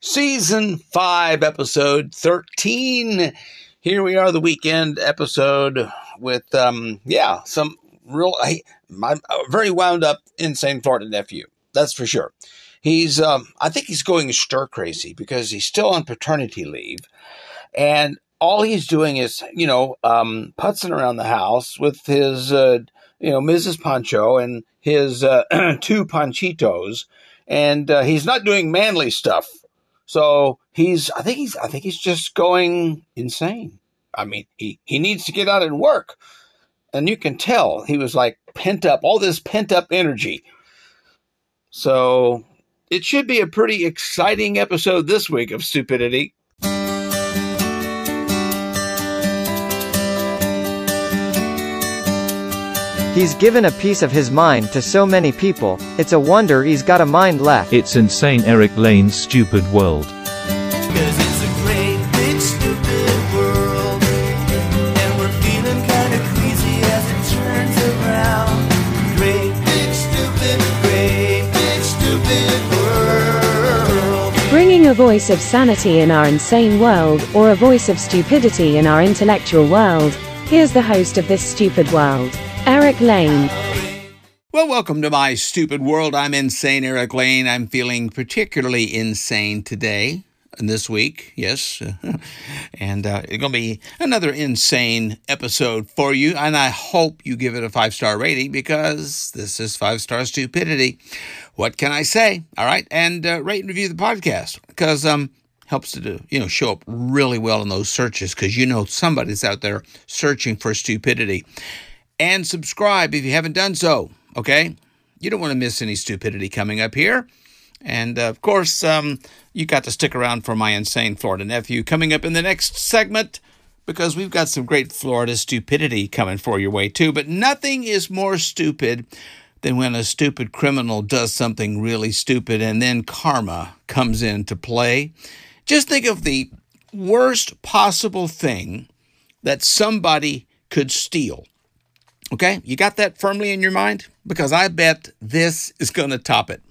season 5, episode 13. Here we are, the weekend episode with, um, yeah, some real, I, my very wound up, insane Florida nephew. That's for sure. He's, um, I think he's going stir crazy because he's still on paternity leave. And all he's doing is, you know, um, putzing around the house with his, uh, you know, Mrs. Pancho and his uh, two Panchitos, and uh, he's not doing manly stuff. So he's, I think he's, I think he's just going insane. I mean, he he needs to get out and work, and you can tell he was like pent up, all this pent up energy. So it should be a pretty exciting episode this week of stupidity. He's given a piece of his mind to so many people, it's a wonder he's got a mind left. It's insane Eric Lane's stupid world. Cause it's a great big stupid world And we're feeling kinda queasy as it turns around Great big stupid, great big stupid world Bringing a voice of sanity in our insane world, or a voice of stupidity in our intellectual world, here's the host of this stupid world, Eric Lane. Well, welcome to my stupid world. I'm insane, Eric Lane. I'm feeling particularly insane today and this week, yes. and uh, it's going to be another insane episode for you. And I hope you give it a five star rating because this is five star stupidity. What can I say? All right. And uh, rate and review the podcast because um, helps to do, you know, show up really well in those searches because you know somebody's out there searching for stupidity. And subscribe if you haven't done so, okay? You don't want to miss any stupidity coming up here. And uh, of course, um, you got to stick around for my insane Florida nephew coming up in the next segment because we've got some great Florida stupidity coming for your way too. But nothing is more stupid than when a stupid criminal does something really stupid and then karma comes into play. Just think of the worst possible thing that somebody could steal. Okay, you got that firmly in your mind? Because I bet this is going to top it.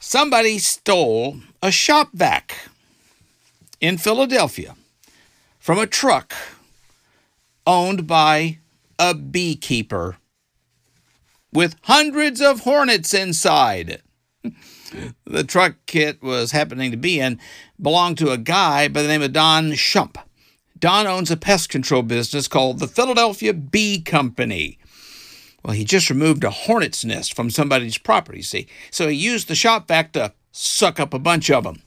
Somebody stole a shop vac in Philadelphia from a truck owned by a beekeeper with hundreds of hornets inside. The truck kit was happening to be in belonged to a guy by the name of Don Shump. Don owns a pest control business called the Philadelphia Bee Company. Well, he just removed a hornet's nest from somebody's property, see? So he used the shop vac to suck up a bunch of them.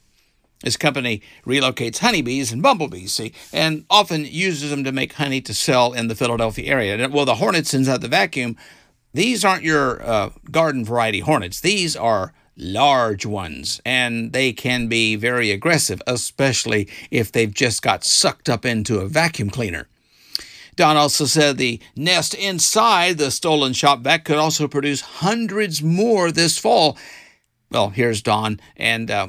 His company relocates honeybees and bumblebees, see, and often uses them to make honey to sell in the Philadelphia area. Well, the hornets inside the vacuum, these aren't your uh, garden variety hornets. These are large ones, and they can be very aggressive, especially if they've just got sucked up into a vacuum cleaner. Don also said the nest inside the stolen shop vac could also produce hundreds more this fall. Well, here's Don, and uh,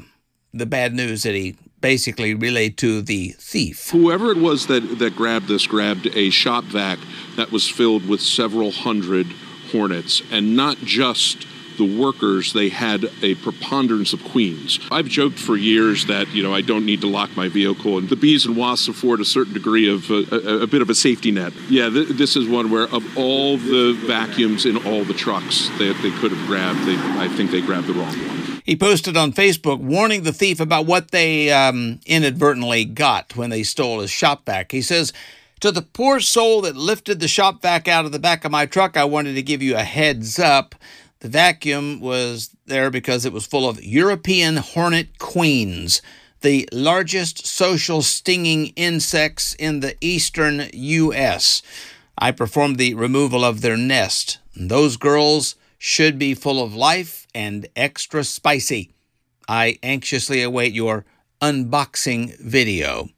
the bad news that he basically relayed to the thief. Whoever it was that, that grabbed this grabbed a shop vac that was filled with several hundred hornets, and not just the workers, they had a preponderance of queens. I've joked for years that, you know, I don't need to lock my vehicle, and the bees and wasps afford a certain degree of uh, a, a, bit of a safety net. Yeah, th- this is one where, of all the vacuums in all the trucks that they could have grabbed, they, I think they grabbed the wrong one. He posted on Facebook warning the thief about what they um, inadvertently got when they stole his shop vac. He says, to the poor soul that lifted the shop vac out of the back of my truck, I wanted to give you a heads up. The vacuum was there because it was full of European hornet queens, the largest social stinging insects in the eastern U.S. I performed the removal of their nest. Those girls should be full of life and extra spicy. I anxiously await your unboxing video.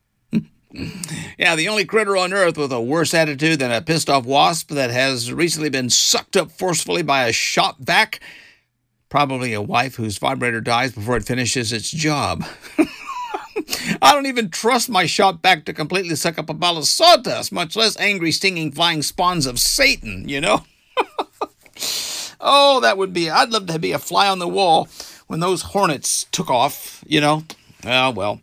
Yeah, the only critter on earth with a worse attitude than a pissed off wasp that has recently been sucked up forcefully by a shop vac. Probably a wife whose vibrator dies before it finishes its job. I don't even trust my shop vac to completely suck up a ball of sawdust, much less angry, stinging, flying spawns of Satan, you know? oh, that would be, I'd love to be a fly on the wall when those hornets took off, you know? Ah, well,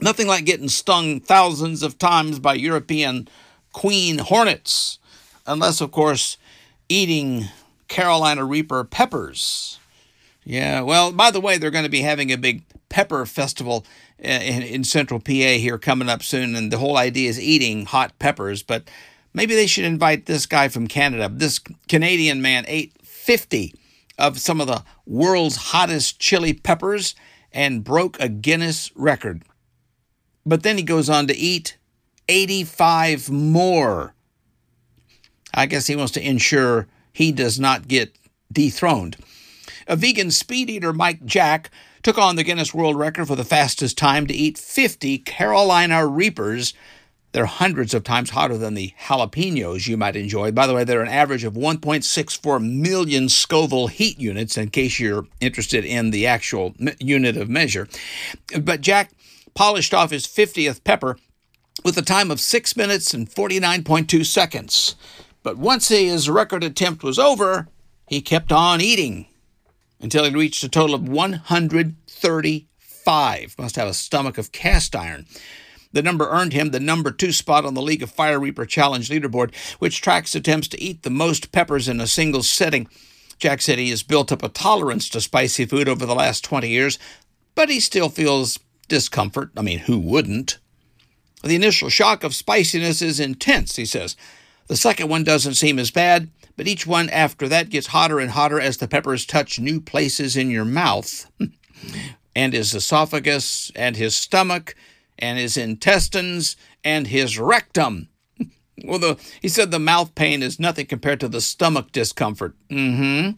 nothing like getting stung thousands of times by European queen hornets, unless, of course, eating Carolina Reaper peppers. Yeah, well, by the way, they're going to be having a big pepper festival uh, in, in central PA here coming up soon, and the whole idea is eating hot peppers, but maybe they should invite this guy from Canada. This Canadian man ate 50 of some of the world's hottest chili peppers and broke a Guinness record. But then he goes on to eat 85 more. I guess he wants to ensure he does not get dethroned. A vegan speed eater, Mike Jack, took on the Guinness World Record for the fastest time to eat 50 Carolina Reapers. They're hundreds of times hotter than the jalapenos you might enjoy. By the way, they're an average of 1.64 million Scoville heat units, in case you're interested in the actual unit of measure. But Jack polished off his 50th pepper with a time of 6 minutes and 49.2 seconds. But once his record attempt was over, he kept on eating until he reached a total of 135. Must have a stomach of cast iron. The number earned him the number two spot on the League of Fire Reaper Challenge leaderboard, which tracks attempts to eat the most peppers in a single sitting. Jack said he has built up a tolerance to spicy food over the last 20 years, but he still feels discomfort. I mean, who wouldn't? The initial shock of spiciness is intense, he says. The second one doesn't seem as bad, but each one after that gets hotter and hotter as the peppers touch new places in your mouth. and his esophagus, and his stomach, and his intestines, and his rectum. well, the, he said the mouth pain is nothing compared to the stomach discomfort. Mm-hmm.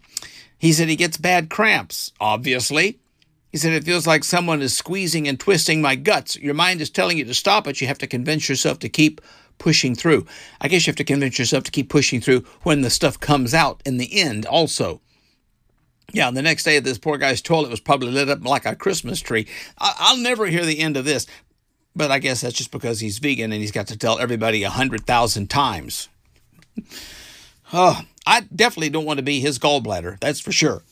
He said he gets bad cramps, obviously. He said it feels like someone is squeezing and twisting my guts. Your mind is telling you to stop it. You have to convince yourself to keep pushing through. I guess you have to convince yourself to keep pushing through when the stuff comes out in the end, also. Yeah, the next day, this poor guy's toilet was probably lit up like a Christmas tree. I- will never hear the end of this, but I guess that's just because he's vegan and he's got to tell everybody a hundred thousand times. oh, I definitely don't want to be his gallbladder, that's for sure.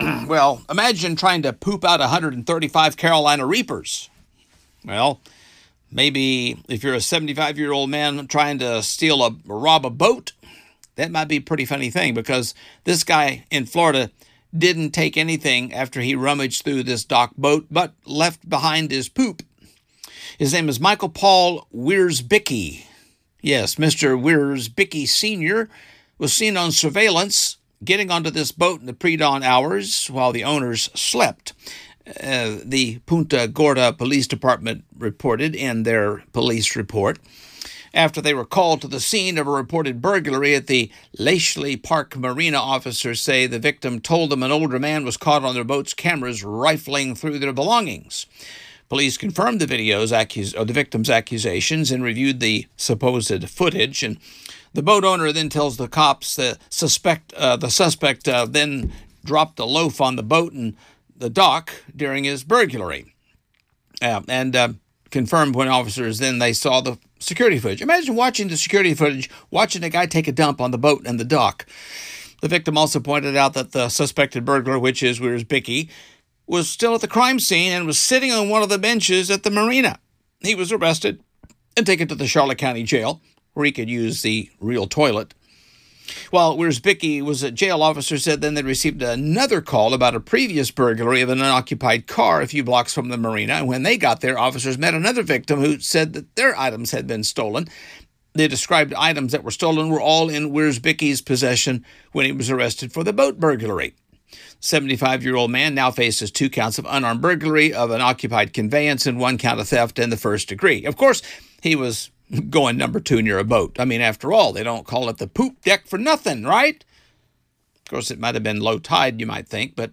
well, imagine trying to poop out 135 Carolina Reapers. Well, Maybe if you're a 75 year old man trying to steal a rob a boat, that might be a pretty funny thing because this guy in Florida didn't take anything after he rummaged through this dock boat, but left behind his poop. His name is Michael Paul Wierzbicki. Yes, Mr. Wierzbicki Sr. was seen on surveillance getting onto this boat in the pre dawn hours while the owners slept. Uh, the Punta Gorda Police Department reported in their police report after they were called to the scene of a reported burglary at the Laishley Park Marina. Officers say the victim told them an older man was caught on their boat's cameras rifling through their belongings. Police confirmed the video's accus- the victim's accusations and reviewed the supposed footage. And the boat owner then tells the cops the suspect uh, the suspect uh, then dropped a loaf on the boat and the dock during his burglary. Uh, and uh, confirmed when officers then they saw the security footage. Imagine watching the security footage, watching a guy take a dump on the boat and the dock. The victim also pointed out that the suspected burglar, which is Wierzbicki, was still at the crime scene and was sitting on one of the benches at the marina. He was arrested and taken to the Charlotte County Jail, where he could use the real toilet. While Wierzbicki was a jail officer said then they received another call about a previous burglary of an unoccupied car a few blocks from the marina. And when they got there, officers met another victim who said that their items had been stolen. The described items that were stolen were all in Wierzbicki's possession when he was arrested for the boat burglary. 75 year old man now faces two counts of unarmed burglary of an occupied conveyance and one count of theft in the first degree. Of course, he was going number two near a boat. I mean, after all, they don't call it the poop deck for nothing, right? Of course, it might have been low tide, you might think, but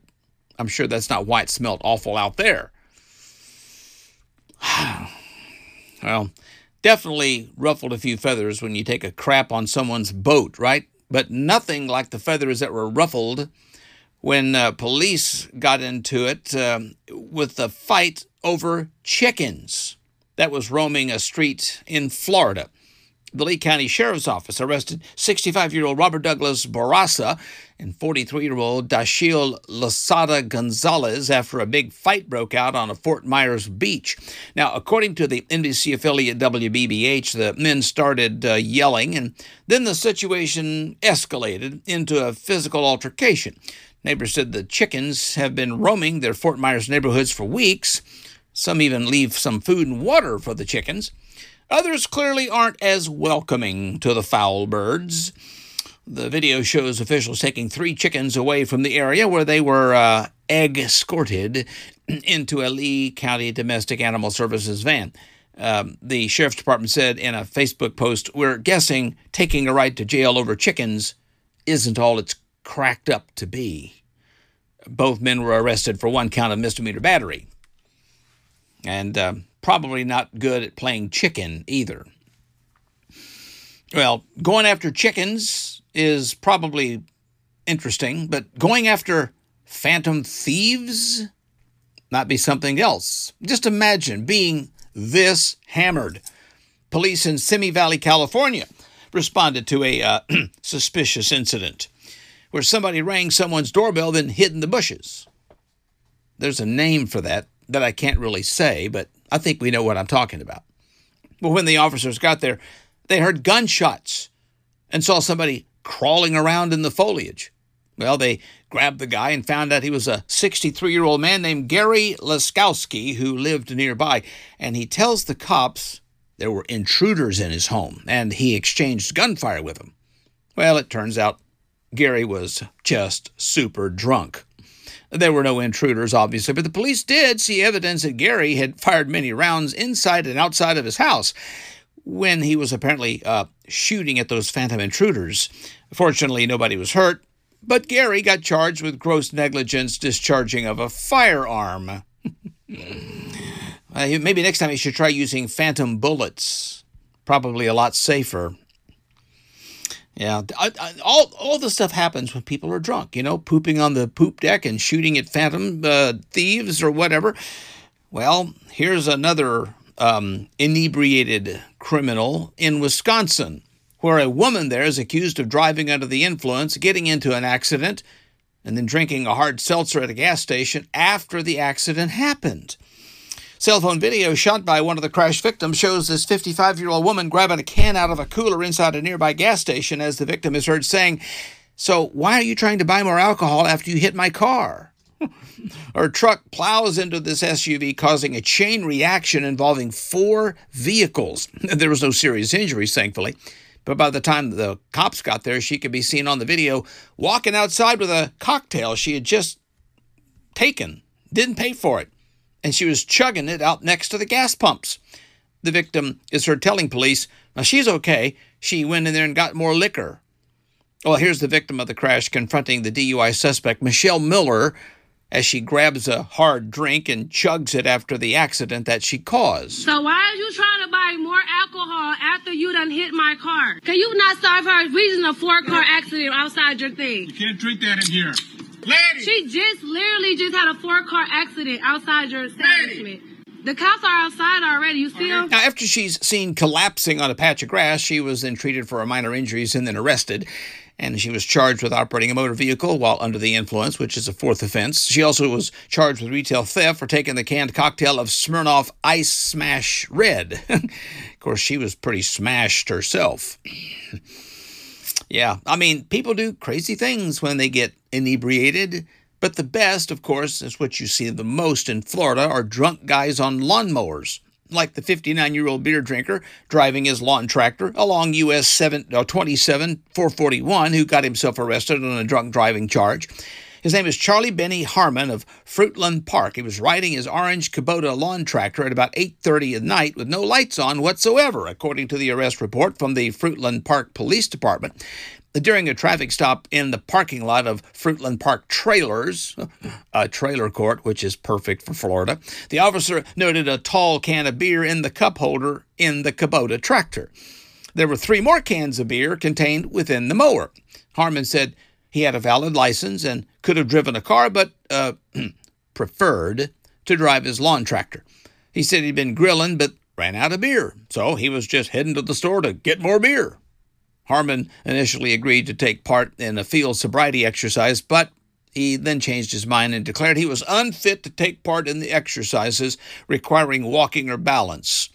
I'm sure that's not why it smelled awful out there. well, definitely ruffled a few feathers when you take a crap on someone's boat, right? But nothing like the feathers that were ruffled when uh, police got into it uh, with the fight over chickens that was roaming a street in Florida. The Lee County Sheriff's Office arrested 65 year old Robert Douglas Barraza and 43 year old Dashiel Lasada Gonzalez after a big fight broke out on a Fort Myers beach. Now, according to the NBC affiliate WBBH, the men started uh, yelling, and then the situation escalated into a physical altercation. Neighbors said the chickens have been roaming their Fort Myers neighborhoods for weeks. Some even leave some food and water for the chickens. Others clearly aren't as welcoming to the foul birds. The video shows officials taking three chickens away from the area where they were uh, egg escorted into a Lee County Domestic Animal Services van. Um, the sheriff's department said in a Facebook post, We're guessing taking a ride to jail over chickens isn't all it's cracked up to be. Both men were arrested for one count of misdemeanor battery. And uh, probably not good at playing chicken either. Well, going after chickens is probably interesting, but going after phantom thieves might be something else. Just imagine being this hammered. Police in Simi Valley, California responded to a uh, suspicious incident where somebody rang someone's doorbell, then hid in the bushes. There's a name for that that I can't really say, but I think we know what I'm talking about. Well, when the officers got there, they heard gunshots and saw somebody crawling around in the foliage. Well, they grabbed the guy and found out he was a 63 year old man named Gary Laskowski who lived nearby. And he tells the cops there were intruders in his home and he exchanged gunfire with them. Well, it turns out Gary was just super drunk. There were no intruders, obviously, but the police did see evidence that Gary had fired many rounds inside and outside of his house when he was apparently uh, shooting at those phantom intruders. Fortunately, nobody was hurt, but Gary got charged with gross negligence discharging of a firearm. uh, maybe next time he should try using phantom bullets. Probably a lot safer. Yeah, all all the stuff happens when people are drunk. You know, pooping on the poop deck and shooting at phantom uh, thieves or whatever. Well, here's another um, inebriated criminal in Wisconsin, where a woman there is accused of driving under the influence, getting into an accident, and then drinking a hard seltzer at a gas station after the accident happened. Cell phone video shot by one of the crash victims shows this 55 year old woman grabbing a can out of a cooler inside a nearby gas station as the victim is heard saying, So, why are you trying to buy more alcohol after you hit my car? Her truck plows into this SUV, causing a chain reaction involving four vehicles. There was no serious injuries, thankfully. But by the time the cops got there, she could be seen on the video walking outside with a cocktail she had just taken, didn't pay for it and she was chugging it out next to the gas pumps. The victim is heard telling police, now she's okay. She went in there and got more liquor. Well, here's the victim of the crash confronting the DUI suspect, Michelle Miller, as she grabs a hard drink and chugs it after the accident that she caused. So why are you trying to buy more alcohol after you done hit my car? Can you not solve her reason a four car accident outside your thing? You can't drink that in here. Lady! She just literally just had a four car accident outside your establishment. The cops are outside already. You see them? Now, after she's seen collapsing on a patch of grass, she was then treated for minor injuries and then arrested. And she was charged with operating a motor vehicle while under the influence, which is a fourth offense. She also was charged with retail theft for taking the canned cocktail of Smirnoff Ice Smash Red. of course, she was pretty smashed herself. Yeah, I mean, people do crazy things when they get inebriated, but the best, of course, is what you see the most in Florida are drunk guys on lawnmowers, like the 59 year old beer drinker driving his lawn tractor along US 7, uh, 27 441, who got himself arrested on a drunk driving charge. His name is Charlie Benny Harmon of Fruitland Park. He was riding his orange Kubota lawn tractor at about 8:30 at night with no lights on whatsoever, according to the arrest report from the Fruitland Park Police Department. During a traffic stop in the parking lot of Fruitland Park Trailers, a trailer court, which is perfect for Florida, the officer noted a tall can of beer in the cup holder in the Kubota tractor. There were three more cans of beer contained within the mower. Harmon said he had a valid license and could have driven a car, but uh, preferred to drive his lawn tractor. He said he'd been grilling, but ran out of beer, so he was just heading to the store to get more beer. Harmon initially agreed to take part in a field sobriety exercise, but he then changed his mind and declared he was unfit to take part in the exercises requiring walking or balance.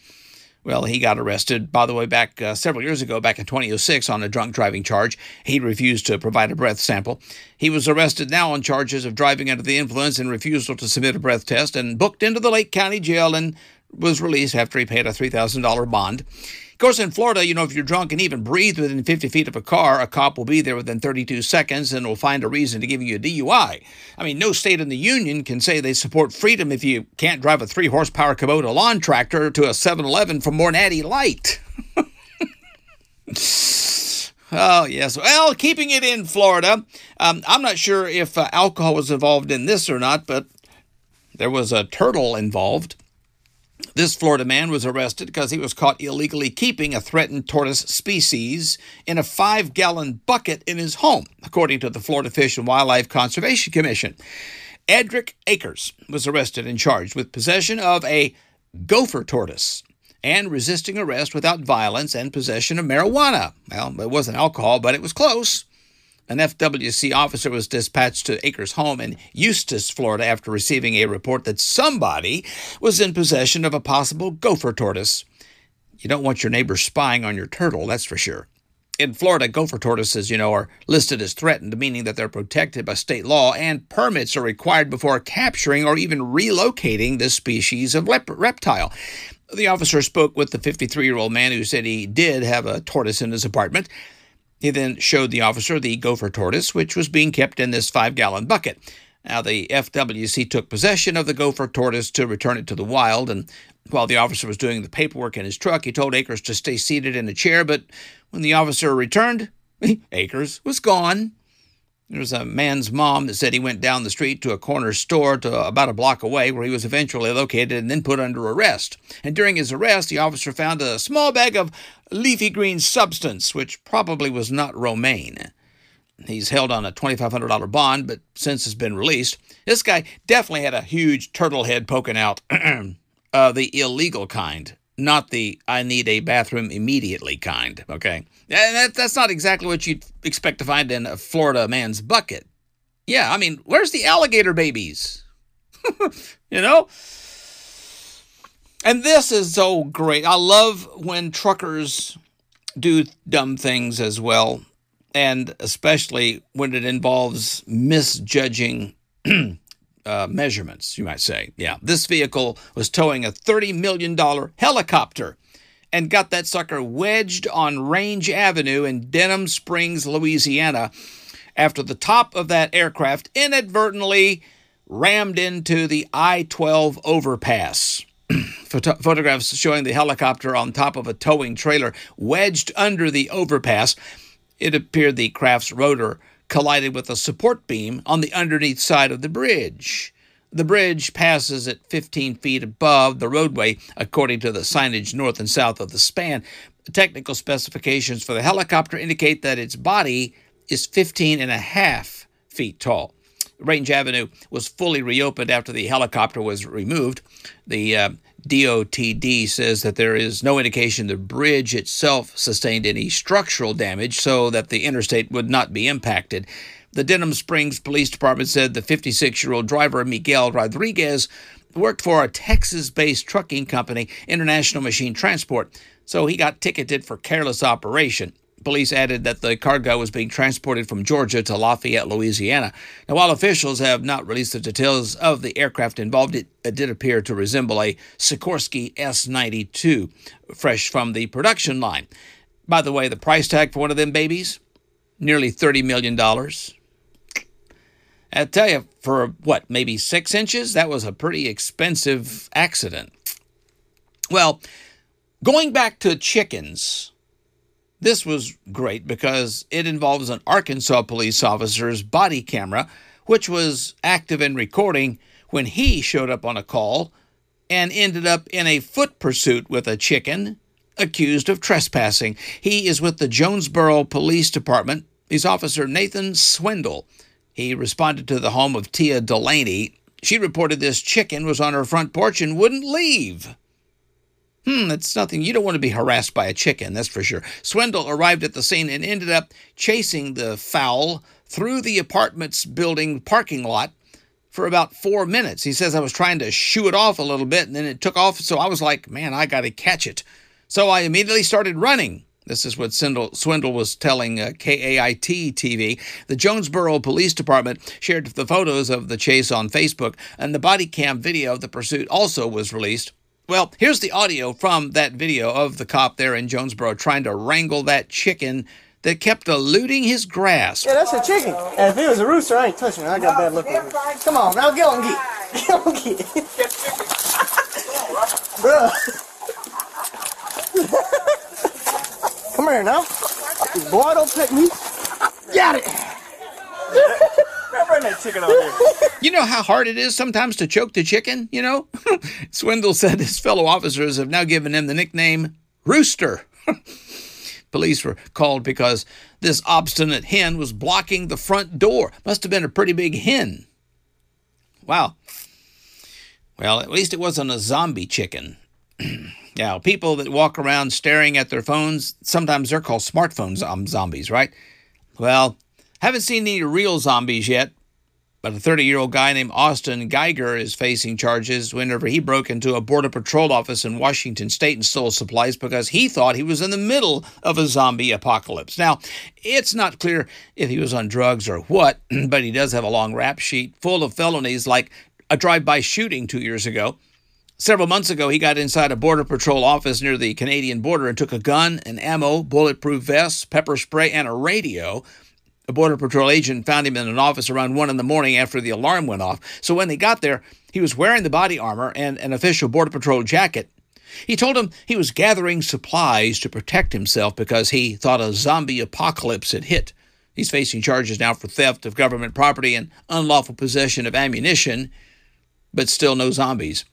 Well, he got arrested, by the way, back uh, several years ago, back in 2006, on a drunk driving charge. He refused to provide a breath sample. He was arrested now on charges of driving under the influence and refusal to submit a breath test and booked into the Lake County Jail and was released after he paid a $3,000 bond. Course, in Florida, you know, if you're drunk and even breathe within 50 feet of a car, a cop will be there within 32 seconds and will find a reason to give you a DUI. I mean, no state in the union can say they support freedom if you can't drive a three horsepower Kubota lawn tractor to a 7 Eleven for more natty light. Oh, yes. Well, keeping it in Florida, um, I'm not sure if uh, alcohol was involved in this or not, but there was a turtle involved. This Florida man was arrested because he was caught illegally keeping a threatened tortoise species in a five gallon bucket in his home, according to the Florida Fish and Wildlife Conservation Commission. Edric Akers was arrested and charged with possession of a gopher tortoise and resisting arrest without violence and possession of marijuana. Well, it wasn't alcohol, but it was close. An FWC officer was dispatched to Akers' home in Eustis, Florida, after receiving a report that somebody was in possession of a possible gopher tortoise. You don't want your neighbor spying on your turtle, that's for sure. In Florida, gopher tortoises, you know, are listed as threatened, meaning that they're protected by state law, and permits are required before capturing or even relocating this species of lep- reptile. The officer spoke with the 53 year old man who said he did have a tortoise in his apartment. He then showed the officer the gopher tortoise, which was being kept in this five gallon bucket. Now, the FWC took possession of the gopher tortoise to return it to the wild, and while the officer was doing the paperwork in his truck, he told Akers to stay seated in a chair, but when the officer returned, Akers was gone. There was a man's mom that said he went down the street to a corner store to about a block away where he was eventually located and then put under arrest. And during his arrest, the officer found a small bag of leafy green substance, which probably was not romaine. He's held on a $2,500 bond, but since has been released. This guy definitely had a huge turtle head poking out, uh, the illegal kind, not the I need a bathroom immediately kind, okay? And that, that's not exactly what you'd expect to find in a Florida man's bucket. Yeah, I mean, where's the alligator babies? you know? And this is so great. I love when truckers do dumb things as well, and especially when it involves misjudging uh, measurements, you might say. Yeah, this vehicle was towing a $30 million helicopter and got that sucker wedged on Range Avenue in Denham Springs, Louisiana, after the top of that aircraft inadvertently rammed into the I 12 overpass. Photo- photographs showing the helicopter on top of a towing trailer wedged under the overpass. It appeared the craft's rotor collided with a support beam on the underneath side of the bridge. The bridge passes at 15 feet above the roadway, according to the signage north and south of the span. Technical specifications for the helicopter indicate that its body is 15 and a half feet tall. Range Avenue was fully reopened after the helicopter was removed. The uh, DOTD says that there is no indication the bridge itself sustained any structural damage so that the interstate would not be impacted. The Denham Springs Police Department said the 56 year old driver, Miguel Rodriguez, worked for a Texas based trucking company, International Machine Transport, so he got ticketed for careless operation. Police added that the cargo was being transported from Georgia to Lafayette, Louisiana. Now, while officials have not released the details of the aircraft involved, it, it did appear to resemble a Sikorsky S 92, fresh from the production line. By the way, the price tag for one of them babies? Nearly $30 million. I tell you, for what, maybe six inches? That was a pretty expensive accident. Well, going back to chickens, this was great because it involves an Arkansas police officer's body camera, which was active in recording when he showed up on a call and ended up in a foot pursuit with a chicken accused of trespassing. He is with the Jonesboro Police Department. He's Officer Nathan Swindle. He responded to the home of Tia Delaney. She reported this chicken was on her front porch and wouldn't leave. Hmm, it's nothing. You don't want to be harassed by a chicken, that's for sure. Swindle arrived at the scene and ended up chasing the fowl through the apartment's building parking lot for about four minutes. He says I was trying to shoo it off a little bit and then it took off. So I was like, man, I got to catch it. So I immediately started running. This is what Swindle, Swindle was telling uh, KAIT TV. The Jonesboro Police Department shared the photos of the chase on Facebook, and the body cam video of the pursuit also was released. Well, here's the audio from that video of the cop there in Jonesboro trying to wrangle that chicken that kept eluding his grasp. Yeah, that's a chicken. And if it was a rooster, I ain't touching it. I got bad luck with it. Come on, now get on, get. Get on, get. Bruh. Come here now. Boy, don't pick me. Got it. You know how hard it is sometimes to choke the chicken, you know? Swindle said his fellow officers have now given him the nickname Rooster. Police were called because this obstinate hen was blocking the front door. Must have been a pretty big hen. Wow. Well, at least it wasn't a zombie chicken. now, people that walk around staring at their phones, sometimes they're called smartphone um, zombies, right? Well, haven't seen any real zombies yet, but a 30 year old guy named Austin Geiger is facing charges whenever he broke into a Border Patrol office in Washington state and stole supplies because he thought he was in the middle of a zombie apocalypse. Now, it's not clear if he was on drugs or what, but he does have a long rap sheet full of felonies like a drive by shooting two years ago. Several months ago, he got inside a Border Patrol office near the Canadian border and took a gun, an ammo, bulletproof vest, pepper spray, and a radio. A Border Patrol agent found him in an office around 1 in the morning after the alarm went off. So when they got there, he was wearing the body armor and an official Border Patrol jacket. He told him he was gathering supplies to protect himself because he thought a zombie apocalypse had hit. He's facing charges now for theft of government property and unlawful possession of ammunition, but still no zombies.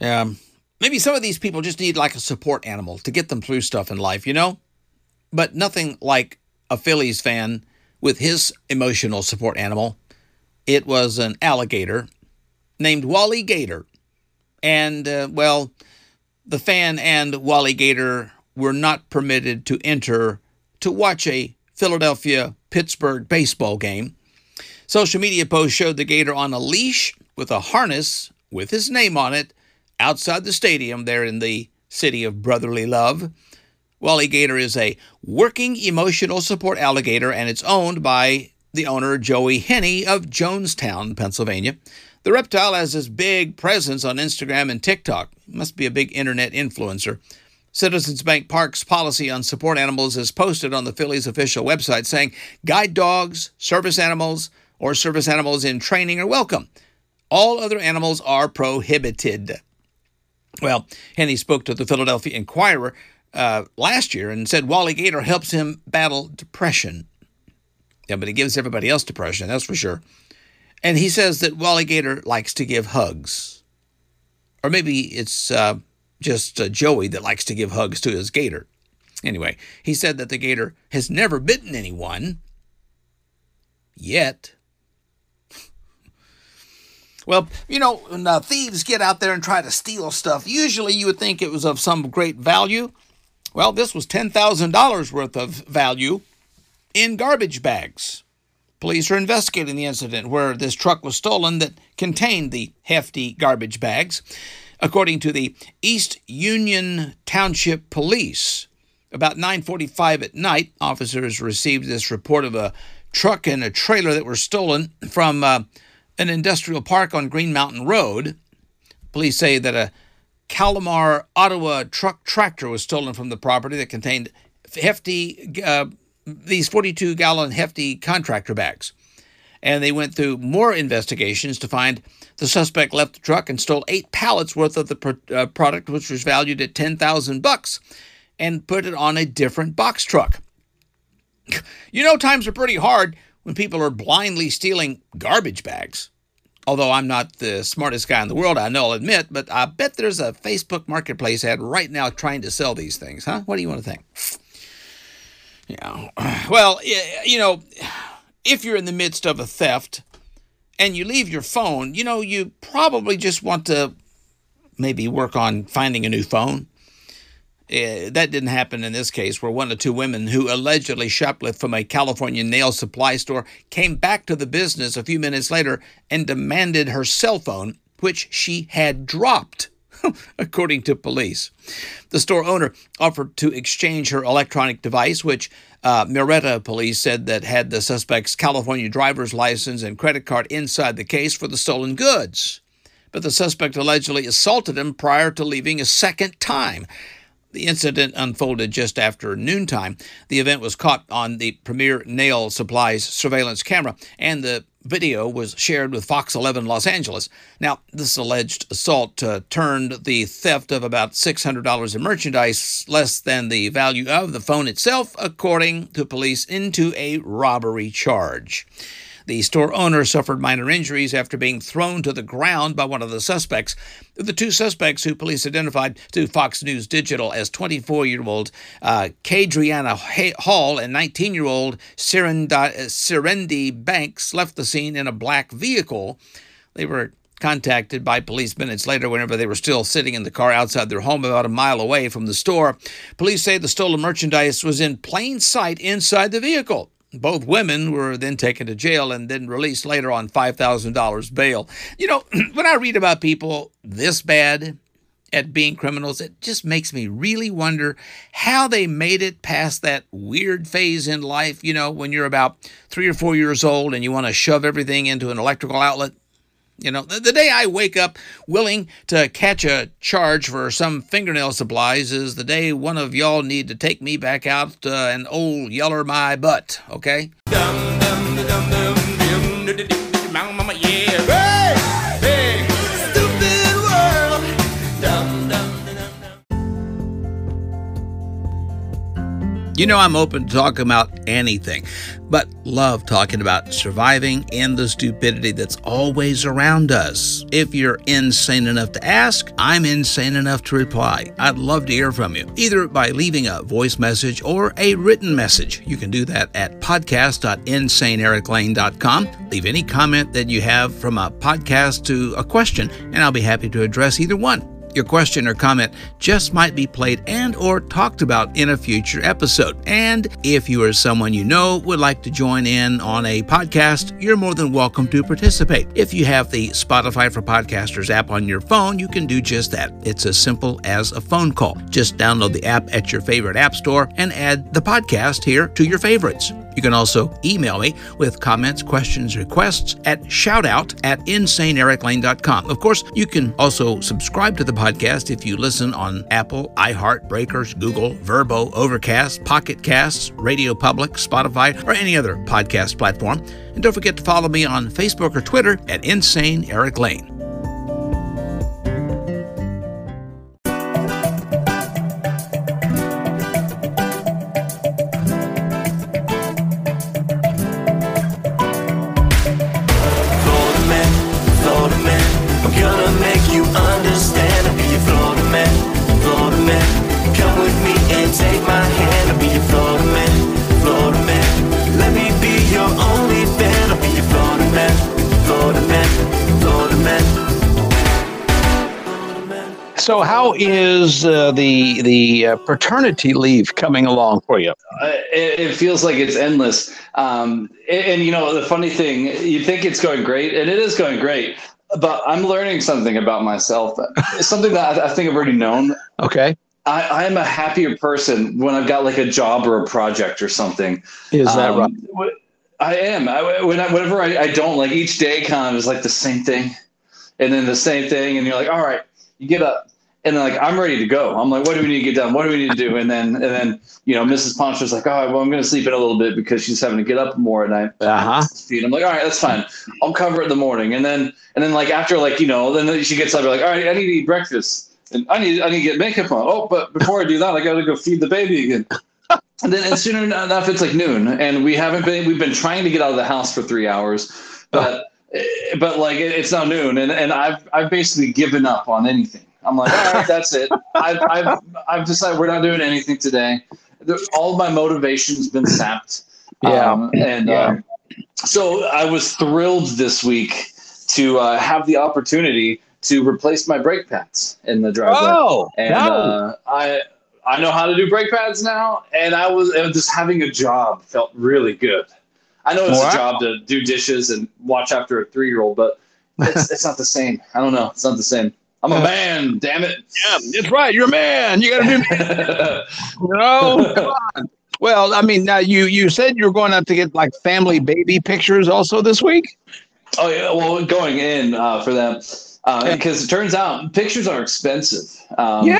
Um, maybe some of these people just need like a support animal to get them through stuff in life, you know? But nothing like a Phillies fan with his emotional support animal. It was an alligator named Wally Gator. And, uh, well, the fan and Wally Gator were not permitted to enter to watch a Philadelphia Pittsburgh baseball game. Social media posts showed the gator on a leash with a harness with his name on it outside the stadium there in the city of brotherly love. Wally Gator is a working emotional support alligator and it's owned by the owner Joey Henney of Jonestown, Pennsylvania. The reptile has this big presence on Instagram and TikTok. Must be a big internet influencer. Citizens Bank Park's policy on support animals is posted on the Phillies official website saying guide dogs, service animals, or service animals in training are welcome. All other animals are prohibited. Well, Henney spoke to the Philadelphia Inquirer uh, last year and said Wally Gator helps him battle depression. Yeah, but he gives everybody else depression, that's for sure. And he says that Wally Gator likes to give hugs. Or maybe it's uh, just uh, Joey that likes to give hugs to his gator. Anyway, he said that the gator has never bitten anyone yet. Well, you know, when uh, thieves get out there and try to steal stuff, usually you would think it was of some great value. Well, this was $10,000 worth of value in garbage bags. Police are investigating the incident where this truck was stolen that contained the hefty garbage bags. According to the East Union Township Police, about 9:45 at night, officers received this report of a truck and a trailer that were stolen from uh, an industrial park on Green Mountain Road. Police say that a Kalmar Ottawa truck tractor was stolen from the property that contained hefty uh, these 42 gallon hefty contractor bags. And they went through more investigations to find the suspect left the truck and stole eight pallets worth of the uh, product, which was valued at 10,000 bucks, and put it on a different box truck. You know, times are pretty hard when people are blindly stealing garbage bags. Although I'm not the smartest guy in the world, I know, I'll admit, but I bet there's a Facebook marketplace ad right now trying to sell these things, huh? What do you want to think? Yeah. Well, you know, if you're in the midst of a theft and you leave your phone, you know, you probably just want to maybe work on finding a new phone. Uh, that didn't happen in this case, where one of two women who allegedly shoplifted from a California nail supply store came back to the business a few minutes later and demanded her cell phone, which she had dropped, according to police. The store owner offered to exchange her electronic device, which uh, Murrieta police said that had the suspect's California driver's license and credit card inside the case for the stolen goods. But the suspect allegedly assaulted him prior to leaving a second time. The incident unfolded just after noontime. The event was caught on the Premier Nail Supplies surveillance camera, and the video was shared with Fox 11 Los Angeles. Now, this alleged assault uh, turned the theft of about $600 in merchandise, less than the value of the phone itself, according to police, into a robbery charge. The store owner suffered minor injuries after being thrown to the ground by one of the suspects. The two suspects, who police identified to Fox News Digital as 24 year old uh, Kadriana Hall and 19 year old Serendi Banks, left the scene in a black vehicle. They were contacted by police minutes later whenever they were still sitting in the car outside their home about a mile away from the store. Police say the stolen merchandise was in plain sight inside the vehicle. Both women were then taken to jail and then released later on $5,000 bail. You know, when I read about people this bad at being criminals, it just makes me really wonder how they made it past that weird phase in life, you know, when you're about three or four years old and you want to shove everything into an electrical outlet. You know, the, the, day I wake up willing to catch a charge for some fingernail supplies is the day one of y'all need to take me back out uh, and old yeller my butt, okay? You know, I'm open to talking about anything, but love talking about surviving in the stupidity that's always around us. If you're insane enough to ask, I'm insane enough to reply. I'd love to hear from you, either by leaving a voice message or a written message. You can do that at podcast.insaneericlane.com. Leave any comment that you have from a podcast to a question, and I'll be happy to address either one. Your question or comment just might be played and or talked about in a future episode. And if you or someone you know would like to join in on a podcast, you're more than welcome to participate. If you have the Spotify for Podcasters app on your phone, you can do just that. It's as simple as a phone call. Just download the app at your favorite app store and add the podcast here to your favorites. You can also email me with comments, questions, requests at shoutout at insaneericlane.com. Of course, you can also subscribe to the podcast if you listen on Apple, iHeart, Breakers, Google, Verbo, Overcast, Pocket Casts, Radio Public, Spotify, or any other podcast platform. And don't forget to follow me on Facebook or Twitter at Insane Eric Lane. So, how is uh, the the uh, paternity leave coming along for you? Uh, it, it, feels like it's endless. Um, and, and, you know, the funny thing, you think it's going great, and it is going great. But I'm learning something about myself. something that I, think I've already known. Okay. I, I, am a happier person when I've got like a job or a project or something. Is that um, right? I am. I, when I, whenever I, I don't like each day, kind of is like the same thing, and then the same thing, and you're like, all right, you get up and then like I'm ready to go. I'm like, what do we need to get done? What do we need to do? And then and then you know, Mrs. Pancho's like, oh, well, I'm going to sleep in a little bit because she's having to get up more at night. Uh huh. I'm like, all right, that's fine. I'll cover it in the morning. And then and then like after like you know, then she gets up like, all right, I need to eat breakfast and I need I need to get makeup on. Oh, but before I do that, I got to go feed the baby again. and then and sooner enough, it's like noon, and we haven't been. We've been trying to get out of the house for three hours, but. But like it's now noon, and, and I've I've basically given up on anything. I'm like, all right, that's it. I've, I've, I've decided we're not doing anything today. All my motivation's been sapped. Yeah. Um, and yeah. Um, so I was thrilled this week to uh, have the opportunity to replace my brake pads in the driveway. Oh, and uh, I I know how to do brake pads now, and I was, and just having a job felt really good. I know it's Wow. a job to do dishes and watch after a three year old, but it's, it's not the same. I don't know. It's not the same. I'm a man, damn it. Yeah, that's right. You're a man. You got to do. no, come on. Well, I mean, now you you said you were going out to get like family baby pictures also this week. Oh yeah, well, going in uh, for them uh, because it turns out pictures are expensive. Um, Yeah.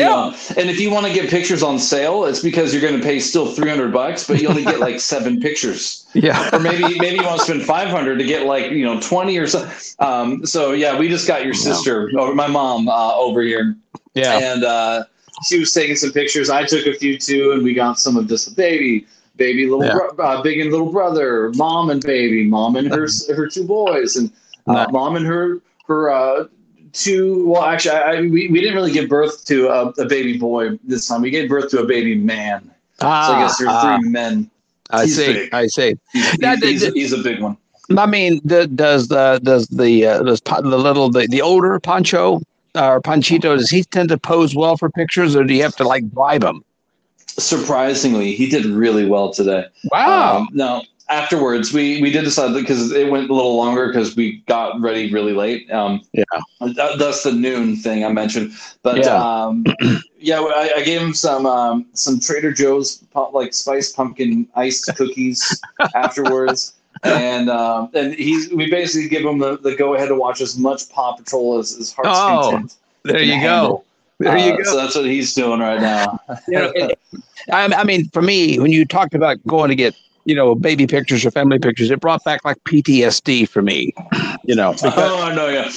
Know, and if you want to get pictures on sale, it's because you're going to pay still three hundred bucks, but you only get like seven pictures. Yeah. Or maybe maybe you want to spend five hundred to get like you know twenty or so. Um, so yeah, we just got your sister or my mom uh, over here. Yeah. And uh, she was taking some pictures. I took a few too, and we got some of just a baby, baby little, Yeah. bro- uh, big and little brother, mom and baby, mom and her her two boys, and uh, mom and her her uh, two. Well, actually, I, I, we we didn't really give birth to a, a baby boy this time. We gave birth to a baby man. Ah, so I guess there's Ah, three men. I He's see. big. I see. He's, Now, he's, did- he's a big one. I mean, the, does the does the uh, does the little the, the older Pancho or Panchito does he tend to pose well for pictures, or do you have to like bribe him? Surprisingly, he did really well today. Wow. Um, no, afterwards we we did decide because it went a little longer because we got ready really late. Um, yeah, that, that's the noon thing I mentioned. But Yeah. um, yeah, I, I gave him some um, some Trader Joe's like spiced pumpkin iced cookies afterwards. And um, and he we basically give him the, the go ahead to watch as much Paw Patrol as his heart's Oh, content. there you go. handle. There you Uh, go. So that's what he's doing right now. You know, it- I, I mean, for me, when you talked about going to get you know baby pictures or family pictures, it brought back like PTSD for me. You know, oh, because, oh, know, yeah.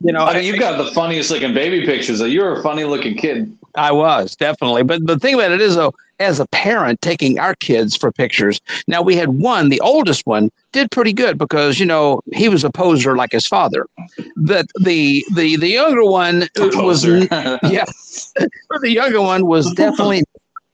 you know, I mean, you've got the funniest looking baby pictures. You're a funny looking kid. I was definitely, but the thing about it is though, as a parent taking our kids for pictures, now we had one, the oldest one, did pretty good because you know he was a poser like his father. But the the the younger one was yeah, the younger one was definitely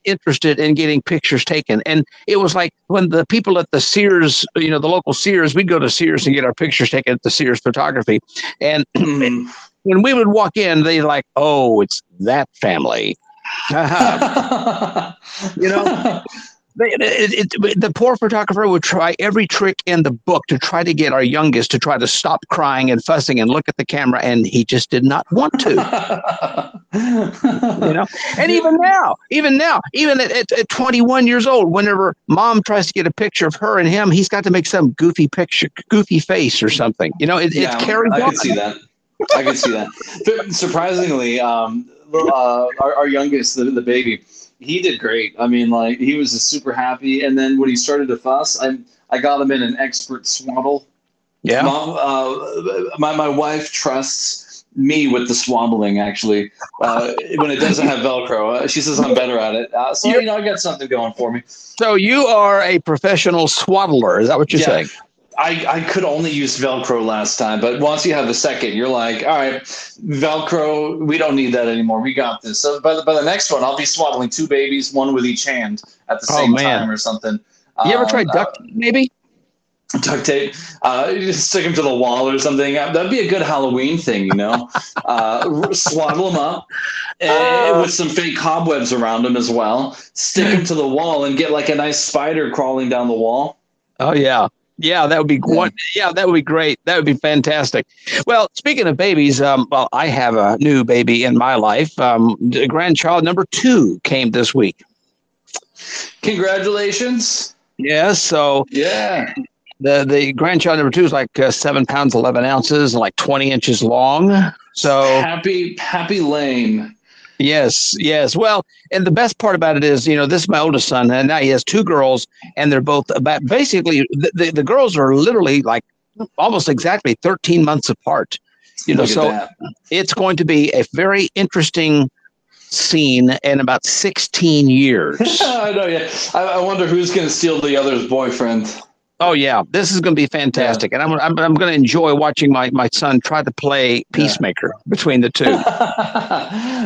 interested in getting pictures taken. And it was like when the people at the sears you know the local sears we'd go to sears and get our pictures taken at the sears photography. And when we would walk in they like oh it's that family. You know it, it, the poor photographer would try every trick in the book to try to get our youngest to try to stop crying and fussing and look at the camera and he just did not want to you know and even now even now even at, at, at 21 years old whenever mom tries to get a picture of her and him he's got to make some goofy picture goofy face or something you know it, yeah, it's carried I on can see that. I can see that. Surprisingly, um, uh, our, our youngest, the, the baby, he did great. I mean, like he was super happy. And then when he started to fuss, I I got him in an expert swaddle. Yeah. Mom, uh, my my wife trusts me with the swaddling. Actually, uh, when it doesn't have Velcro, uh, she says I'm better at it. Uh, so you know, I got something going for me. so you are a professional swaddler is that what you're Yeah. saying I, I could only use Velcro last time, but once you have the second, you're like, all right, Velcro, we don't need that anymore. We got this. So by the, by the next one, I'll be swaddling two babies, one with each hand at the Oh, same man. time or something. you ever Um, tried duct tape, maybe uh, duct tape? Uh, you just stick them to the wall or something. Uh, That'd be a good Halloween thing, you know? uh, swaddle them up uh, with some fake cobwebs around them as well. Stick them to the wall and get like a nice spider crawling down the wall. Oh yeah. Yeah, that would be one. Yeah, that would be great. That would be fantastic. Well, speaking of babies, um, well, I have a new baby in my life. Um, grandchild number two came this week. Congratulations. Yes, so Yeah. the the grandchild number two is like uh, seven pounds eleven ounces and like twenty inches long. So happy happy lane. Yes, yes. Well, and the best part about it is, you know, this is my oldest son, and now he has two girls, and they're both about basically the, the, the girls are literally like almost exactly 13 months apart. You know, so that. it's going to be a very interesting scene in about 16 years. I know, yeah. I, I wonder who's going to steal the other's boyfriend. Oh yeah, this is going to be fantastic, and I'm I'm, I'm going to enjoy watching my my son try to play peacemaker between the two.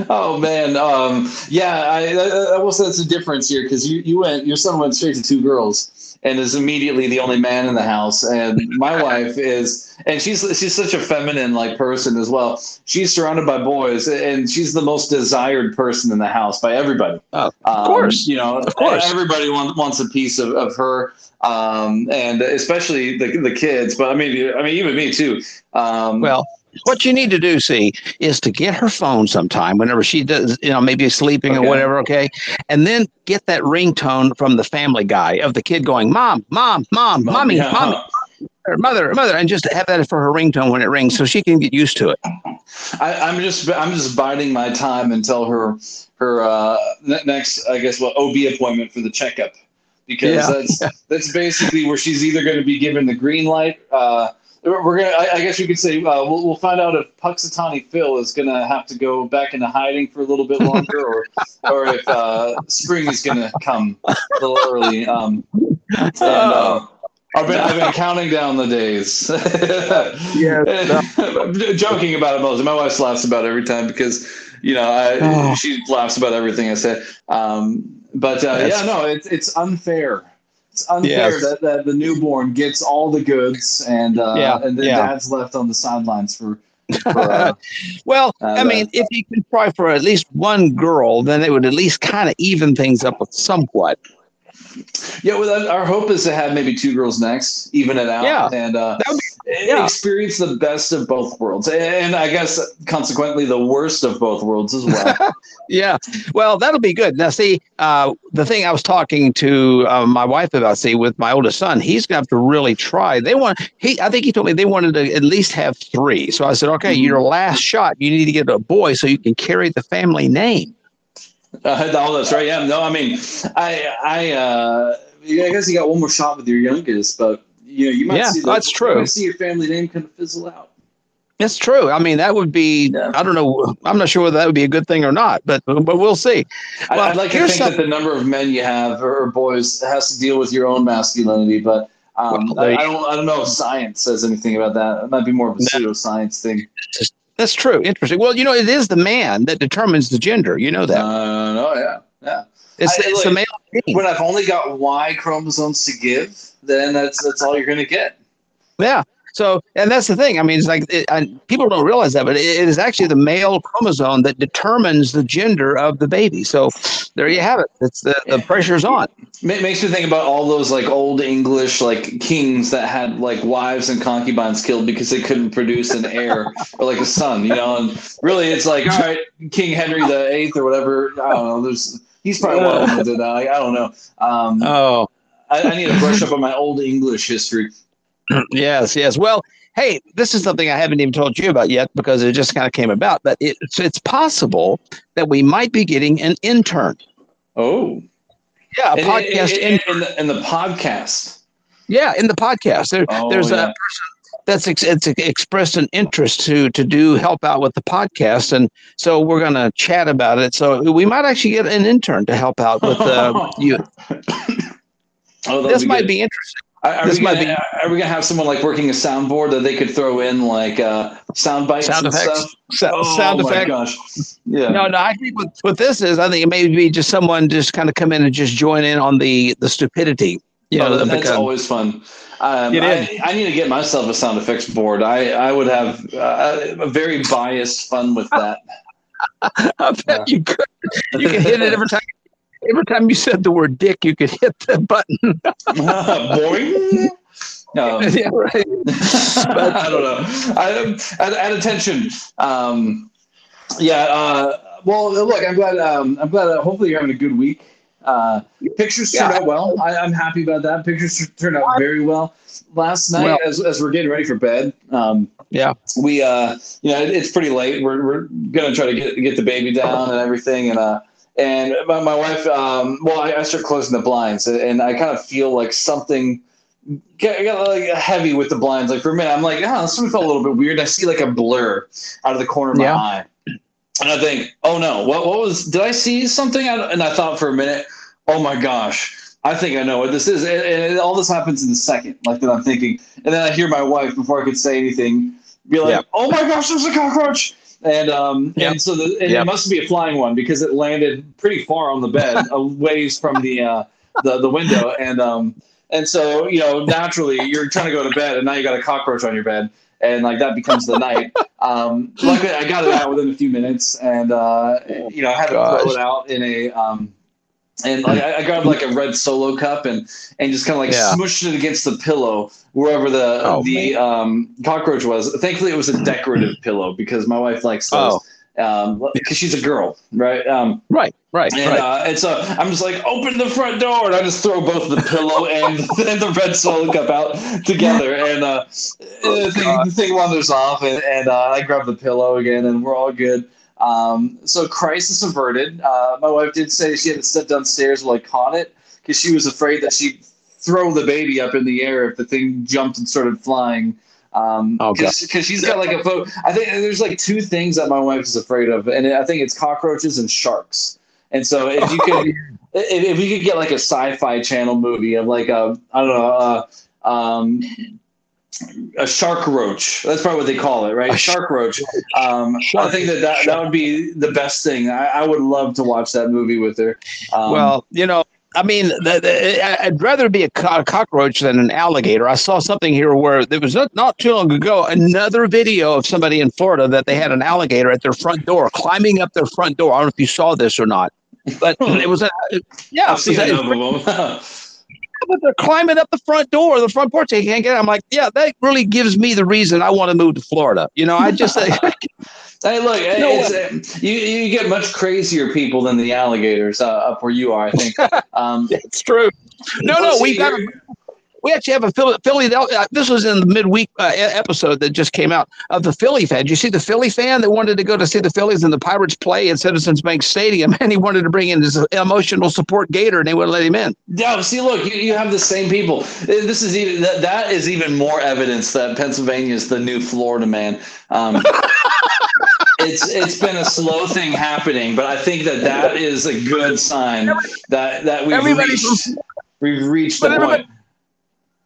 oh man, um, yeah. I, I, I will say that's a difference here because you, you went your son went straight to two girls, and is immediately the only man in the house. And my wife is, and she's she's such a feminine like person as well. She's surrounded by boys, and she's the most desired person in the house by everybody. Oh, of course. you know, Of course. everybody wants wants a piece of, of her, um, and especially the the kids. But I mean, I mean, even me too. Um, Well, what you need to do, see, is to get her phone sometime whenever she does, you know, maybe sleeping or whatever, okay? And then get that ringtone from the family guy of the kid going, Mom, Mom, Mom, Mommy, yeah. Mommy, or Mother, Mother, and just have that for her ringtone when it rings so she can get used to it. I, I'm just I'm just biding my time until her her uh, next I guess what OB appointment for the checkup because Yeah. that's that's basically where she's either going to be given the green light. Uh, we're gonna I, I guess you could say uh, we'll we'll find out if Punxsutawney Phil is gonna have to go back into hiding for a little bit longer or or if uh, spring is gonna come a little early. Um, and, uh, I've been, I've been counting down the days. yeah, joking about it mostly. My wife laughs about it every time because you know I, Oh. she laughs about everything I say. Um, but uh, yeah, no, it's it's unfair. It's unfair Yes. that, that the newborn gets all the goods and uh, Yeah, and then yeah. dad's left on the sidelines for. for uh, Well, Uh, I mean, if you could try for at least one girl, then it would at least kind of even things up somewhat. Yeah, well, that- our hope is to have maybe two girls next, even it out, Yeah. and uh, would yeah. experience the best of both worlds, and I guess consequently the worst of both worlds as well. Yeah, well, that'll be good. Now, see, uh, the thing I was talking to uh, my wife about, see, with my oldest son, he's gonna have to really try. They want he, I think he told me they wanted to at least have three. So I said, okay, Mm-hmm. your last shot, you need to get a boy so you can carry the family name. Uh, all that's right. Yeah. No, I mean, I, I, uh, yeah, I guess you got one more shot with your youngest, but you know, you might Yeah, see the, that's true. You see your family name kind of fizzle out. It's true. I mean, that would be. I don't know. I'm not sure whether that would be a good thing or not, but but we'll see. Well, I'd like to think that the number of men you have or, boys has to deal with your own masculinity, but um, Well, I, I don't. I don't know if science says anything about that. It might be more of a pseudoscience thing. That's true. Interesting. Well, you know, it is the man that determines the gender. You know that. Uh, no, yeah, yeah. It's, I- it's the male. When I've only got Y chromosomes to give, then that's that's all you're going to get. Yeah. So, and that's the thing. I mean, it's like it, and people don't realize that, but it, it is actually the male chromosome that determines the gender of the baby. So, there you have it. It's the the pressure's on. Ma- makes me think about all those like old English like kings that had like wives and concubines killed because they couldn't produce an heir or like a son, you know. And really, it's like all right, King Henry the Eighth or whatever. I don't know. There's he's probably one of them that did that. Like, I don't know. Um, Oh, I, I need to brush up on my old English history. yes, yes. Well, hey, this is something I haven't even told you about yet because it just kind of came about. But it's it's possible that we might be getting an intern. Oh, Yeah, a in, podcast in, intern. in, the, in the podcast. Yeah, in the podcast, there, Oh, there's yeah. a person that's ex- it's expressed an interest to to do help out with the podcast, and so we're going to chat about it. So we might actually get an intern to help out with uh, you. Oh, This be might good. be interesting. Are, are we gonna, are we gonna have someone like working a soundboard that they could throw in like uh, sound bites Sound and effects. stuff? So- oh sound my effect. gosh! Yeah. No, no. I think what, what this is, I think it may be just someone just kind of come in and just join in on the the stupidity. Yeah, Oh, that- that's because- always fun. Um, I. I need to get myself a sound effects board. I, I would have uh, a very biased fun with that. I bet you could. You can hit it every time. Every time you said the word "dick," you could hit the button. Boing. No, yeah, right. I don't know. I, at, at attention. Um, yeah. Uh, well, look, I'm glad. Um, I'm glad. Uh, hopefully, you're having a good week. Uh, pictures turned Yeah. out well. I, I'm happy about that. Pictures turned out very well. Last night, Well- as, as we're getting ready for bed, um, Yeah. we uh, you know, it, it's pretty late. We're we're gonna try to get get the baby down and everything, and uh. And my, my wife, um, well, I, I start closing the blinds, and I kind of feel like something get, got like heavy with the blinds. Like for a minute, I'm like, oh, something felt a little bit weird. I see like a blur out of the corner of my Yeah. eye, and I think, oh no, what what was? Did I see something? And I thought for a minute, oh my gosh, I think I know what this is. And, and all this happens in a second, like that. I'm thinking, and then I hear my wife before I could say anything, be like, Yeah. oh my gosh, there's a cockroach. And um Yeah. and so the and Yeah. it must be a flying one because it landed pretty far on the bed, a ways from the uh the, the window and um And so, you know, naturally you're trying to go to bed and now you got a cockroach on your bed. And like that becomes the night. Um, luckily, I got it out within a few minutes, and uh, you know, I had to throw it out in a um, and like I, I grabbed like a red solo cup and and just kind of like Yeah. smushed it against the pillow wherever the Oh, the um, cockroach was. Thankfully, it was a decorative pillow because my wife likes those. Um, because she's a girl, right? Um, Right, right, and, right. uh, and so I'm just like, open the front door, and I just throw both the pillow and, and the red solo cup out together, and uh, the, thing, the thing wanders off, and, and uh, I grab the pillow again, and we're all good. Um, so crisis averted. Uh, my wife did say she had to step downstairs while I caught it because she was afraid that she'd throw the baby up in the air if the thing jumped and started flying. Um, Oh, because she's got like a photo. I think there's like two things that my wife is afraid of, and I think it's cockroaches and sharks. And so if you could, if, if you could get like a sci-fi channel movie of like a, I don't know, uh, um, a shark roach. That's probably what they call it, right? A shark roach. Um, I think that that, that would be the best thing. I, I would love to watch that movie with her. Um, well, you know, I mean, the, the, I'd rather be a, co- cockroach than an alligator. I saw something here where there was not, not too long ago another video of somebody in Florida that they had an alligator at their front door, climbing up their front door. I don't know if you saw this or not, but it was a yeah, I've seen it was a- enough of them. but they're climbing up the front door, the front porch. They can't get. It. I'm like, yeah, that really gives me the reason I want to move to Florida. You know, I just Hey, look, No uh, you you get much crazier people than the alligators uh, up where you are. I think. Um, it's true. No, no, we see, got. you're- We actually have a Philly. Philly uh, this was in the midweek uh, episode that just came out of the Philly fan. Did you see the Philly fan that wanted to go to see the Phillies and the Pirates play at Citizens Bank Stadium, and he wanted to bring in his emotional support gator, and they wouldn't let him in. No, see, look, you, you have the same people. Uh, This is even that, that is even more evidence that Pennsylvania is the new Florida man. Um, it's it's been a slow thing happening, but I think that that is a good sign that that we've reached, we've reached the point.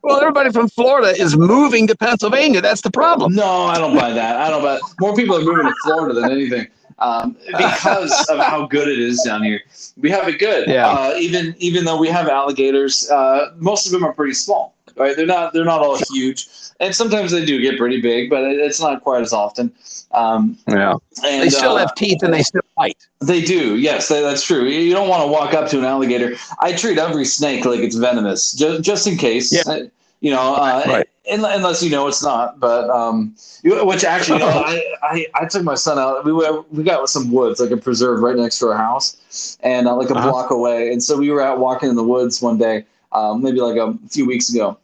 Well, everybody from Florida is moving to Pennsylvania. That's the problem. No, I don't buy that. I don't buy. More people are moving to Florida than anything um, because of how good it is down here. We have it good. Yeah. Uh, even even though we have alligators, uh, most of them are pretty small. Right? They're not. They're not all huge, and sometimes they do get pretty big, but it, it's not quite as often. Um, Yeah, and, they still uh, have teeth and they still bite. They do, yes, that, that's true. You don't want to walk up to an alligator. I treat every snake like it's venomous, just, just in case. Yeah. Uh, you know, uh, Right. un- unless you know it's not. But um, which actually, you know, I, I I took my son out. We were, we got with some woods, like a preserve right next to our house, and uh, like a Uh-huh. block away. And so we were out walking in the woods one day, um, maybe like a few weeks ago,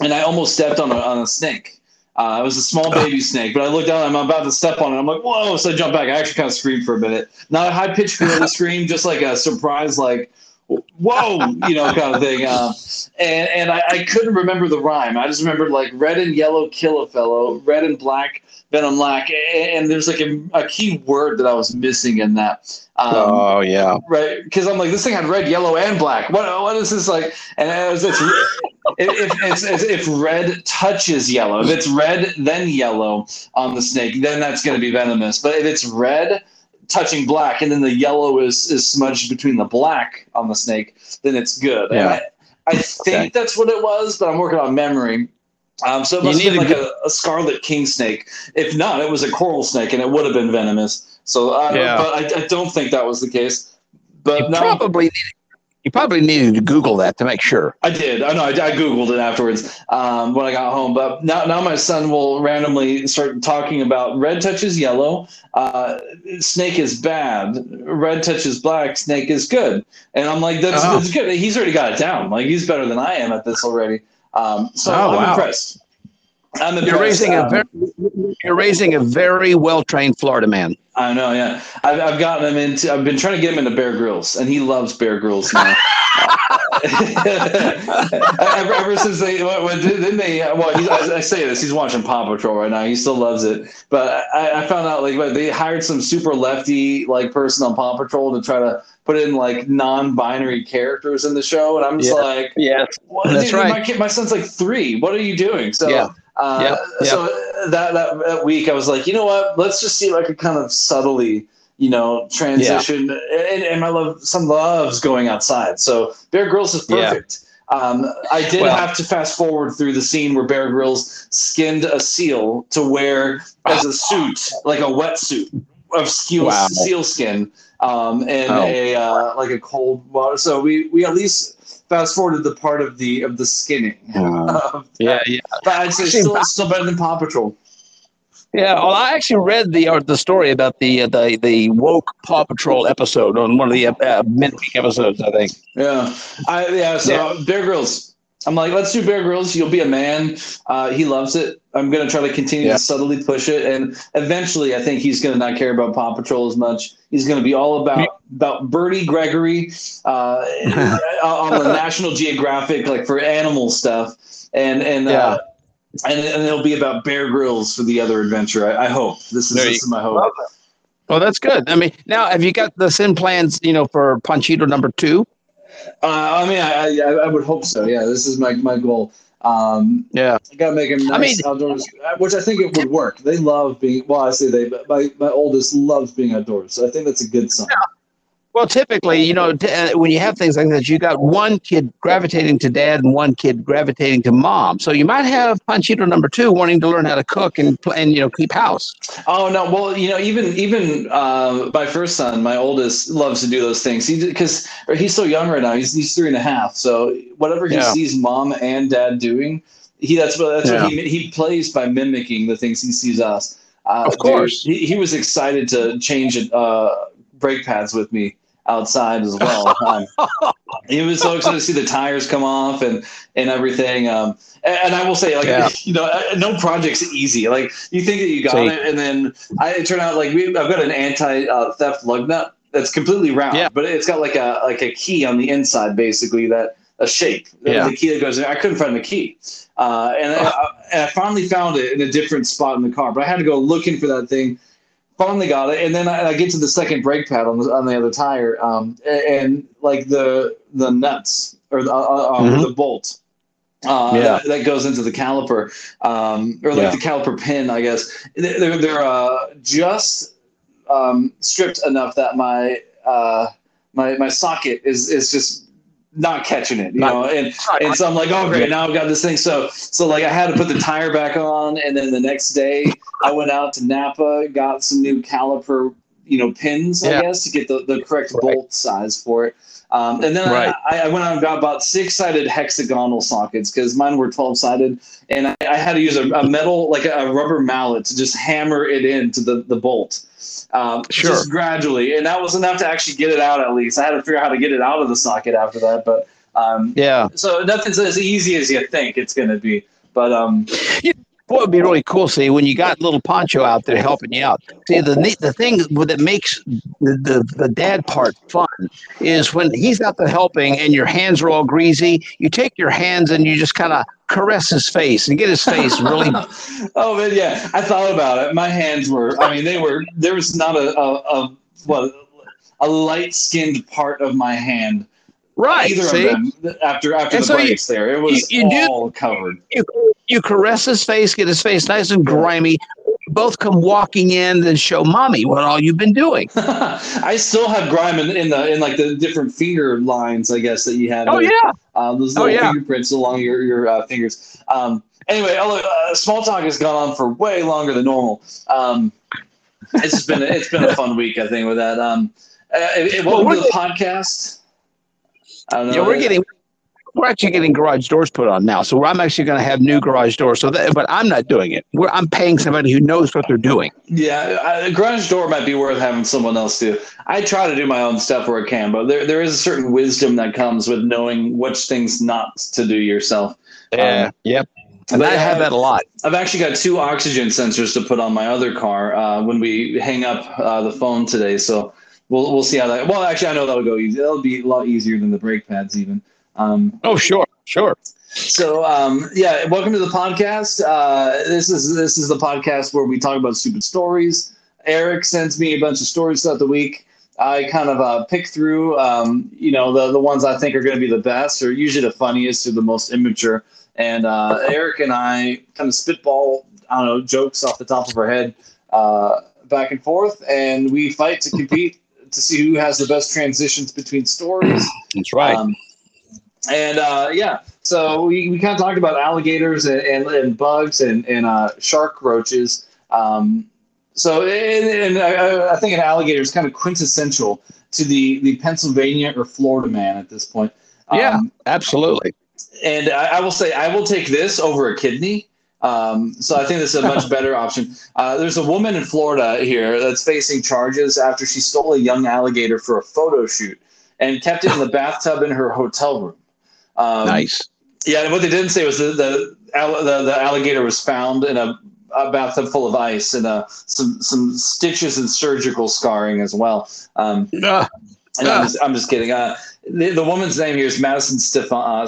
and I almost stepped on a on a snake. Uh, it was a small baby snake, but I looked down. I'm about to step on it. I'm like, "Whoa!" So I jump back. I actually kind of screamed for a minute. Not a high pitched gorilla scream, just like a surprise, like "Whoa!" you know, kind of thing. Uh, and and I, I couldn't remember the rhyme. I just remembered like red and yellow kill a fellow, red and black venom lack, and, and there's like a, a key word that I was missing in that. Um, oh yeah. right because i'm like this thing had red yellow and black what, what is this like and it was, it's, if, it's, it's, if red touches yellow if it's red then yellow on the snake then that's going to be venomous but if it's red touching black and then the yellow is, is smudged between the black on the snake then it's good Yeah. I, I think Okay. that's what it was but i'm working on memory um, so it must have been like a, a scarlet king snake. If not, it was a coral snake, and it would have been venomous. So, I don't- Yeah. but I, I don't think that was the case. But no, probably needed, you probably needed to Google that to make sure. I did. I know. I, I googled it afterwards um, when I got home. But now, now my son will randomly start talking about red touches yellow, uh, snake is bad. Red touches black, snake is good. And I'm like, that's, Oh. that's good. He's already got it down. Like he's better than I am at this already. Um, so Oh, I'm wow. impressed. I'm. You're raising a Um, very, you're raising a very well trained Florida man. I know, yeah. I've, I've gotten him into. I've been trying to get him into Bear Grylls, and he loves Bear Grylls now. ever, ever since they, when, when- didn't they? Well, he, I, I say this, he's watching Paw Patrol right now. He still loves it. But I, I found out like they hired some super lefty like person on Paw Patrol to try to put in like non-binary characters in the show, and I'm just Yeah. like, yeah? That's Dude, My, right. kid, my son's like three. What are you doing? So, Yeah. Uh, Yeah. Yeah. so that, that that week, I was like, you know what? Let's just see if I could kind of subtly, you know, transition. And, and I love some loves going outside. So Bear Grylls is Yeah. perfect. Um, I did Well- have to fast forward through the scene where Bear Grylls skinned a seal to wear as a suit, like a wetsuit of seal, Wow. seal skin, um, and Oh. a uh, like a cold water. So we we at least fast forwarded the part of the of the skinning. Um, Yeah, yeah. but I'd say Actually, still still better than Paw Patrol. Yeah, well, I actually read the or the story about the uh, the the woke Paw Patrol episode on one of the uh, midweek episodes, I think. Yeah, I yeah. So Bear Grylls. I'm like, let's do Bear Grylls. You'll be a man. Uh, he loves it. I'm gonna try to continue Yeah. to subtly push it, and eventually, I think he's gonna not care about Paw Patrol as much. He's gonna be all about about Bertie Gregory uh, on the National Geographic, like for animal stuff, and and Yeah. uh, and and it'll be about Bear Grylls for the other adventure. I, I hope this is this is my hope. Well, that's good. I mean, now have you got the sin plans? You know, for Panchito number two? Uh, I mean, I, I I would hope so. Yeah, this is my my goal. Um, Yeah. I gotta make him nice I mean- outdoors, uh, which I think it would work. They love being. Well, I say they, but my my oldest loves being outdoors, so I think that's a good sign. Well, typically, you know, t- uh, when you have things like that, you got one kid gravitating to dad and one kid gravitating to mom. So you might have Panchito number two wanting to learn how to cook and and you know keep house. Oh no! Well, you know, even even uh, my first son, my oldest, loves to do those things. He because he's so young right now. He's he's three and a half. So whatever he Yeah. sees mom and dad doing, he that's what that's Yeah. what he he plays by mimicking the things he sees us. Uh, Of course. he, he was excited to change uh, brake pads with me outside as well. Um, he was so excited to see the tires come off and and everything. Um, and, and I will say, like, Yeah. you know, uh, no project's easy. Like, you think that you got it, and then I it turned out like we, I've got an anti uh, theft lug nut that's completely round, Yeah. but it's got like a like a key on the inside, basically that a shape. Yeah. The key that goes in. I couldn't find the key. Uh, and, I, and I finally found it in a different spot in the car, but I had to go looking for that thing finally got it, and then I, I get to the second brake pad on the on the other tire, um, and, and like the the nuts or the, uh, uh, um, Mhm. the bolt. Uh, Yeah. that, that goes into the caliper, um, or like Yeah. the caliper pin, I guess. They're they're uh, just um, stripped enough that my uh, my my socket is is just not catching it, you Not- know. And and so I'm like, oh great, now I've got this thing. So so like I had to put the tire back on, and then the next day I went out to Napa, got some new caliper, you know, pins, Yeah. I guess, to get the, the correct bolt size for it. Um, and then Right. I, I went out and got about six sided hexagonal sockets because mine were 12 sided. And I, I had to use a, a metal, like a, rubber mallet to just hammer it into the, the bolt. Um, Sure. Just gradually. And that was enough to actually get it out at least. I had to figure out how to get it out of the socket after that. But um, Yeah. so nothing's as easy as you think it's going to be. But um, What would be really cool, see, when you got little Pancho out there helping you out. See, the neat, the thing that makes the, the, the dad part fun is when he's out there helping and your hands are all greasy, you take your hands and you just kind of caress his face and get his face really. oh man, yeah. I thought about it. My hands were. I mean, they were. There was not a a, a what a light skinned part of my hand. Right. Either see? of them after after And the so you- there, it was you- you do- all covered. You, you caress his face, get his face nice and grimy. Both come walking in and show mommy what all you've been doing. I still have grime in, in the in like the different finger lines, I guess that you had. Oh, there. yeah. uh, those Oh, little yeah. fingerprints along your your uh, fingers. Um, anyway, uh, small talk has gone on for way longer than normal. Um, it's been it's been a fun week, I think, with that. Um, uh, welcome we're to the podcast. I don't know. Yeah, we're getting we're actually getting garage doors put on now. So I'm actually going to have new garage doors. So that, but I'm not doing it. We're, I'm paying somebody who knows what they're doing. Yeah, I- a garage door might be worth having someone else do. I try to do my own stuff where I can, but there, there is a certain wisdom that comes with knowing which things not to do yourself. Yeah. yep. And I have yeah, that a lot. I've actually got two oxygen sensors to put on my other car uh, when we hang up uh, the phone today. So we'll we'll see how that. Well, actually, I know that'll go easy. That'll be a lot easier than the brake pads even. Um, Oh, sure, sure. so um, yeah, welcome to the podcast. Uh, this is this is the podcast where we talk about stupid stories. Eric sends me a bunch of stories throughout the week. I kind of uh, pick through, um, you know, the the ones I think are going to be the best, or usually the funniest or the most immature. And uh, Eric and I kind of spitball, I don't know, jokes off the top of our head, uh, back and forth, and we fight to compete to see who has the best transitions between stories. That's right. Um, and uh, yeah, so we, we kind of talked about alligators and, and, and bugs and, and uh, shark roaches. Um, so, and, and I, I think an alligator is kind of quintessential to the, the Pennsylvania or Florida man at this point. Yeah, Um, absolutely. and I, I will say, I will take this over a kidney. Um, so I think this is a much better option. Uh, there's a woman in Florida here that's facing charges after she stole a young alligator for a photo shoot and kept it in the bathtub in her hotel room. Um, Nice. Yeah, and what they didn't say was the the, the, the alligator was found in a, a bathtub full of ice and uh, some some stitches and surgical scarring as well. Um, and I'm Ah. just, I'm just kidding. Uh, the, the woman's name here is Madison Stefan, uh.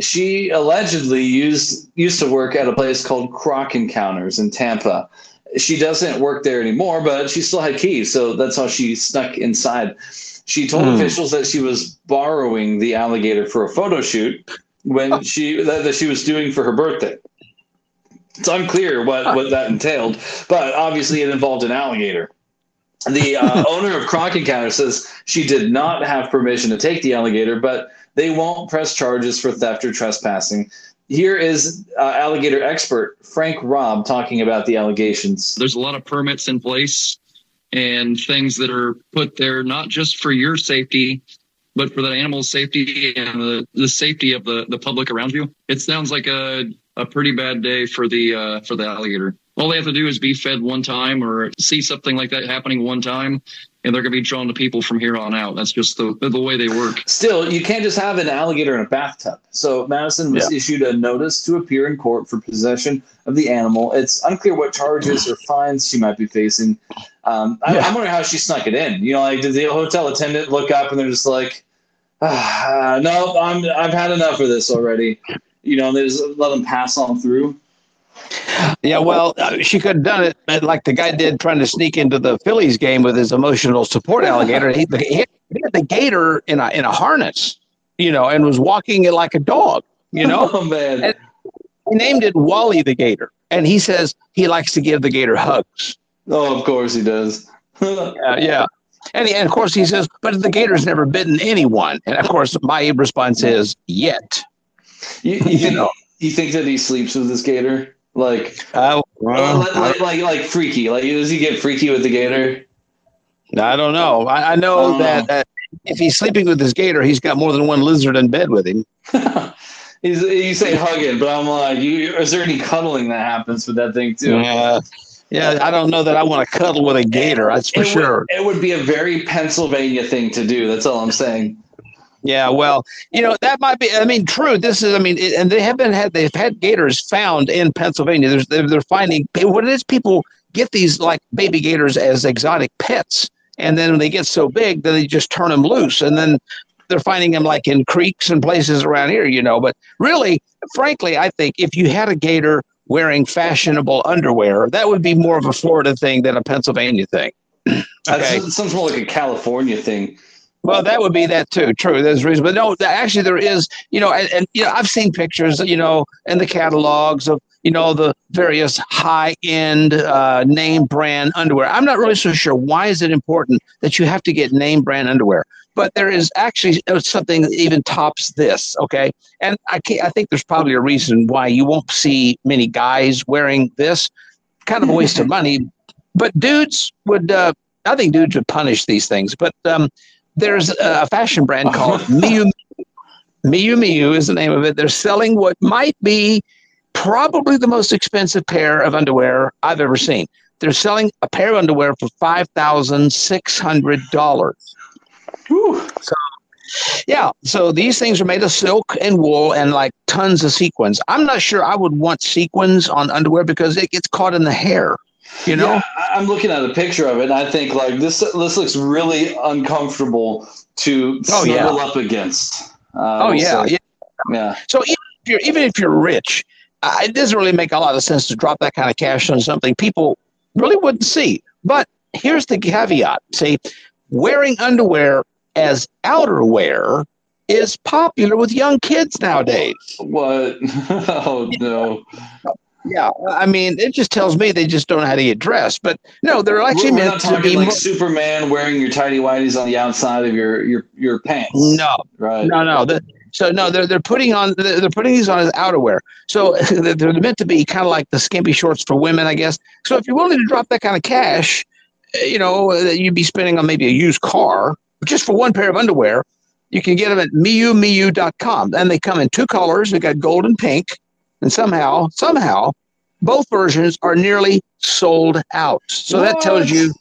She allegedly used used to work at a place called Croc Encounters in Tampa. She doesn't work there anymore, but she still had keys, so that's how she snuck inside. She told Hmm. officials that she was borrowing the alligator for a photo shoot when she that, that she was doing for her birthday. It's unclear what, what that entailed, but obviously it involved an alligator. The uh, owner of Croc Encounter says she did not have permission to take the alligator, but they won't press charges for theft or trespassing. Here is uh, alligator expert Frank Robb talking about the allegations. There's a lot of permits in place and things that are put there not just for your safety, but for the animal's safety and the, the safety of the, the public around you. It sounds like a, a pretty bad day for the uh, for the alligator. All they have to do is be fed one time or see something like that happening one time, and they're going to be drawn to people from here on out. That's just the the way they work. Still, you can't just have an alligator in a bathtub. So Madison was Yeah. issued a notice to appear in court for possession of the animal. It's unclear what charges or fines she might be facing. Um, I, I'm wondering how she snuck it in. You know, like did the hotel attendant look up and they're just like, ah, "No, I'm I've had enough of this already." You know, they just let them pass on through. Yeah, well, uh, she could have done it like the guy did trying to sneak into the Phillies game with his emotional support alligator. He, he had the gator in a in a harness, you know, and was walking it like a dog, you know. oh man, And he named it Wally the gator, and he says he likes to give the gator hugs. Oh, of course he does. Yeah, yeah. And, he, and of course he says, but the gator's never bitten anyone. And of course my response is yet. You, you, think, you think that he sleeps with this gator? Like, Uh, like, like, like, like freaky? Like, does he get freaky with the gator? I don't know. I, I know Oh. that uh, if he's sleeping with his gator, he's got more than one lizard in bed with him. He's, you say hugging, but I'm like, you, is there any cuddling that happens with that thing too? Yeah. Yeah, I don't know that I want to cuddle with a gator. That's for it sure. Would, it would be a very Pennsylvania thing to do. That's all I'm saying. Yeah, well, you know that might be. I mean, true. This is. I mean, it, and they have been had. They've had gators found in Pennsylvania. There's they're, they're finding what it is. People get these like baby gators as exotic pets, and then when they get so big, then they just turn them loose, and then they're finding them like in creeks and places around here. You know, but really, frankly, I think if you had a gator wearing fashionable underwear, that would be more of a Florida thing than a Pennsylvania thing. Uh, okay. That sounds more like a California thing. Well, that would be that too. True, there's a reason, but no, actually, there is. You know, and, and you know, I've seen pictures. You know, in the catalogs of you know the various high-end uh, name brand underwear. I'm not really so sure why is it important that you have to get name brand underwear, but there is actually uh, something that even tops this. Okay, and I can't, I think there's probably a reason why you won't see many guys wearing this. Kind of a waste of money, but dudes would. Uh, I think dudes would punish these things, but. Um, there's a fashion brand called Miu Miu Miu is the name of it. They're selling what might be probably the most expensive pair of underwear I've ever seen. They're selling a pair of underwear for five thousand six hundred dollars. So, yeah. So these things are made of silk and wool and like tons of sequins. I'm not sure I would want sequins on underwear because it gets caught in the hair. You know. Yeah, I'm looking at a picture of it, and I think like this. This looks really uncomfortable to Oh, yeah. snuggle up against. Uh, Oh yeah, so- yeah. yeah. So even if you're even if you're rich, uh, it doesn't really make a lot of sense to drop that kind of cash on something people really wouldn't see. But here's the caveat: see, wearing underwear as outerwear is popular with young kids nowadays. What? oh no. Yeah, I mean, it just tells me they just don't know how to get dressed. But no, they're actually We're, meant not to be like more- Superman wearing your tidy whities on the outside of your your your pants. No, Right. No, no. The, So no, they're they're putting on they're putting these on as outerwear. So they're meant to be kind of like the skimpy shorts for women, I guess. So if you're willing to drop that kind of cash, eh, you know that you'd be spending on maybe a used car just for one pair of underwear. You can get them at miumiu.com, and they come in two colors. They got gold and pink, and somehow somehow both versions are nearly sold out. So that tells you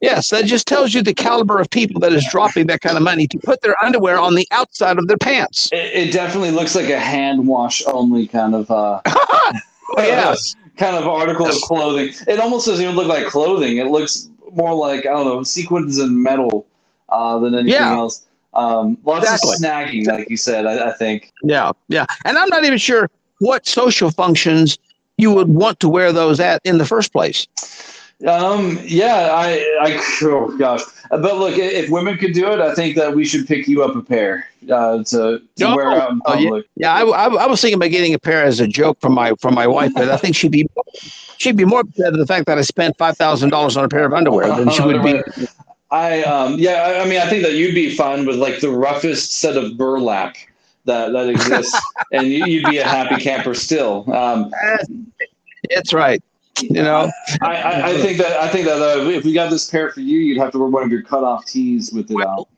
Yes, that just tells you the caliber of people that is dropping that kind of money to put their underwear on the outside of their pants. It, it definitely looks like a hand wash only kind of uh Oh, yes. kind of article of clothing. It almost doesn't even look like clothing. It looks more like I don't know sequins and metal uh, than anything Yeah. else. Um, lots Exactly. of snagging, like you said. I, I think. Yeah, yeah. And I'm not even sure what social functions you would want to wear those at in the first place. Um, yeah, I, I, oh gosh. But look, if women could do it, I think that we should pick you up a pair uh, to, to Oh, wear out in oh, yeah. public. Yeah, I, I, I was thinking about getting a pair as a joke from my from my wife, but I think she'd be she'd be more upset at the fact that I spent five thousand dollars on a pair of underwear than she would be. I, um, yeah, I, I mean, I think that you'd be fine with like the roughest set of burlap that that exists, and you, you'd be a happy camper still. Um, That's right. You know, I, I, I think that I think that uh, if we got this pair for you, you'd have to wear one of your cutoff tees with it out.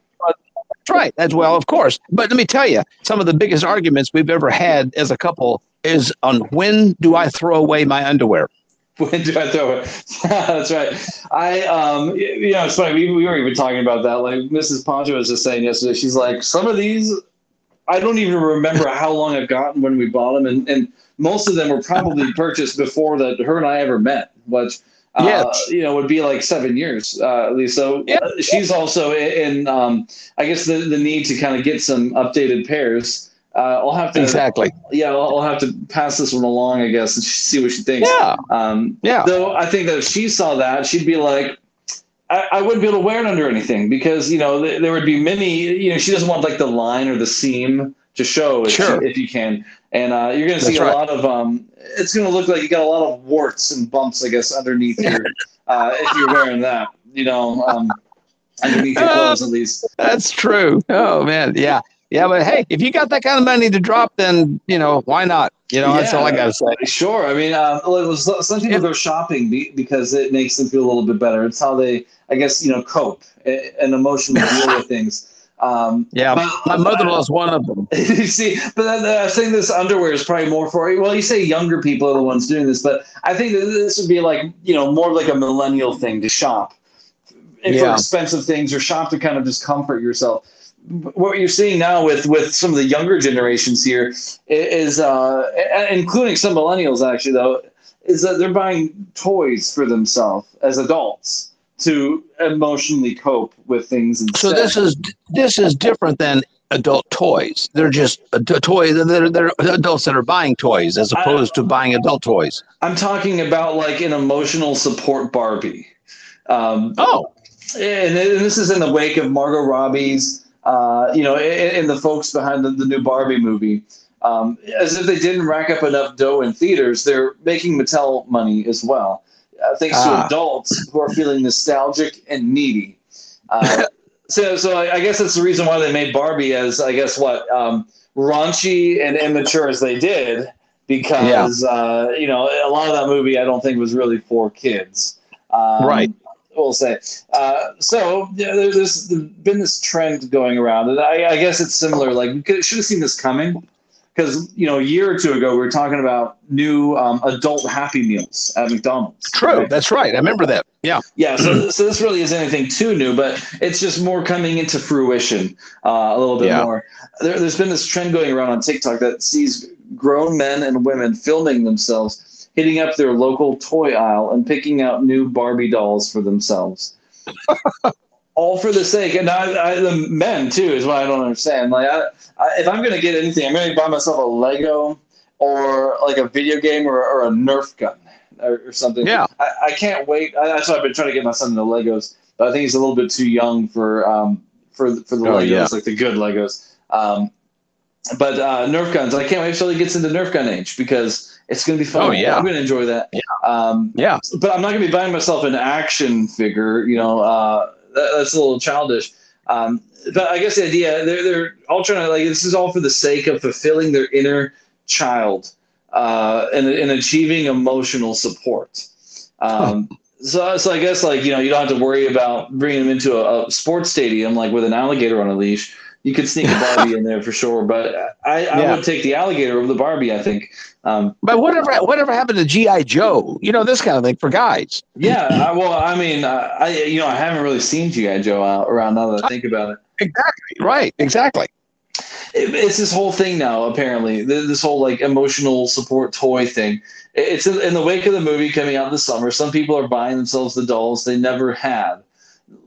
That's right. As well, of course. But let me tell you, some of the biggest arguments we've ever had as a couple is on when do I throw away my underwear? When do I throw it? That's right. I, um, y- you know, it's funny. We, we were even talking about that. Like Mrs. Pancho was just saying yesterday. She's like, some of these, I don't even remember how long I've gotten when we bought them, and and most of them were probably purchased before that her and I ever met, which. Uh, Yes. you know, would be like seven years uh, at least. So uh, she's also in, in um, I guess, the, the need to kind of get some updated pairs. Uh, I'll have to Exactly. yeah, I'll, I'll have to pass this one along, I guess, and see what she thinks. Yeah. Um, Yeah. Though I think that if she saw that, she'd be like, I, I wouldn't be able to wear it under anything because you know th- there would be many. You know, she doesn't want like the line or the seam to show if, Sure. if you can, and uh, you're going to see That's a lot of. Um, it's going to look like you got a lot of warts and bumps, I guess, underneath your uh, if you're wearing that. You know, um, underneath your clothes at least. That's true. Oh man, yeah, yeah. But hey, if you got that kind of money to drop, then you know why not? You know, that's all I gotta say. Sure. I mean, uh, some some people go shopping because it makes them feel a little bit better. It's how they, I guess, you know, cope and emotionally deal with things. Um, Yeah, but- my mother-in-law's one of them. you see, but then, uh, I think this underwear is probably more for. Well, you say younger people are the ones doing this, but I think that this would be like you know more like a millennial thing to shop for Yeah. expensive things or shop to kind of just comfort yourself. What you're seeing now with with some of the younger generations here is, uh, including some millennials actually though, is that they're buying toys for themselves as adults to emotionally cope with things. Instead. So this is this is different than adult toys. They're just a toy. They're, they're adults that are buying toys as opposed to buying adult toys. I'm talking about like an emotional support Barbie. Um, oh, and, and this is in the wake of Margot Robbie's, uh, you know, and, and the folks behind the, the new Barbie movie. Um, as if they didn't rack up enough dough in theaters, they're making Mattel money as well, uh, thanks Ah. to adults who are feeling nostalgic and needy. Uh, so, so I, guess that's the reason why they made Barbie as, I guess, what um, raunchy and immature as they did, because uh, you know a lot of that movie I don't think was really for kids. Um, Right. We'll say. Uh, so yeah, there- there's been this trend going around, and I, I guess it's similar. Like we could, should have seen this coming, because you know a year or two ago we were talking about new um, adult Happy Meals at McDonald's. true. That's right. I remember that. Yeah. Yeah, so, so this really isn't anything too new, but it's just more coming into fruition uh, a little bit Yeah. more. There, there's been this trend going around on TikTok that sees grown men and women filming themselves hitting up their local toy aisle and picking out new Barbie dolls for themselves. All for the sake, and I, I, the men too is what I don't understand. Like, I, I, if I'm going to get anything, I'm going to buy myself a Lego or like a video game or, or a Nerf gun or, or something. Yeah. I, I can't wait. I, that's why I've been trying to get my son into Legos, but I think he's a little bit too young for um for for the Oh, Legos, yeah. like the good Legos. Um, but uh, Nerf guns, I can't wait till he gets into Nerf gun age because it's going to be fun. Oh, yeah. I'm going to enjoy that. Yeah. Um, Yeah. but I'm not going to be buying myself an action figure. You know, uh, that, that's a little childish. Um, but I guess the idea they're they're all trying to like this is all for the sake of fulfilling their inner child uh, and and achieving emotional support. Um, so so I guess like you know you don't have to worry about bringing them into a, a sports stadium like with an alligator on a leash. You could sneak a Barbie in there for sure, but I, I Yeah. would take the alligator over the Barbie. I think. Um, But whatever whatever happened to GI Joe? You know this kind of thing for guys. yeah, I, well, I mean, I, I you know I haven't really seen GI Joe out around now that I think about it. Exactly. Right. Exactly. It- it's this whole thing now apparently this whole like emotional support toy thing it's in, in the wake of the movie coming out this summer some people are buying themselves the dolls they never had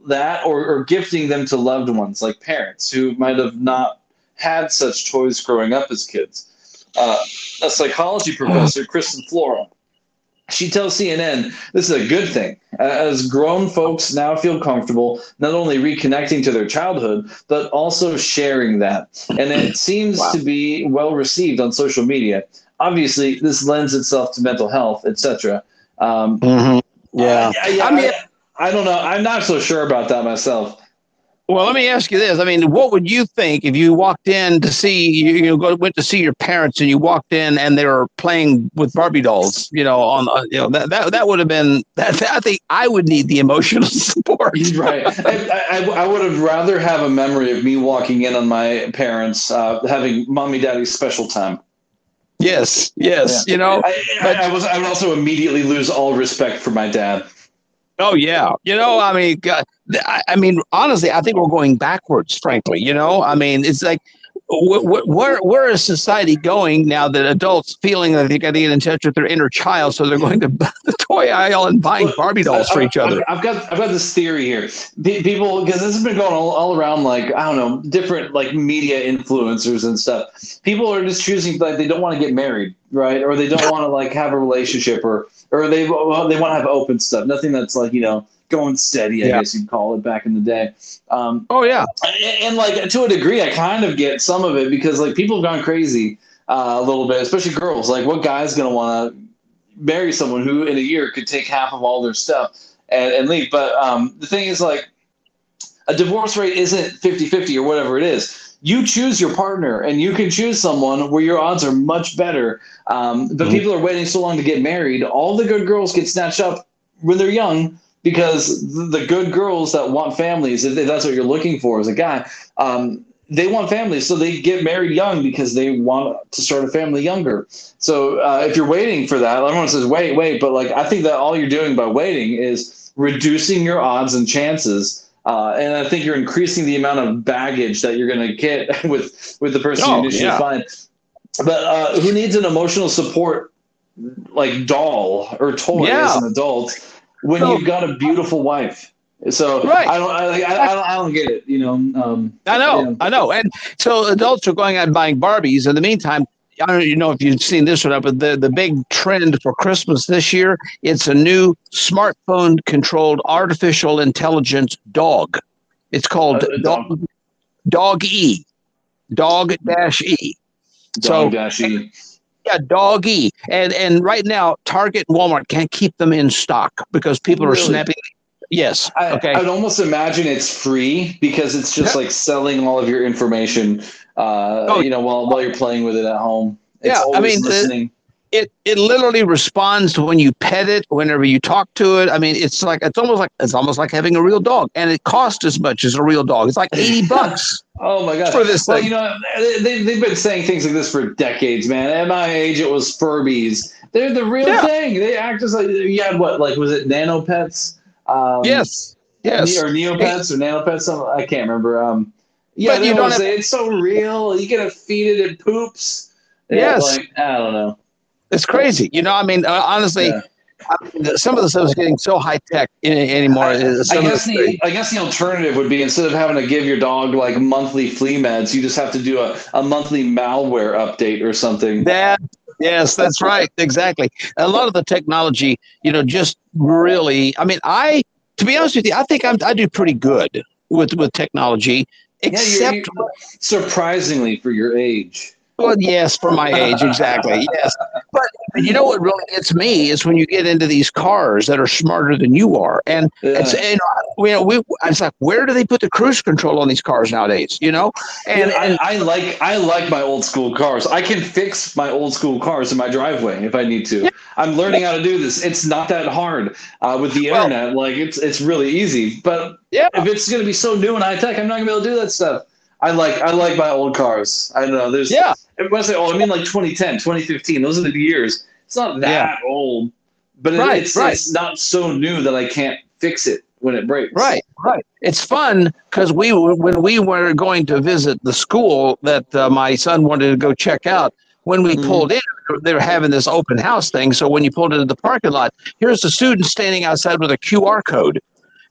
that or, or gifting them to loved ones like parents who might have not had such toys growing up as kids uh, a psychology professor kristen flora she tells CNN this is a good thing, uh, as grown folks now feel comfortable not only reconnecting to their childhood, but also sharing that. And it seems to be well received on social media. Obviously, this lends itself to mental health, etc. Um, Yeah. I, I, mean, I, don't know. I'm not so sure about that myself. Well, let me ask you this. I mean, what would you think if you walked in to see you, you know, went to see your parents and you walked in and they were playing with Barbie dolls, you know, on, uh, you know, that, that, that would have been, that, that, I think I would need the emotional support. right. I, I, I would have rather have a memory of me walking in on my parents uh, having mommy daddy's special time. Yes, yes, you know, I, I, I was. I would also immediately lose all respect for my dad. Oh yeah, you know, I mean, God, I, I mean, honestly, I think we're going backwards. Frankly, you know, I mean, it's like, where where is society going now that adults feeling that they got to get in touch with their inner child, so they're going to the toy aisle and buying Barbie dolls for each other? I've, got I've got this theory here. Pe- People, because this has been going all, all around, like I don't know, different like media influencers and stuff. People are just choosing like they don't want to get married, right? Or they don't want to like have a relationship, or or they well, they want to have open stuff. Nothing that's like you know going steady. I Yeah. guess you'd call it back in the day. Um, oh yeah, and, and like to a degree, I kind of get some of it because like people have gone crazy uh, a little bit, especially girls. Like, what guy's gonna want to marry someone who in a year could take half of all their stuff and, and leave? But um, the thing is, like, a divorce rate isn't 50-50 or whatever it is. You choose your partner, and you can choose someone where your odds are much better. Um, but people are waiting so long to get married. All the good girls get snatched up when they're young because the good girls that want families, if that's what you're looking for as a guy, um, they want families, so they get married young because they want to start a family younger. So uh, if you're waiting for that, everyone says wait, wait, but like I think that all you're doing by waiting is reducing your odds and chances. Uh, and I think you're increasing the amount of baggage that you're going to get with with the person Oh, you initially yeah. find. But uh, who needs an emotional support like doll or toy Yeah. as an adult when So- you've got a beautiful wife? So Right. I don't, I, I, I don't, I don't get it. You know, um, I know. I know. And so adults are going out buying Barbies. In the meantime, I don't you know if you've seen this or not, but the, the big trend for Christmas this year, it's a new smartphone controlled artificial intelligence dog. It's called A- a dog, dog E. Dog dash E. So Dog dash E. yeah, dog E. And and right now, Target and Walmart can't keep them in stock because people are Really? snapping. Yes. I, okay. I'd almost imagine it's free because it's just like selling all of your information. Uh, Oh, you know, while while you're playing with it at home. It's Yeah, I mean, the- listening. It it literally responds to when you pet it, whenever you talk to it. I mean, it's like it's almost like it's almost like having a real dog, and it costs as much as a real dog. It's like eighty bucks. Oh my god! for this well, thing. you know, they, they've been saying things like this for decades, man. At my age, it was Furbies. They're the real Yeah. thing. They act just like you had what? Like was it Nano Pets? Um, yes, yes. or Neopets or Nanopets. Something I can't remember. Um, yeah, But you don't have- say it's so real. You gotta feed it, it poops. Yeah, Yes. like, I don't know. It's crazy. You know, I mean, uh, honestly, Yeah. I mean, some of the stuff is getting so high tech anymore. I, I guess the- the I guess the alternative would be instead of having to give your dog like monthly flea meds, you just have to do a, a monthly malware update or something. That yes, that's right, exactly. A lot of the technology, you know, just really. I mean, I to be honest with you, I think I'm, I do pretty good with with technology, Yeah, you're- you're- surprisingly for your age. Well, yes, for my age, exactly. Yes, but And you know what really gets me is when you get into these cars that are smarter than you are, and it's Yeah. you know, you know we it's like where do they put the cruise control on these cars nowadays? You know, and, Yeah, and I, I like I like my old school cars. I can fix my old school cars in my driveway if I need to. I'm learning how to do this. It's not that hard uh, with the Well- internet. Like it's it's really easy. But yeah, if it's gonna be so new and high tech, I'm not gonna be able to do that stuff. I like I like my old cars. I don't know. There's Yeah. When I say oh, I mean like 2010, 2015. Those are the years. It's not that Yeah. old, but it, Right, it's right. it's not so new that I can't fix it when it breaks. Right, right. It's fun because we when we were going to visit the school that uh, my son wanted to go check out. When we pulled in, they were having this open house thing. So when you pulled into the parking lot, here's the student standing outside with a QR code,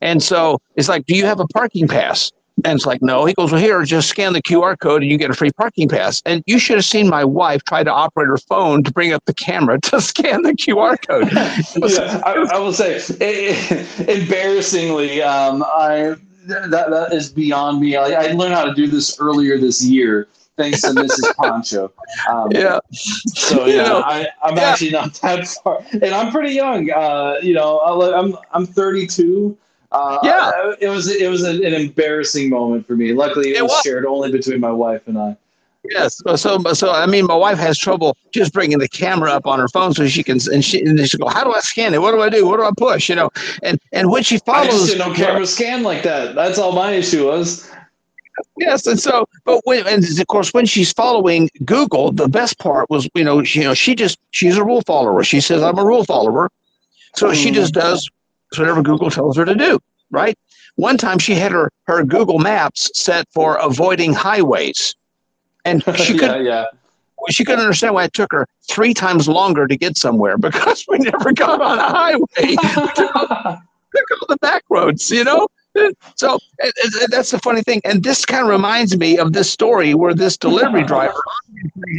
and so it's like, "Do you have a parking pass?" And it's like, "No." He goes, "Well, here, just scan the QR code and you get a free parking pass." And you should have seen my wife try to operate her phone to bring up the camera to scan the QR code. yeah, I, I will say, eh, eh, embarrassingly, um, I that that is beyond me. I, I learned how to do this earlier this year, thanks to Mrs. Pancho. Um, Yeah. So You yeah, know, I, I'm yeah. actually not that far, and I'm pretty young. Uh, you know, I'll- I'm I'm 32. Uh, Yeah. it was it was an, embarrassing moment for me. Luckily, it, It was, was. shared only between my wife and I. Yes. So, so, so, I mean, my wife has trouble just bringing the camera up on her phone so she can, and she, and she go, how do I scan it? What do I do? What do I push? You know, and, and when she I just follows, didn't know camera scan like that. That's all my issue was. yes. And so, but when, and of course, when she's following Google, the best part was, you know, she, you know, she just, she's a rule follower. She says, I'm a rule follower. So she just does whatever Google tells her to do. Right. One time she had her, her Google maps set for avoiding highways and she couldn't, yeah. she couldn't understand why it took her three times longer to get somewhere because we never got on a highway. We took all, took all the back roads, you know? So that's the funny thing. And this kind of reminds me of this story where this delivery driver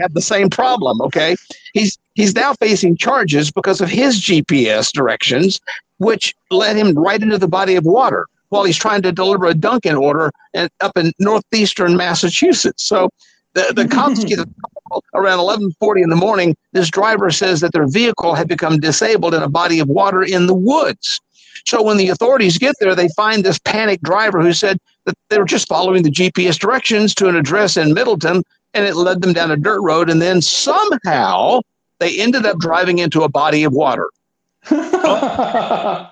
had the same problem. Okay. He's he's now facing charges because of his GPS directions, which led him right into the body of water while he's trying to deliver a Dunkin' order and up in northeastern Massachusetts. So the, the cops get around 11:40 in the morning. This driver says that their vehicle had become disabled in a body of water in the woods. So when the authorities get there, they find this panicked driver who said that they were just following the GPS directions to an address in Middleton, and it led them down a dirt road. And then somehow they ended up driving into a body of water.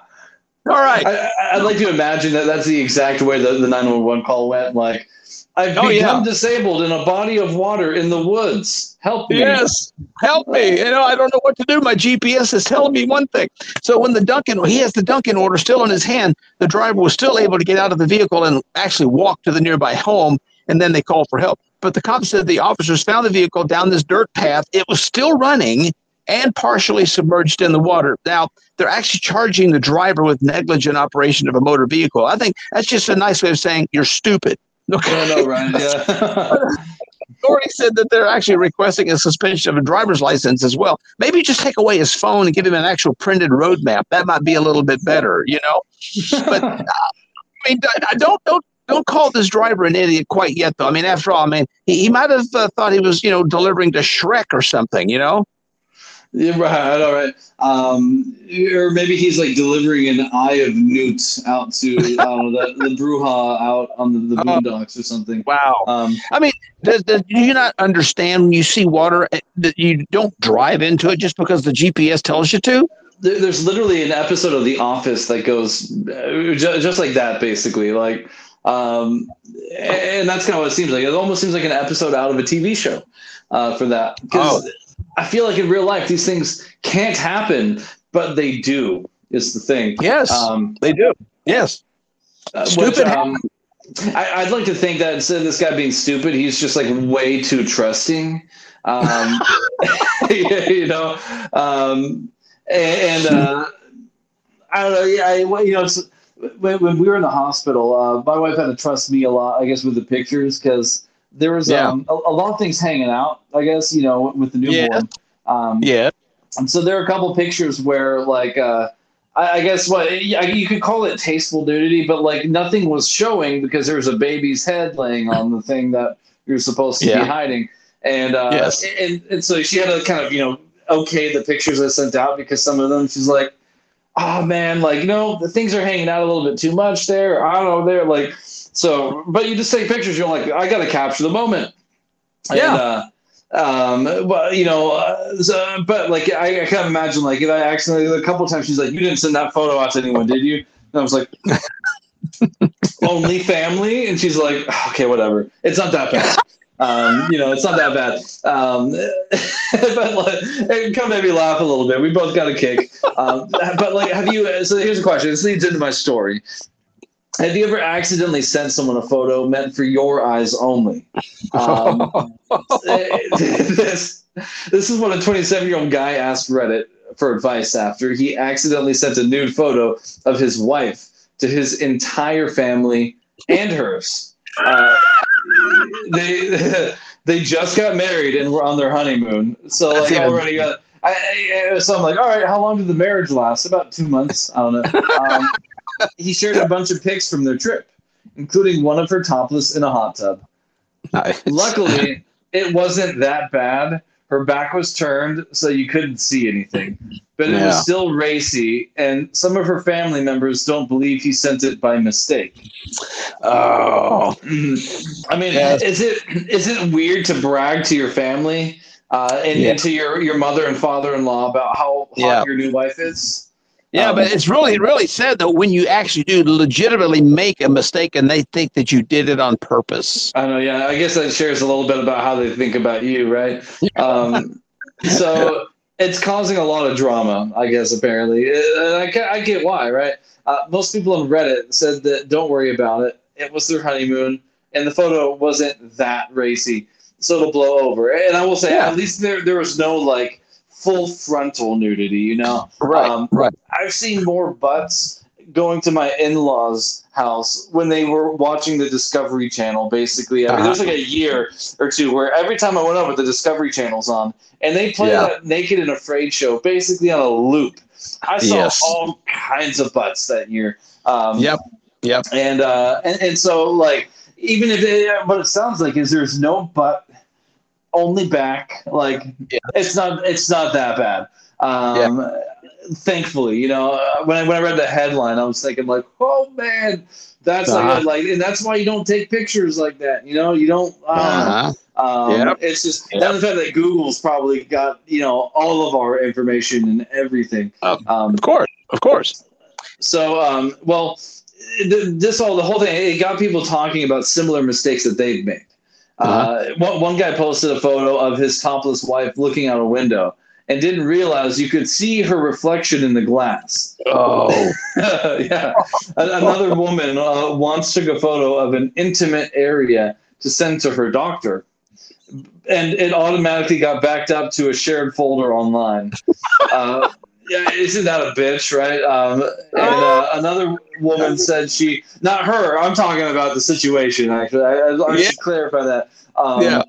All right. I, I'd like to imagine that that's the exact way that the 911 call went. Like, I've Oh, become yeah. disabled in a body of water in the woods. Help me. Yes, help me. You know, I don't know what to do. My GPS is telling me one thing. So when the Dunkin', he has the Dunkin' order still in his hand, the driver was still able to get out of the vehicle and actually walk to the nearby home. And then they called for help. But the cops said the officers found the vehicle down this dirt path. It was still running and partially submerged in the water. Now, they're actually charging the driver with negligent operation of a motor vehicle. I think that's just a nice way of saying you're stupid. Okay. No, know, Ryan. Yeah. authority said that they're actually requesting a suspension of a driver's license as well. Maybe just take away his phone and give him an actual printed road map. That might be a little bit better, you know. But uh, I mean, don't don't don't call this driver an idiot quite yet, though. I mean, after all, I mean, he, he might have uh, thought he was, you know, delivering to Shrek or something, you know. Yeah, right. All right. Um, or maybe he's like delivering an eye of newt out to know, the, the Bruja out on the, the boondocks or something. Wow. Um, I mean, does, does, do you not understand when you see water uh, that you don't drive into it just because the GPS tells you to? there, there's literally an episode of The Office that goes uh, ju- just like that, basically. Like, um, and that's kind of what it seems like. It almost seems like an episode out of a TV show uh, for that. Because I feel like in real life, these things can't happen, but they do. Is the thing. Yes, um, they do. Yes. uh, Stupid which, um, I, I'd like to think that instead of this guy being stupid, he's just like way too trusting. Um, you know, um, and, and uh, I don't know. Yeah, I, you know, it's, when, when we were in the hospital, uh, my wife had to trust me a lot, I guess, with the pictures because there was Yeah. um, a, a lot of things hanging out. I guess you know, with the newborn. Um, Yeah. and so there are a couple pictures where, like, uh, I, I guess what yeah, you could call it tasteful nudity, but like nothing was showing because there was a baby's head laying on the thing that you're supposed to Yeah. be hiding. And uh, Yes. and and so she had to kind of you know okay the pictures I sent out because some of them she's like, oh man, like you know the things are hanging out a little bit too much there. I don't know they're like so, but you just take pictures. You're like, I got to capture the moment. Yeah. And, uh, um but you know uh, so, but like I, I kind of imagine like if i accidentally a couple of times she's like you didn't send that photo out to anyone did you? And i was like only family? And she's like okay whatever. It's not that bad. Um you know it's not that bad. Um but like it kind of made me laugh a little bit. We both got a kick. Um but like have you so here's a question. This leads into my story have you ever accidentally sent someone a photo meant for your eyes only? Um, this, this is what a 27 year old guy asked Reddit for advice after he accidentally sent a nude photo of his wife to his entire family and hers. Uh, they they just got married and were on their honeymoon, so like already got. I, I, so I'm like, all right, how long did the marriage last? About two months. I don't know. Um, he shared a bunch of pics from their trip, including one of her topless in a hot tub. Luckily, it wasn't that bad. Her back was turned, so you couldn't see anything. But it Yeah. was still racy, and some of her family members don't believe he sent it by mistake. Oh, I mean, Yes. is it is it weird to brag to your family uh, and, Yeah. and to your your mother and father in law about how hot Yeah. your new wife is? Yeah, Um, but it's really, really sad though when you actually do legitimately make a mistake and they think that you did it on purpose. I know, yeah. I guess that shares a little bit about how they think about you, right? Um, so it's causing a lot of drama, I guess, apparently. Uh, And I, I get why, right? Uh, most people on Reddit said that don't worry about it. It was their honeymoon, and the photo wasn't that racy, so it'll blow over. And I will say, Yeah. at least there, there was no like full frontal nudity, you know? Right, Um, right. I've seen more butts going to my in-laws house when they were watching the discovery channel basically i mean Uh-huh. there's like a year or two where every time i went over the discovery channel's on and they play Yeah. that naked and afraid show basically on a loop i saw Yes. all kinds of butts that year um, Yep, yep. and uh and, and so like even if it, what it sounds like is there's no butt only back like it's not it's not that bad um thankfully you know uh, when I, when I read the headline i was thinking like oh man that's Uh-huh. like, like and that's why you don't take pictures like that you know you don't uh, Uh-huh. um, Yep. it's just and the fact that google's probably got you know all of our information and everything um, of course of course so, um, well, th- this all the whole thing it got people talking about similar mistakes that they've made. Uh one, one guy posted a photo of his topless wife looking out a window and didn't realize you could see her reflection in the glass. Oh, yeah. Another woman uh, once took a photo of an intimate area to send to her doctor, and it automatically got backed up to a shared folder online. Uh, yeah, isn't that a bitch, right? Um, and uh, another woman said she, not her, I'm talking about the situation, actually. I, I, I Yeah. should clarify that. Um, Yeah.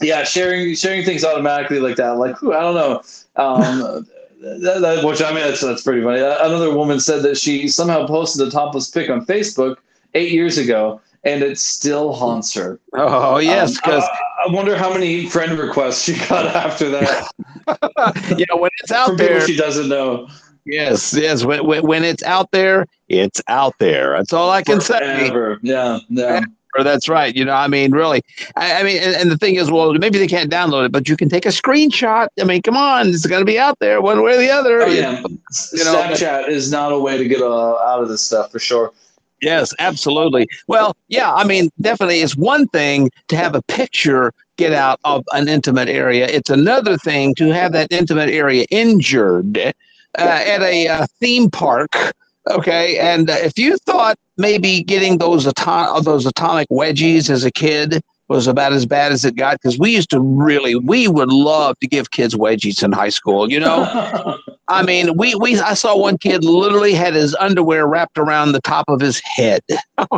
yeah, sharing sharing things automatically like that, like whew, I don't know. Um, that, that- which I mean, that's that's pretty funny. Uh, Another woman said that she somehow posted a topless pic on Facebook eight years ago, and it still haunts her. oh yes, Um, I, I wonder how many friend requests she got after that you know when it's out people there. she doesn't know. Yes, yes. When, when when it's out there, it's out there. That's all I can say. Yeah, yeah. That's right. You know, I mean, really. I, I mean, and, and the thing is, well, maybe they can't download it, but you can take a screenshot. I mean, come on, it's going to be out there one way or the other. Oh, yeah. you know, Snapchat is not a way to get uh, out of this stuff for sure. Yes, absolutely. Well, yeah, I mean, definitely it's one thing to have a picture get out of an intimate area. It's another thing to have that intimate area injured uh, at a uh, theme park. Okay, and uh, if you thought maybe getting those those atomic wedgies as a kid was about as bad as it got, because we used to really, we would love to give kids wedgies in high school. You know, I mean, we we I saw one kid literally had his underwear wrapped around the top of his head.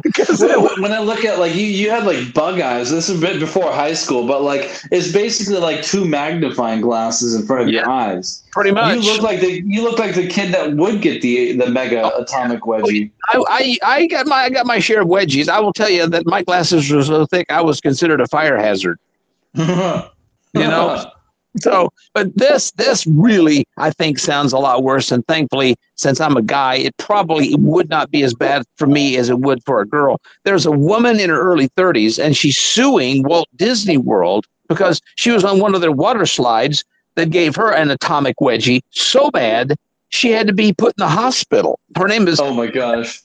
Because when when I look at like you, you had like bug eyes. This is a bit before high school, but like it's basically like two magnifying glasses in front of your eyes. Pretty much. You look like the you look like the kid that would get the the mega oh, atomic oh, wedgie. I, I I got my I got my share of wedgies. I will tell you that my glasses were so thick I was considered a fire hazard. You know, So, but this this really I think sounds a lot worse. And thankfully, since I'm a guy, it probably would not be as bad for me as it would for a girl. There's a woman in her early 30s, and she's suing Walt Disney World because she was on one of their water slides that gave her an atomic wedgie so bad she had to be put in the hospital. Her name is Oh my gosh.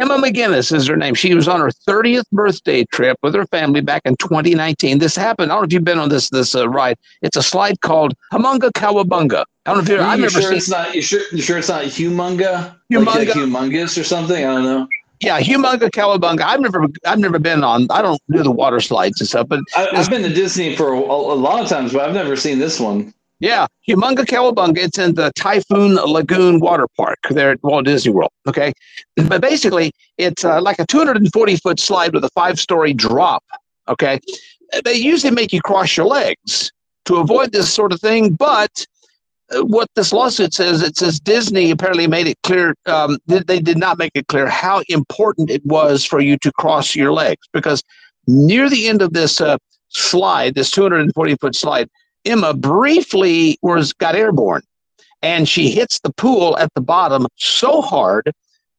Emma McGinnis is her name. She was on her 30th birthday trip with her family back in 2019. This happened. I don't know if you've been on this this uh, ride. It's a slide called Humunga Kowabunga. I don't know if you're, You I've never sure seen. it's not? You sure? You sure it's not humunga? Like, like Humunga. humongous or something? I don't know. Yeah, Humunga Kowabunga. I've never I've never been on. I don't do the water slides and stuff, but I, I've been to Disney for a, a lot of times, but I've never seen this one. Yeah, Humunga Kowabunga. It's in the Typhoon Lagoon Water Park there at Walt Disney World. Okay, but basically, it's uh, like a 240 foot slide with a five story drop. Okay, they usually make you cross your legs to avoid this sort of thing, but uh, what this lawsuit says, it says Disney apparently made it clear. Um, they did not make it clear how important it was for you to cross your legs because near the end of this uh, slide, this 240 foot slide, Emma briefly was got airborne, and she hits the pool at the bottom so hard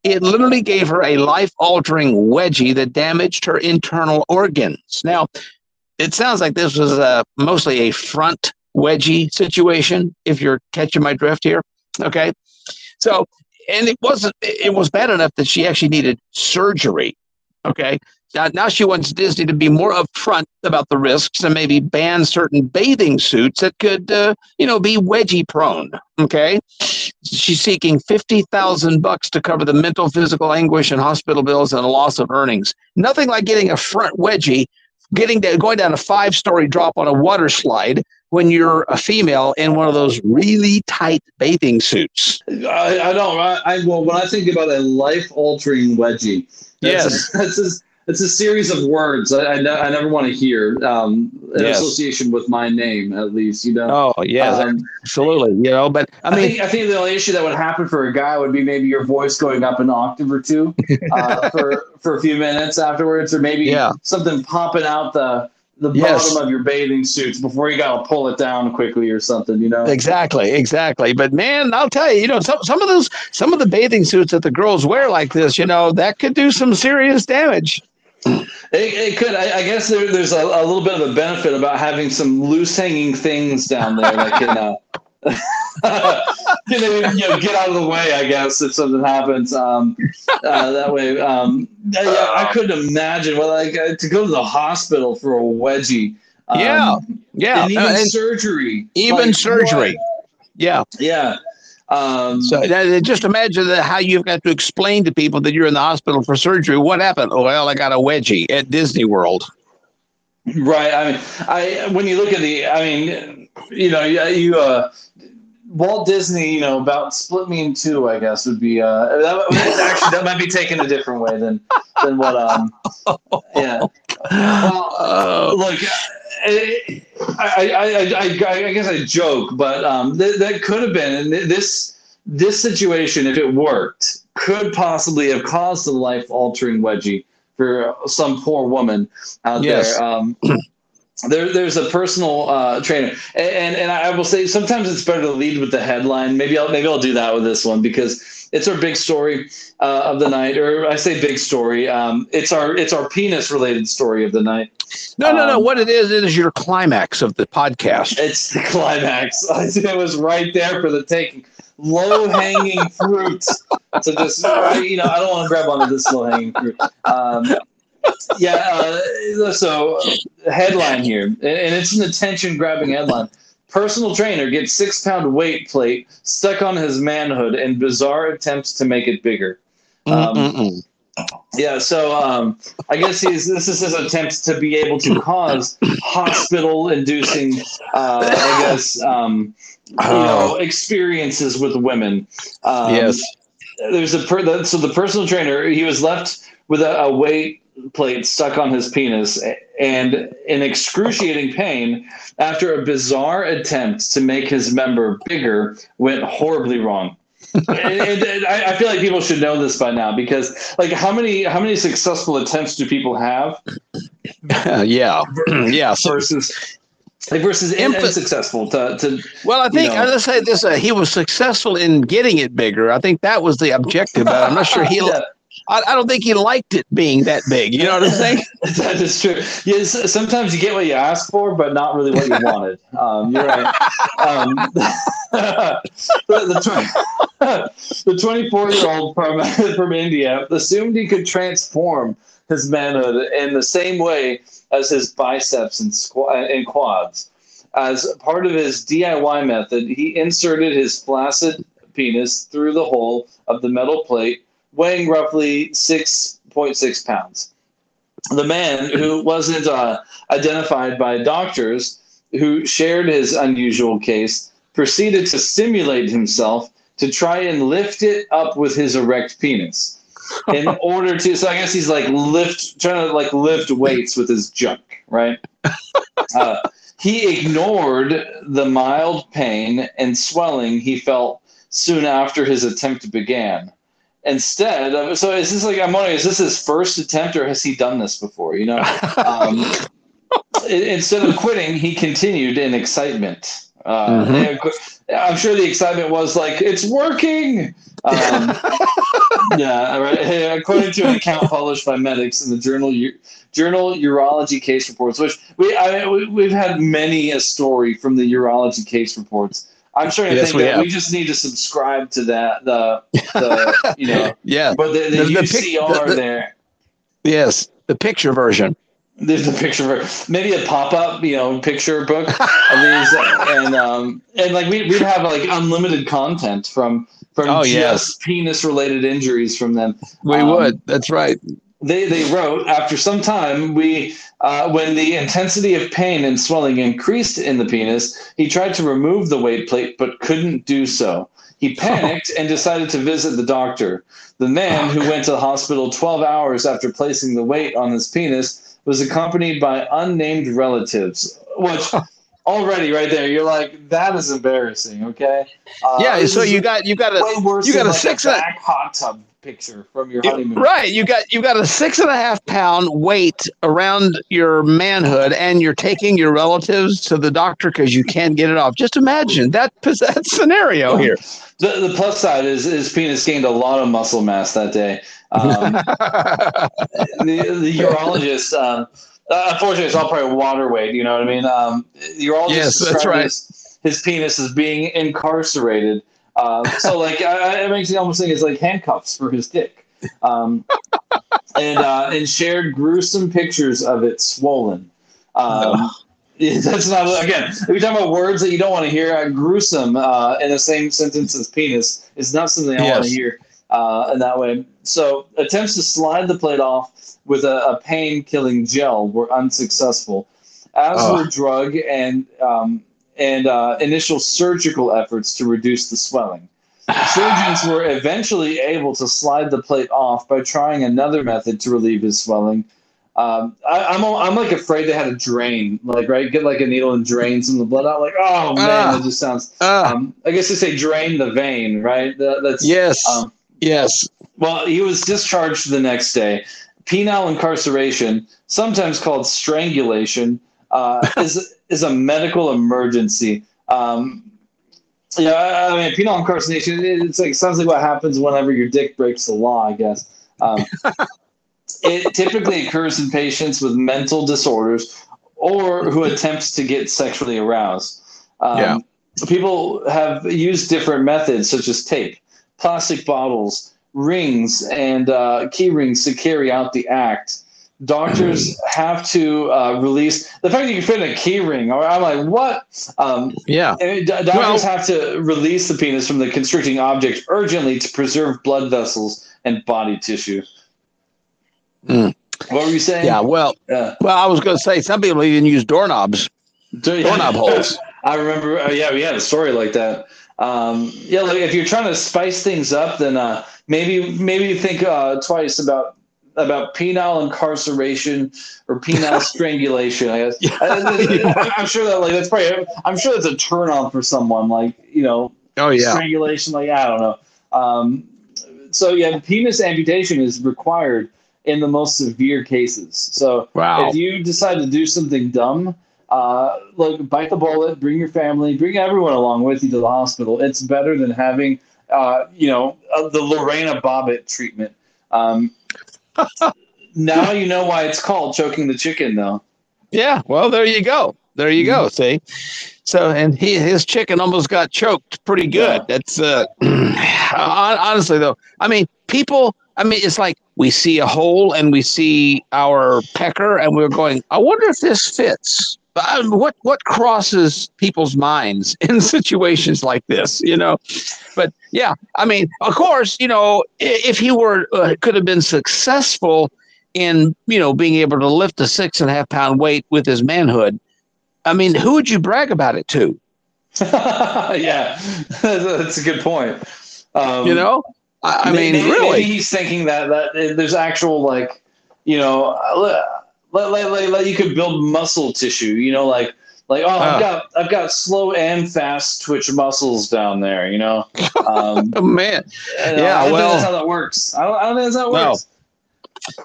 it literally gave her a life altering wedgie that damaged her internal organs. Now, it sounds like this was uh, mostly a front wedgie situation, if you're catching my drift here. Okay. So, and it wasn't, it was bad enough that she actually needed surgery. Okay. Now, now she wants Disney to be more upfront about the risks and maybe ban certain bathing suits that could, uh, you know, be wedgie prone. Okay. She's seeking 50,000 bucks to cover the mental, physical anguish and hospital bills and a loss of earnings. Nothing like getting a front wedgie, getting to, going down a five story drop on a water slide when you're a female in one of those really tight bathing suits. I, I don't. I, I well, when I think about a life altering wedgie, Yes. that's, that's a, it's a series of words I, I, I never want to hear um, in Yes. association with my name, at least. You know. Oh, yeah, Um, absolutely. You know, but I I, mean, think I think the only issue that would happen for a guy would be maybe your voice going up an octave or two uh, for for a few minutes afterwards, or maybe Yeah. something popping out the the Yes. bottom of your bathing suits before you got to pull it down quickly or something. You know. Exactly, exactly. But man, I'll tell you, you know, some some of those some of the bathing suits that the girls wear like this, you know, that could do some serious damage. It, it could. I, I guess there, there's a, a little bit of a benefit about having some loose hanging things down there that can, uh, can you know, get out of the way. I guess if something happens, um, uh, that way. Um, yeah, I couldn't imagine. Well, like uh, to go to the hospital for a wedgie. Um, Yeah, yeah, and even uh, and surgery. even Like, surgery. what? Yeah. Yeah. Um, So that, just imagine that how you've got to explain to people that you're in the hospital for surgery. What happened? Oh, well, I got a wedgie at Disney World. Right. I mean, I when you look at the, I mean, you know, you, you uh, Walt Disney, you know, about split me in two. I guess would be uh, that, actually that might be taken a different way than than what um yeah. Well, look, I I, I, I, I guess I joke, but um, th- that could have been and th- this this situation, if it worked, could possibly have caused a life altering wedgie for some poor woman out Yes. there. Um, there, there's a personal uh, trainer, and and I will say sometimes it's better to lead with the headline. Maybe I'll maybe I'll do that with this one because it's our big story uh, of the night, or I say big story. Um, it's our it's our penis related story of the night. No, no, no. Um, What it is, it is your climax of the podcast. It's the climax. it was right there for the taking. Low hanging fruit to this. You know, I don't want to grab onto this low hanging fruit. Um, yeah. Uh, so headline here, and it's an attention grabbing headline. Personal trainer gets six pound weight plate stuck on his manhood in bizarre attempts to make it bigger. Um, yeah, so um, I guess he's this is his attempt to be able to cause hospital-inducing, uh, I guess, um, you know, experiences with women. Um, Yes. there's a per- the, so the personal trainer he was left with a, a weight plate stuck on his penis and in excruciating pain after a bizarre attempt to make his member bigger went horribly wrong. and, and- and I, I feel like people should know this by now because, like, how many how many successful attempts do people have yeah, yeah. So, versus Like versus Impo- unsuccessful to, to Well, I think you know. I just say this: uh, he was successful in getting it bigger. I think that was the objective. But I'm not sure he. Yeah. I, I don't think he liked it being that big. You know what I'm saying? that is true. Yes, sometimes you get what you ask for, but not really what you wanted. Um, you're right. Um, the, the 24 year old from, from India assumed he could transform his manhood in the same way as his biceps and, squ- and quads. As part of his DIY method, he inserted his flaccid penis through the hole of the metal plate, weighing roughly 6.6 pounds. The man, who wasn't uh, identified by doctors who shared his unusual case, proceeded to stimulate himself to try and lift it up with his erect penis in order to so i guess he's like lift trying to like lift weights with his junk right uh, he ignored the mild pain and swelling he felt soon after his attempt began instead of so is this like i'm wondering is this his first attempt or has he done this before you know um, instead of quitting he continued in excitement uh, Mhm. i'm sure the excitement was like it's working um, yeah, right. According to an account published by medics in the journal U- Journal Urology Case Reports, which we I, we, we've had many a story from the urology case reports. I'm starting to Yes, think we that have. we just need to subscribe to that. The the you know, Yeah. but the, the, The- the pic- UCR the- the- there. Yes, the picture version. There's a picture of maybe a pop-up, you know, picture book of these, and um, and like we we'd have like unlimited content from from Oh, just yes. penis-related injuries from them. We Um, would. That's right. They they wrote after some time we uh, when the intensity of pain and swelling increased in the penis he tried to remove the weight plate but couldn't do so he panicked and decided to visit the doctor the man who went to the hospital 12 hours after placing the weight on his penis was accompanied by unnamed relatives which already right there you're like that is embarrassing okay uh, yeah. So you got you got a you got a like six a a- back hot tub picture from your honeymoon Right. You got you got a six and a half pound weight around your manhood, and you're taking your relatives to the doctor because you can't get it off. Just imagine that that scenario here. The, the plus side is his penis gained a lot of muscle mass that day. Um, the, the urologist, um, uh, unfortunately, it's all probably water weight. You know what I mean? Um, the urologist Yes, that's right. His, his penis as being incarcerated. Uh, so, like, I, it makes me almost think it's like handcuffs for his dick. Um, and uh, and shared gruesome pictures of it swollen. Um, That's not again. If you're about words that you don't want to hear, uh, gruesome uh, in the same sentence as penis is not something I want to hear uh, in that way. So attempts to slide the plate off with a, a pain-killing gel were unsuccessful, as Oh. were drug and um, and uh, initial surgical efforts to reduce the swelling. Surgeons were eventually able to slide the plate off by trying another method to relieve his swelling. Um, I, I'm I'm like afraid they had a drain, like right, get like a needle and drain some of the blood out. Like, oh man, Ah. that just sounds. Ah. Um, I guess they say drain the vein, right? That, that's Yes. Um, yes. well, he was discharged the next day. Penile incarceration, sometimes called strangulation, uh, is is a medical emergency. Um, yeah, I I mean, penile incarceration. it- It's like sounds like what happens whenever your dick breaks the law. I guess. Um, it typically occurs in patients with mental disorders or who attempts to get sexually aroused. Um, Yeah. People have used different methods, such as tape, plastic bottles, rings, and uh, key rings to carry out the act. Doctors have to uh, release the fact that you can fit in a key ring. Or I'm like, what? Um, Yeah. doctors Well- have to release the penis from the constricting object urgently to preserve blood vessels and body tissue. Mm. What were you saying? Yeah. Well. Yeah. Well, I was going to say some people even use doorknobs. Doorknob holes. I remember. Uh, yeah, we had a story like that. Um, yeah, like if you're trying to spice things up, then uh, maybe maybe think uh, twice about about penile incarceration or penile strangulation. I guess I, am sure that like that's probably I'm sure that's a turn on for someone. Like you know, Oh yeah. strangulation. Like I don't know. Um, so yeah, penis amputation is required in the most severe cases. So Wow. if you decide to do something dumb, uh, look, bite the bullet, bring your family, bring everyone along with you to the hospital. It's better than having, uh, you know, uh, the Lorena Bobbitt treatment. Um, now you know why it's called choking the chicken, though. Yeah, well, there you go. There you go. See, so and he his chicken almost got choked pretty good. That's uh, honestly though. I mean, people. I mean, it's like we see a hole and we see our pecker, and we're going. I wonder if this fits. But, um, what what crosses people's minds in situations like this, you know? But yeah, I mean, of course, you know, if he were uh, could have been successful in you know being able to lift a six and a half pound weight with his manhood, I mean, who would you brag about it to? yeah, that's a good point. Um, You know, I, I may- mean, really. maybe he's thinking that that uh, there's actual like, you know, let, let, let, let you could build muscle tissue. You know, like like oh, Ah. I've got I've got slow and fast twitch muscles down there. You know, um, oh man, and, Yeah, I don't well- think that's how that works. I don't, I don't think that's how it No. works.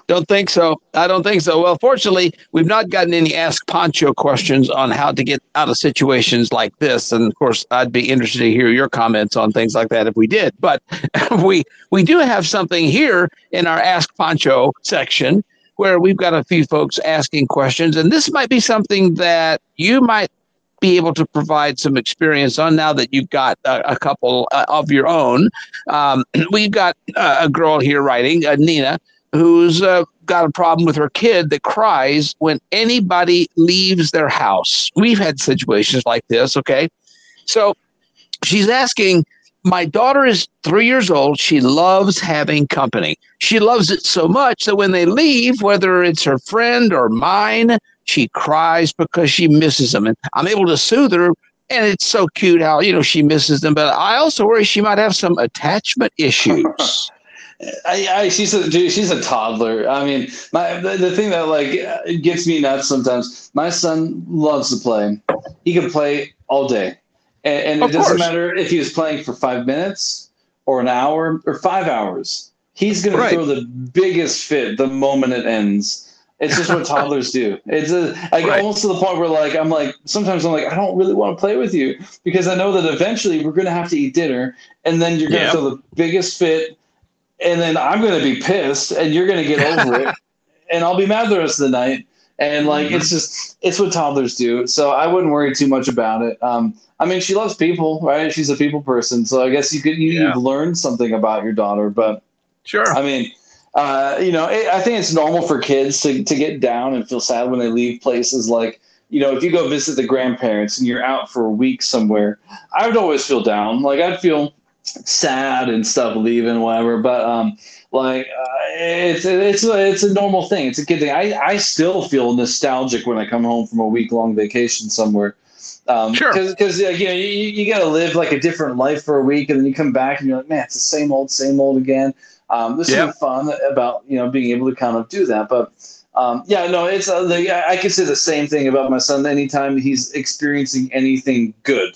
Don't think so. I don't think so. Well, fortunately, we've not gotten any Ask Pancho questions on how to get out of situations like this. And of course, I'd be interested to hear your comments on things like that if we did. But we we do have something here in our Ask Pancho section where we've got a few folks asking questions, and this might be something that you might be able to provide some experience on now that you've got a, a couple uh, of your own. Um, we've got uh, a girl here writing, uh, Nina, who's uh, got a problem with her kid that cries when anybody leaves their house. We've had situations like this, okay? So she's asking, my daughter is three years old. She loves having company. She loves it so much that when they leave, whether it's her friend or mine, she cries because she misses them. And I'm able to soothe her. And it's so cute how, you know, she misses them. But I also worry she might have some attachment issues. I, I she's a dude, she's a toddler. I mean, my the, the thing that like gets me nuts sometimes. My son loves to play. He can play all day, and, and it doesn't course. matter if he was playing for five minutes or an hour or five hours. He's gonna throw the biggest fit the moment it ends. It's just what toddlers do. It's a, like Right. almost to the point where like I'm like sometimes I'm like I don't really want to play with you because I know that eventually we're gonna have to eat dinner and then you're gonna Yeah. throw the biggest fit and then I'm gonna be pissed, and you're gonna get over it, and I'll be mad the rest of the night. And like it's just it's what toddlers do. So I wouldn't worry too much about it. Um, I mean, she loves people, right? She's a people person, so I guess you could you, Yeah. you've learned something about your daughter. But Sure. I mean, uh, you know, it, I think it's normal for kids to to get down and feel sad when they leave places like. You know, if you go visit the grandparents and you're out for a week somewhere, I would always feel down. Like I'd feel sad and stuff leaving whatever but um like uh, it's it's a, it's a normal thing it's a good thing i i still feel nostalgic when i come home from a week long vacation somewhere um Sure. because you know you, you got to live like a different life for a week and then you come back and you're like man it's the same old same old again um Yeah. something fun about you know being able to kind of do that but um, yeah, no, it's uh, the, I can say the same thing about my son. Anytime he's experiencing anything good,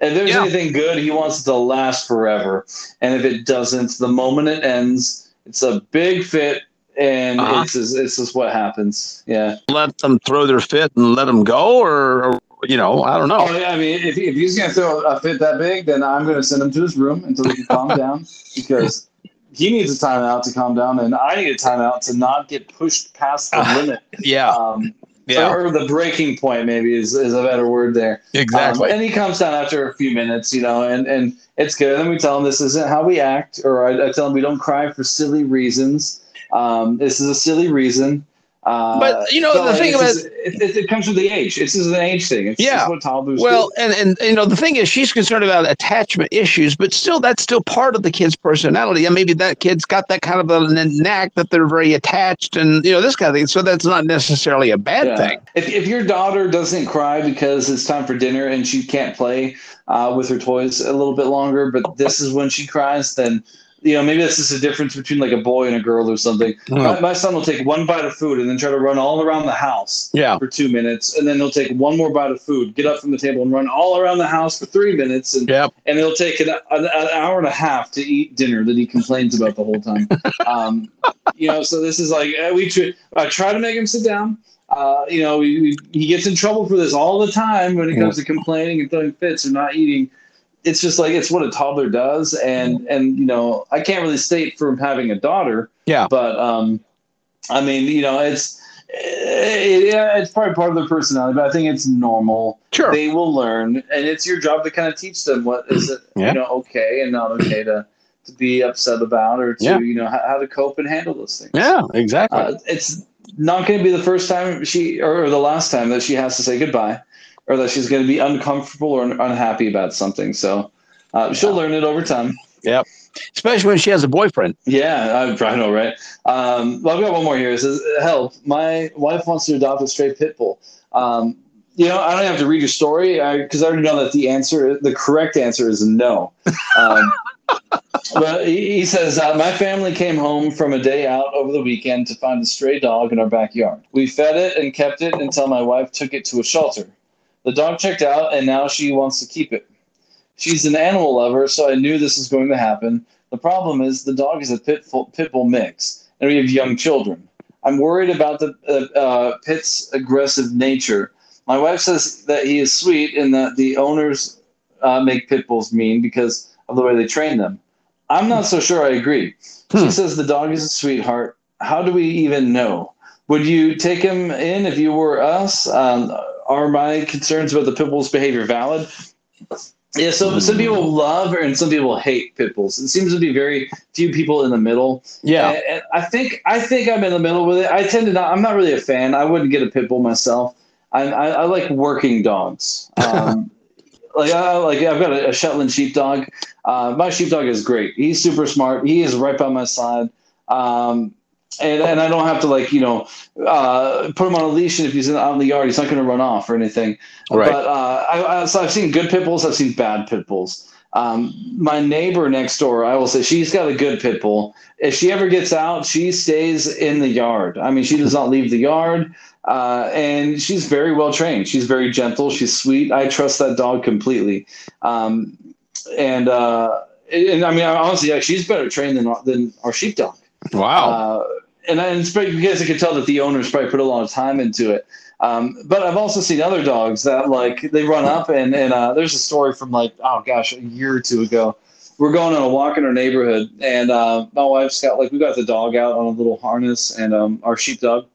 if there's Yeah. anything good, he wants it to last forever. And if it doesn't, the moment it ends, it's a big fit, and Uh-huh. it's just, it's just what happens. Yeah. let them throw their fit and let them go, or, or you know, I don't know. Oh yeah. I mean, if, if he's gonna throw a fit that big, then I'm gonna send him to his room until he can calm down because he needs a timeout to calm down, and I need a timeout to not get pushed past the limit. Yeah, Um, yeah, or, or the breaking point maybe is, is a better word there. exactly. Um, and he comes down after a few minutes, you know, and, and it's good. And then we tell him this isn't how we act, or I, I tell him we don't cry for silly reasons. Um, this is a silly reason. Uh, But, you know, so the thing about- just- it, it, it comes with the age. It's just an age thing. It's Yeah. Well, do. and, and you know the thing is, she's concerned about attachment issues, but still, that's still part of the kid's personality. And maybe that kid's got that kind of a knack that they're very attached, and you know this kind of thing. So that's not necessarily a bad Yeah. thing. If, if your daughter doesn't cry because it's time for dinner and she can't play uh, with her toys a little bit longer, but this is when she cries, then you know, maybe that's just a difference between like a boy and a girl or something. My, my son will take one bite of food and then try to run all around the house Yeah. for two minutes, and then he'll take one more bite of food, get up from the table, and run all around the house for three minutes, and Yep. and it'll take an, an, an hour and a half to eat dinner that he complains about the whole time. um, you know, so this is like uh, we tr- I try to make him sit down. Uh, you know, we, he gets in trouble for this all the time when it comes to complaining and throwing fits or not eating. It's just like it's what a toddler does, and and you know, I can't really state from having a daughter. Yeah. But um, I mean, you know, it's it, yeah, it's probably part of their personality, but I think it's normal. Sure. They will learn, and it's your job to kind of teach them what is it, Yeah. you know, okay and not okay to to be upset about, or to Yeah. you know how, how to cope and handle those things. Yeah, exactly. Uh, it's not going to be the first time she or the last time that she has to say goodbye, or that she's going to be uncomfortable or unhappy about something. So uh, she'll learn it over time. yep. Especially when she has a boyfriend. Yeah, I, I know, right? Um, well, I've got one more here. It says, "Help! My wife wants to adopt a stray pit bull." Um, you know, I don't have to read your story because I, already know that the answer, the correct answer, is no. Um, but he, he says, uh, "My family came home from a day out over the weekend to find a stray dog in our backyard. We fed it and kept it until my wife took it to a shelter. The dog checked out, and now she wants to keep it. She's an animal lover, so I knew this was going to happen. The problem is the dog is a pit, pit bull mix, and we have young children. I'm worried about the uh, uh, pit's aggressive nature. My wife says that he is sweet and that the owners uh, make pit bulls mean because of the way they train them. I'm not so sure I agree. She says the dog is a sweetheart. How do we even know? Would you take him in if you were us? Um, are my concerns about the pit bull's behavior valid? Yeah, so some people love and some people hate pit bulls. It seems to be very few people in the middle. Yeah. And, and I think I think I'm in the middle with it. I tend to not. I'm not really a fan. I wouldn't get a pit bull myself. I I, I like working dogs. Um, like I, like I've got a, a Shetland sheepdog. Uh, my sheepdog is great. He's super smart. He is right by my side. Um, and, and I don't have to like you know uh, put him on a leash, and if he's out in the yard, he's not going to run off or anything. Right. But uh, I, I, so I've seen good pit bulls. I've seen bad pit bulls. Um, my neighbor next door, I will say, she's got a good pit bull. If she ever gets out, she stays in the yard. I mean, she does not leave the yard, uh, and she's very well trained. She's very gentle. She's sweet. I trust that dog completely. Um, and uh, and I mean, honestly, yeah, she's better trained than than our sheepdog. Wow. Uh, and, and it's because I could tell that the owners probably put a lot of time into it. Um, but I've also seen other dogs that like they run up and and uh, there's a story from like oh gosh a year or two ago. We're going on a walk in our neighborhood and uh, my wife's got like we got the dog out on a little harness and um, our sheepdog.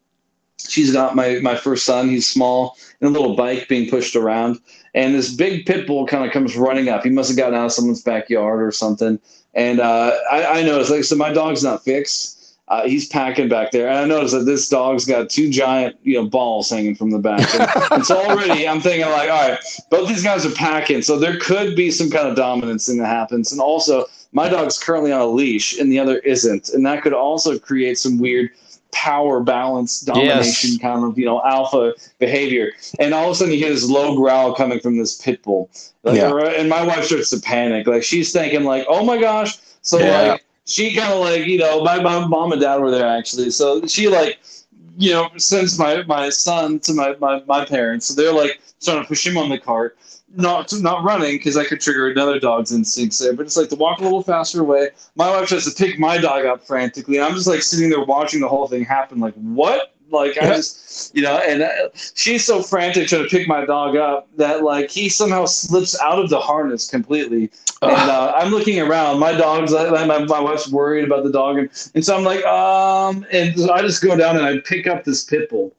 She's got my my first son. He's small and a little bike being pushed around. And this big pit bull kind of comes running up. He must have gotten out of someone's backyard or something. And uh, I, I noticed like so my dog's not fixed. Uh, he's packing back there, and I noticed that this dog's got two giant, you know, balls hanging from the back. And, and so already I'm thinking like, all right, both these guys are packing, so there could be some kind of dominance thing that happens. And also, my dog's currently on a leash, and the other isn't, and that could also create some weird power balance domination kind of you know alpha behavior and all of a sudden you hear this low growl coming from this pit bull like, Yeah. and my wife starts to panic like she's thinking like oh my gosh so Yeah. like she kind of like you know my, my mom and dad were there actually so she like you know sends my my son to my my, my parents so they're like trying to push him on the cart not not running because I could trigger another dog's instincts there, but it's like to walk a little faster away. My wife tries to pick my dog up frantically. I'm just like sitting there watching the whole thing happen. Like what? Like I just you know, and uh, she's so frantic trying to pick my dog up that like he somehow slips out of the harness completely. And uh, I'm looking around. My dog's like my, my wife's worried about the dog, and, and so I'm like um, and so I just go down and I pick up this pit bull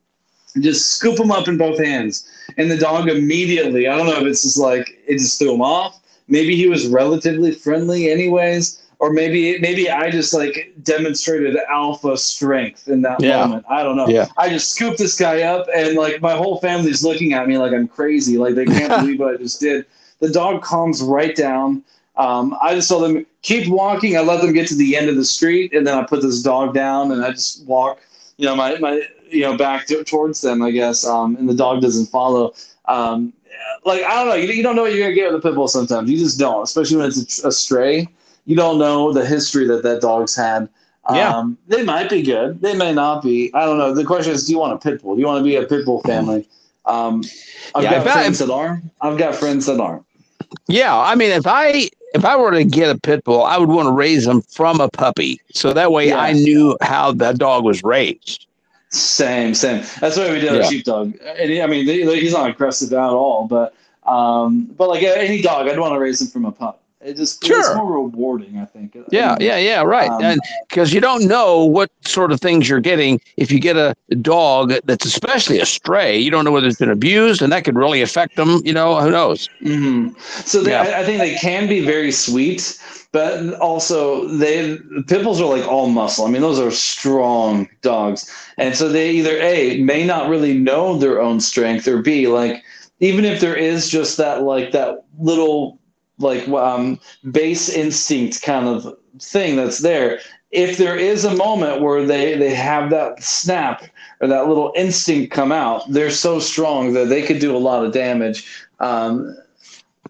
and just scoop him up in both hands. And the dog immediately, I don't know if it's just like it just threw him off. Maybe he was relatively friendly anyways, or maybe maybe I just like demonstrated alpha strength in that Yeah. moment. I don't know. Yeah. I just scooped this guy up and like my whole family's looking at me like I'm crazy. Like they can't believe what I just did. The dog calms right down. Um, I just told them keep walking. I let them get to the end of the street, and then I put this dog down, and I just walk, you know, my my you know back to, towards them, I guess. Um, and the dog doesn't follow. Um, like I don't know, you, you don't know what you're gonna get with a pit bull sometimes. You just don't, especially when it's a, a stray. You don't know the history that that dog's had. Yeah. Um, they might be good. They may not be. I don't know. The question is, do you want a pit bull? Do you want to be a pit bull family? Um, I've Yeah, got if I- friends that are. I've got friends that aren't. Yeah, I mean, if I if I were to get a pit bull, I would want to raise them from a puppy, so that way I knew how that dog was raised. Same, same. That's why we did Yeah. a sheepdog. And he- I mean, they, he's not aggressive at all, but um, but like any dog, I'd want to raise him from a pup. It just it's Sure. more rewarding, I think. Yeah, yeah, yeah, right. Um, and because you don't know what sort of things you're getting if you get a dog that's especially a stray, you don't know whether it's been abused, and that could really affect them. You know, who knows? hmm So they, Yeah. I, I think they can be very sweet, but also they pit bulls are like all muscle. I mean, those are strong dogs, and so they either a may not really know their own strength, or b like even if there is just that like that little like um, base instinct kind of thing that's there. If there is a moment where they they have that snap or that little instinct come out, they're so strong that they could do a lot of damage. Um,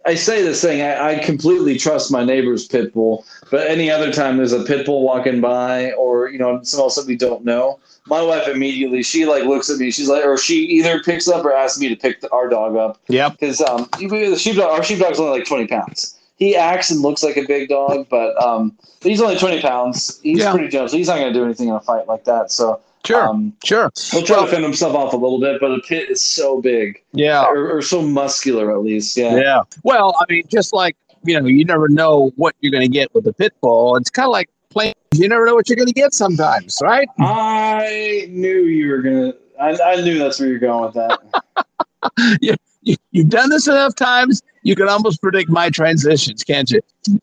I say this thing, I, I completely trust my neighbor's pit bull, but any other time there's a pit bull walking by or, you know, someone else that we don't know, my wife immediately, she like looks at me, she's like, or she either picks up or asks me to pick the, our dog up. Yep. Because um, the sheepdog, our sheepdog's only like 20 pounds. He acts and looks like a big dog, but um, he's only 20 pounds. He's Yeah. pretty gentle. He's not going to do anything in a fight like that. So Sure, um, sure. he'll try Well- to fend himself off a little bit, but the pit is so big Yeah, or, or so muscular at least. Yeah. yeah. Well, I mean, just like you know, you never know what you're going to get with a pit bull. It's kind of like playing. You never know what you're going to get sometimes, right? I knew you were gonna. I, I knew that's where you're going with that. you, you, you've done this enough times, you can almost predict my transitions, can't you?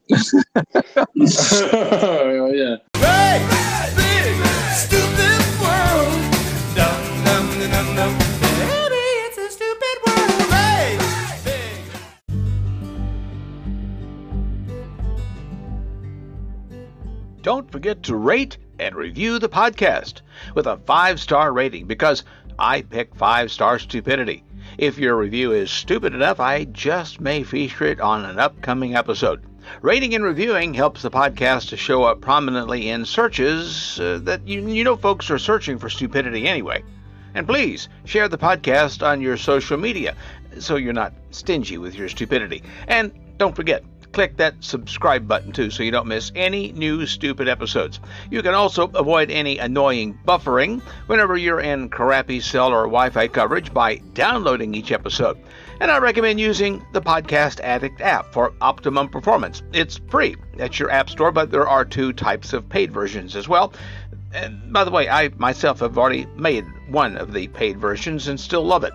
oh, yeah. Don't forget to rate and review the podcast with a five star rating because I pick five star stupidity. If your review is stupid enough, I just may feature it on an upcoming episode. Rating and reviewing helps the podcast to show up prominently in searches uh, that you, you know folks are searching for stupidity anyway. And please share the podcast on your social media so you're not stingy with your stupidity. And don't forget, click that subscribe button too so you don't miss any new stupid episodes. You can also avoid any annoying buffering whenever you're in crappy cell or Wi Fi coverage by downloading each episode. And I recommend using the Podcast Addict app for optimum performance. It's free at your app store, but there are two types of paid versions as well. And by the way, I myself have already made one of the paid versions and still love it.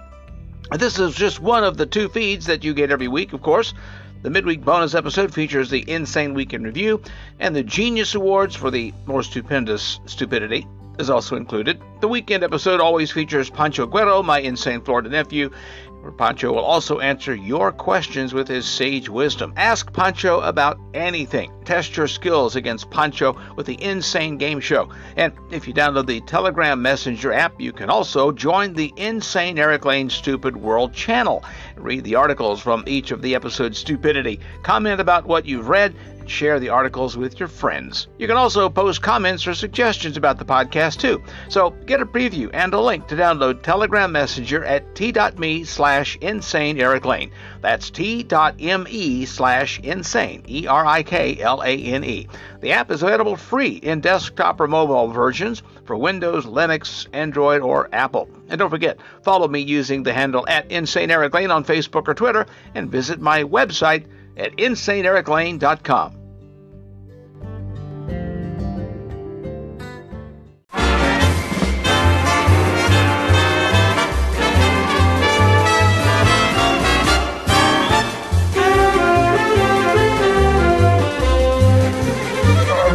This is just one of the two feeds that you get every week, of course. The midweek bonus episode features the Insane Week in Review, and the Genius Awards for the more stupendous stupidity is also included. The weekend episode always features Pancho Guero, my insane Florida nephew, Pancho will also answer your questions with his sage wisdom. Ask Pancho about anything. Test your skills against Pancho with the Insane Game Show. And if you download the Telegram Messenger app, you can also join the Insane Erik Lane Stupid World channel. Read the articles from each of the episode's stupidity, comment about what you've read, share the articles with your friends. You can also post comments or suggestions about the podcast too. So get a preview and a link to download Telegram Messenger at t.me slash insane Erik Lane. That's t.me slash insane, E R I K L A N E. The app is available free in desktop or mobile versions for Windows, Linux, Android, or Apple. And don't forget, follow me using the handle at Insane Erik Lane on Facebook or Twitter, and visit my website at insaneeriklane.com.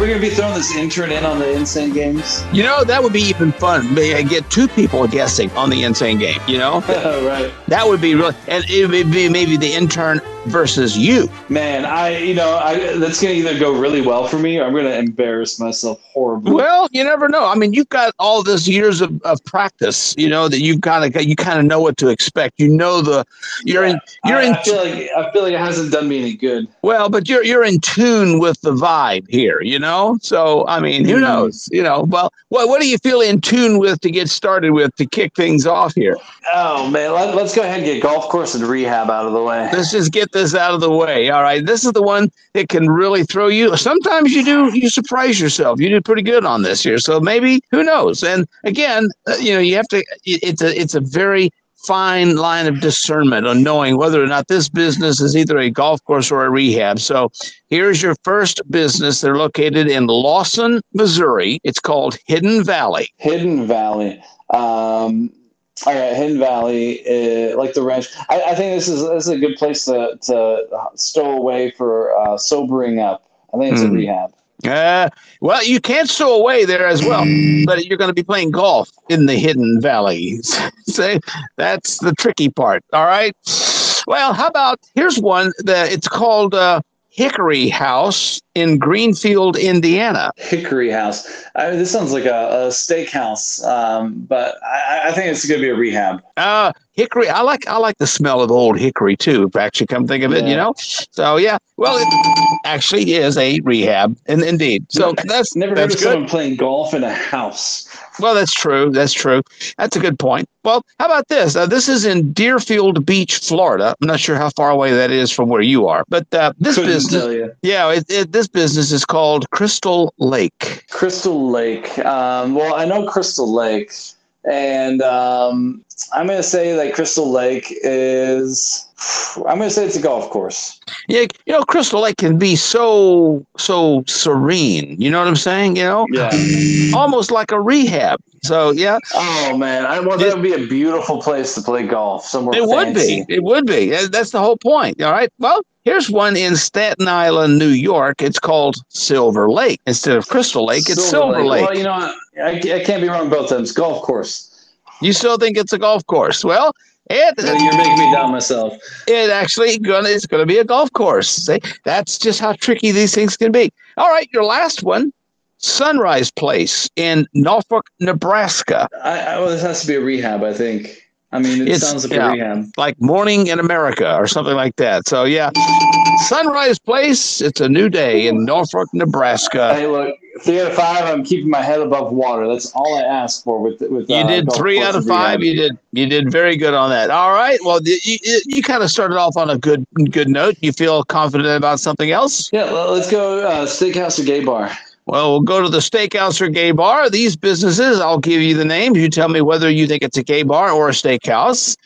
Are we gonna be throwing this intern in on the insane games? You know, that would be even fun. May I get two people guessing on the insane game, you know? right. That would be really, and it would be maybe the intern versus you. Man, I you know I that's gonna either go really well for me or I'm gonna embarrass myself horribly. Well, you never know. I mean, you've got all this years of, of practice, you know, that you've kind of you kind of know what to expect. You know the you're in you're I, in I feel like I feel like it hasn't done me any good. well, but you're you're in tune with the vibe here, you know. So I mean, who Mhm. knows? You know, well, what what do you feel in tune with to get started with to kick things off here? Oh man, let, let's go ahead and get golf course and rehab out of the way. Let's just get this out of the way. All right, this is the one that can really throw you. Sometimes you do you surprise yourself. You did pretty good on this here, so maybe who knows? And again, uh, you know, you have to. It's a it's a very fine line of discernment on knowing whether or not this business is either a golf course or a rehab. So here's your first business. They're located in Lawson, Missouri. It's called Hidden Valley. Hidden Valley. Um, all right, Hidden Valley, uh, like the ranch. I, I think this is this is a good place to to stow away for uh, sobering up. I think it's a Hmm. rehab. Uh, well, you can't stow away there as well, but you're going to be playing golf in the hidden valley. Say that's the tricky part. All right. Well, how about here's one that it's called uh, Hickory House in Greenfield, Indiana. Hickory House. I mean, this sounds like a, a steakhouse, um, but I, I think it's going to be a rehab. Uh, hickory. I like I like the smell of old hickory too. If I actually come think of it, you know. So yeah. Well, it actually is a rehab, and indeed. So that's Never heard that's of good. someone playing golf in a house. Well, that's true. That's true. That's a good point. Well, how about this? Uh, this is in Deerfield Beach, Florida. I'm not sure how far away that is from where you are, but uh, this Couldn't business, yeah, it, it, this business is called Crystal Lake. Crystal Lake. Um, well, I know Crystal Lake, and um, I'm going to say that Crystal Lake is. I'm going to say it's a golf course. Yeah, you know, Crystal Lake can be so so serene. You know what I'm saying? You know, Yeah. almost like a rehab. So yeah, Oh man, I well, that would be a beautiful place to play golf. Somewhere It would be. It would be. That's the whole point. All right. Well, here's one in Staten Island, New York. It's called Silver Lake instead of Crystal Lake. It's Silver, Lake. Well, you know. I, I can't be wrong both times. Golf course. You still think it's a golf course? Well, it You're making me doubt myself. it actually gonna it's gonna be a golf course. See, that's just how tricky these things can be. All right, your last one, Sunrise Place in Norfolk, Nebraska. I, I well, this has to be a rehab. I think. I mean, it It's- sounds like yeah. a rehab. like Morning in America or something like that. So yeah, Sunrise Place. It's a new day in Norfolk, Nebraska. Hey, look, three out of five. I'm keeping my head above water. That's all I ask for with with. You uh, did three out of five. You did you did very good on that. All right. Well, you, you, you kind of started off on a good good note. You feel confident about something else? Yeah, well, let's go uh, steakhouse or gay bar. Well, we'll go to the steakhouse or gay bar. These businesses, I'll give you the names. You tell me whether you think it's a gay bar or a steakhouse.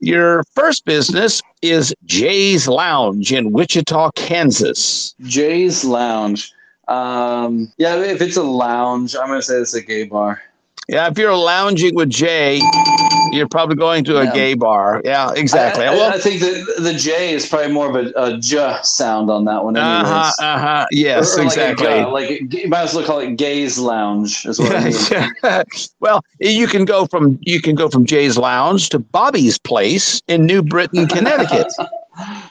Your first business is Jay's Lounge in Wichita, Kansas. Jay's Lounge. Um, yeah, if it's a lounge, I'm gonna say it's a gay bar. Yeah, if you're lounging with Jay, you're probably going to a Yeah. gay bar. Yeah, exactly. I, I- well, I think that the J is probably more of a, a J sound on that one. Anyways. uh huh, uh huh. Yes, Or- or exactly. Like, a, like you might as well call it Gay's Lounge. Is what I mean. well, you can go from you can go from Jay's Lounge to Bobby's Place in New Britain, Connecticut.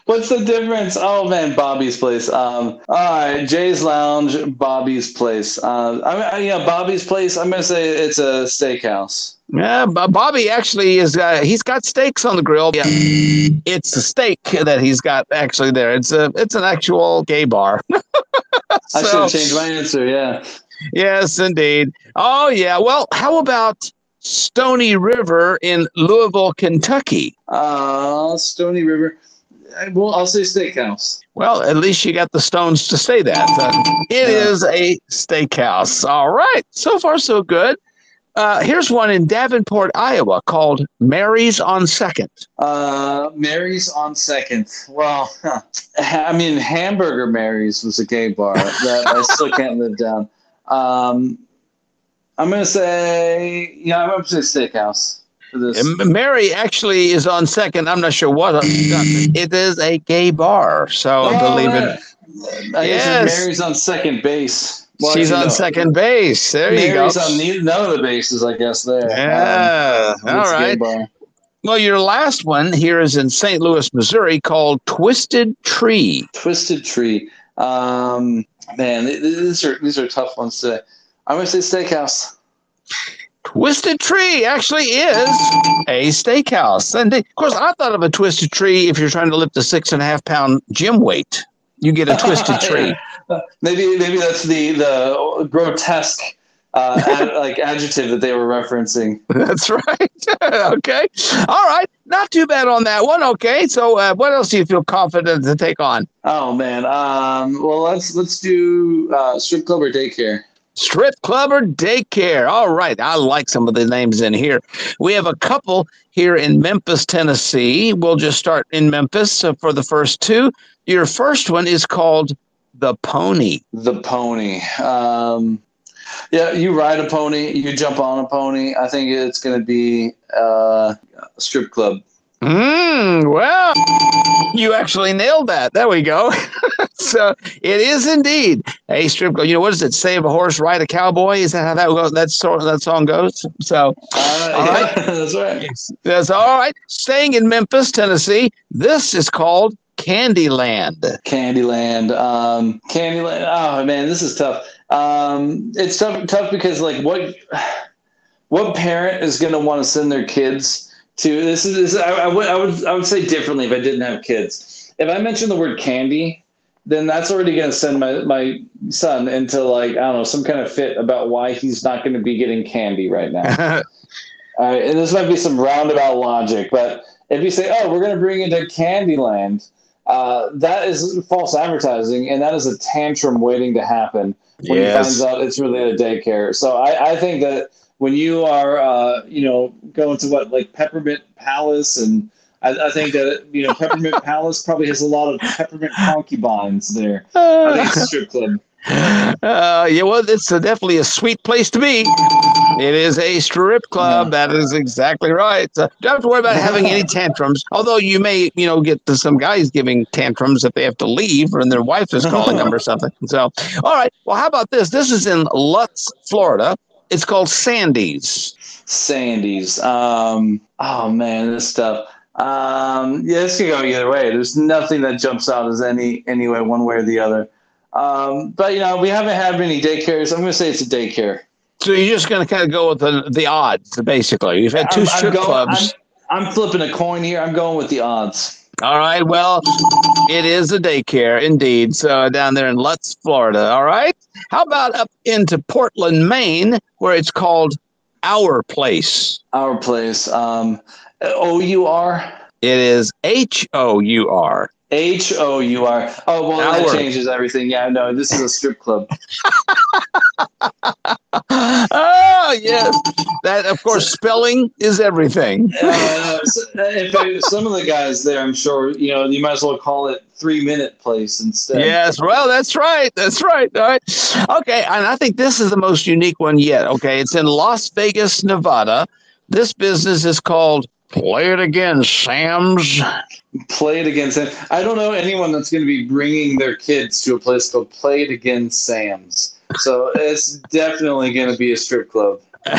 What's the difference? Oh man, Bobby's place. Um, all right, Jay's Lounge, Bobby's place. Uh, I mean, I- yeah, Bobby's place. I'm gonna say it's a steakhouse. yeah, Bo- Bobby actually is. Uh, he's got steaks on the grill. Yeah, it's a steak that he's got actually there. It's a it's an actual gay bar. I should So- have changed my answer. Yeah. Yes, indeed. Oh yeah. Well, how about Stony River in Louisville, Kentucky? Uh, Stony River. I- Well, I'll say steakhouse. Well, at least you got the stones to say that. Uh, it Yeah. is a steakhouse. All right. So far, so good. Uh, here's one in Davenport, Iowa called Mary's on Second. Uh, Mary's on second. Well, huh. I mean, Hamburger Mary's was a gay bar that I still can't live down. Um, I'm gonna say, yeah, I'm gonna say steakhouse for this. Mary actually is on second. I'm not sure what. It is a gay bar. So I Oh, believe right. it. I Yes. Mary's on second base. Well, She's on know, second base. There you go. Mary's on ne- none of the bases, I guess. There. Yeah. Um, All it's a right. good bar. Well, your last one here is in St. Louis, Missouri, called Twisted Tree. Twisted Tree. Um, man, th- th- these are these are tough ones today. I'm gonna say steakhouse. Twisted Tree actually is a steakhouse. And of course, I thought of a twisted tree if you're trying to lift a six and a half pound gym weight. You get a twisted tree. Maybe maybe that's the the grotesque uh, ad, like adjective that they were referencing. That's right. okay. All right. Not too bad on that one. Okay. So, uh, what else do you feel confident to take on? Oh man. Um, well, let's let's do uh, strip club or daycare. Strip club or daycare. All right. I like some of the names in here. We have a couple here in Memphis, Tennessee. We'll just start in Memphis uh, for the first two. Your first one is called The Pony. The pony. Um, yeah, you ride a pony, you jump on a pony. I think it's going to be uh, strip club. Mm, well, you actually nailed that. There we go. so it is indeed a strip club. You know what does it? Save a horse, ride a cowboy. Is that how that goes? That sort that song goes. So, Uh, all yeah, right. that's right. That's all right. Staying in Memphis, Tennessee. This is called Candyland. Candyland. Um, Candyland. Oh man, this is tough. Um, it's tough, tough because like what, what parent is going to want to send their kids to? This is. This, I, I would. I would. I would say differently if I didn't have kids. If I mention the word candy, then that's already going to send my my son into like I don't know some kind of fit about why he's not going to be getting candy right now. All right, and this might be some roundabout logic, but if you say, "Oh, we're going to bring you to Candyland," uh, that is false advertising, and that is a tantrum waiting to happen when Yes. he finds out it's really a daycare. So I, I think that when you are, uh, you know, going to what like Peppermint Palace, and I, I think that you know Peppermint Palace probably has a lot of peppermint concubines there. I think it's a strip club. Uh, yeah, well, it's a, definitely a sweet place to be. It is a strip club. That is exactly right. So don't have to worry about having any tantrums. Although you may, you know, get to some guys giving tantrums if they have to leave and their wife is calling them or something. So, all right. Well, how about this? This is in Lutz, Florida. It's called Sandy's. Sandy's. Um, oh man, this stuff. Um, yeah, this can go either way. There's nothing that jumps out as any anyway, one way or the other. Um, but you know, we haven't had many daycares. I'm going to say it's a daycare. So you're just going to kind of go with the, the odds, basically. You've had 2 I'm- I'm strip going- clubs. I'm, I'm flipping a coin here. I'm going with the odds. All right. Well, it is a daycare indeed. So down there in Lutz, Florida. All right. How about up into Portland, Maine, where it's called Our Place? Our place. Um, O U R. It is H O U R. H O U R. Oh well, Our. that changes everything. Yeah, no, this is a strip club. Oh, yes. That, of course, spelling is everything. Uh, uh, fact, some of the guys there, I'm sure, you know, you might as well call it three minute place instead. Yes, well, that's right. That's right. All right. Okay, and I think this is the most unique one yet. Okay, it's in Las Vegas, Nevada. This business is called Play It Again, Sam's. Play it Again, Sam. I don't know anyone that's going to be bringing their kids to a place called Play It Again Sam's. So it's definitely going to be a strip club.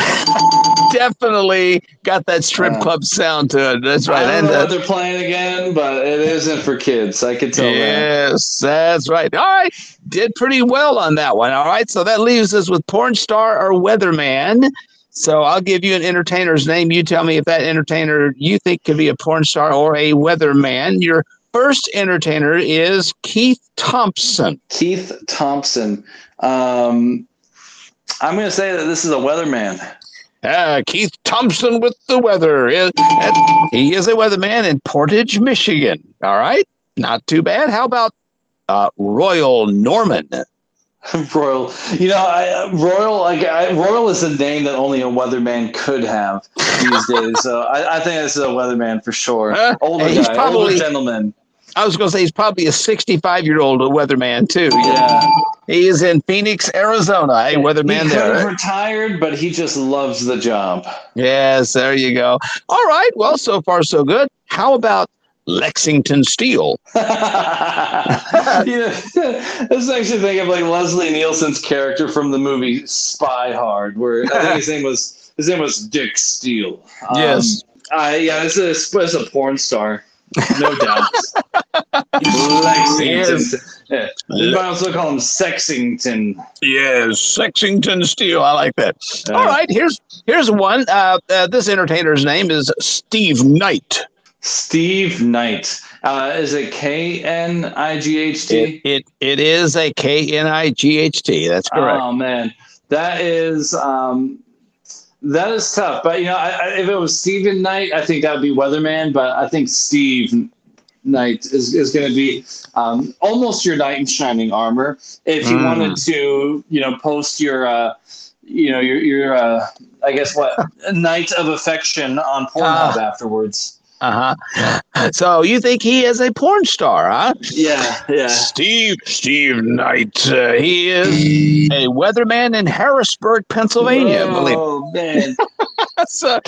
Definitely got that strip Uh, club sound to it. That's right. I don't And, know uh, what they're playing again, but it isn't for kids. I can tell that. Yes, that's right. All right. Did pretty well on that one. All right. So that leaves us with porn star or weatherman. So I'll give you an entertainer's name. You tell me if that entertainer you think could be a porn star or a weatherman. Your first entertainer is Keith Thompson. Keith Thompson. Um, I'm going to say that this is a weatherman. Uh, Keith Thompson with the weather. He is a weatherman in Portage, Michigan. All right. Not too bad. How about uh, Royal Norman? Royal. You know, I, uh, Royal. Like I, Royal is a name that only a weatherman could have these days. So I, I think this is a weatherman for sure. Huh? Older guy, probably- older gentleman. I was going to say he's probably a 65 year old weatherman too. Yeah. He is in Phoenix, Arizona. Hey, He weatherman have there. retired, but he just loves the job. Yes, there you go. All right. Well, so far so good. How about Lexington Steele. yeah, this makes me think of like Leslie Nielsen's character from the movie Spy Hard, where I think his name was his name was Dick Steele. Um, Yes. Uh, yeah, is this is a porn star, no doubt. Lexington. Yeah. You might also call him Sexington. Yes, Sexington Steel. I like that. Uh, All right, here's here's one. Uh, uh, this entertainer's name is Steve Knight. Steve Knight. Uh, is it K N I G H T? It, it it is a K N I G H T. That's correct. Oh man, that is um, that is tough. But you know, I, I, if it was Stephen Knight, I think that would be Weatherman. But I think Steve Knight is, is going to be um, almost your knight in shining armor. If you Mm. wanted to, you know, post your. Uh, you know your your uh, I guess what knight of affection on Pornhub afterwards. Uh huh. So you think he is a porn star, huh? Yeah, yeah. Steve Steve Knight. Uh, he is a weatherman in Harrisburg, Pennsylvania. I believe. Man. so,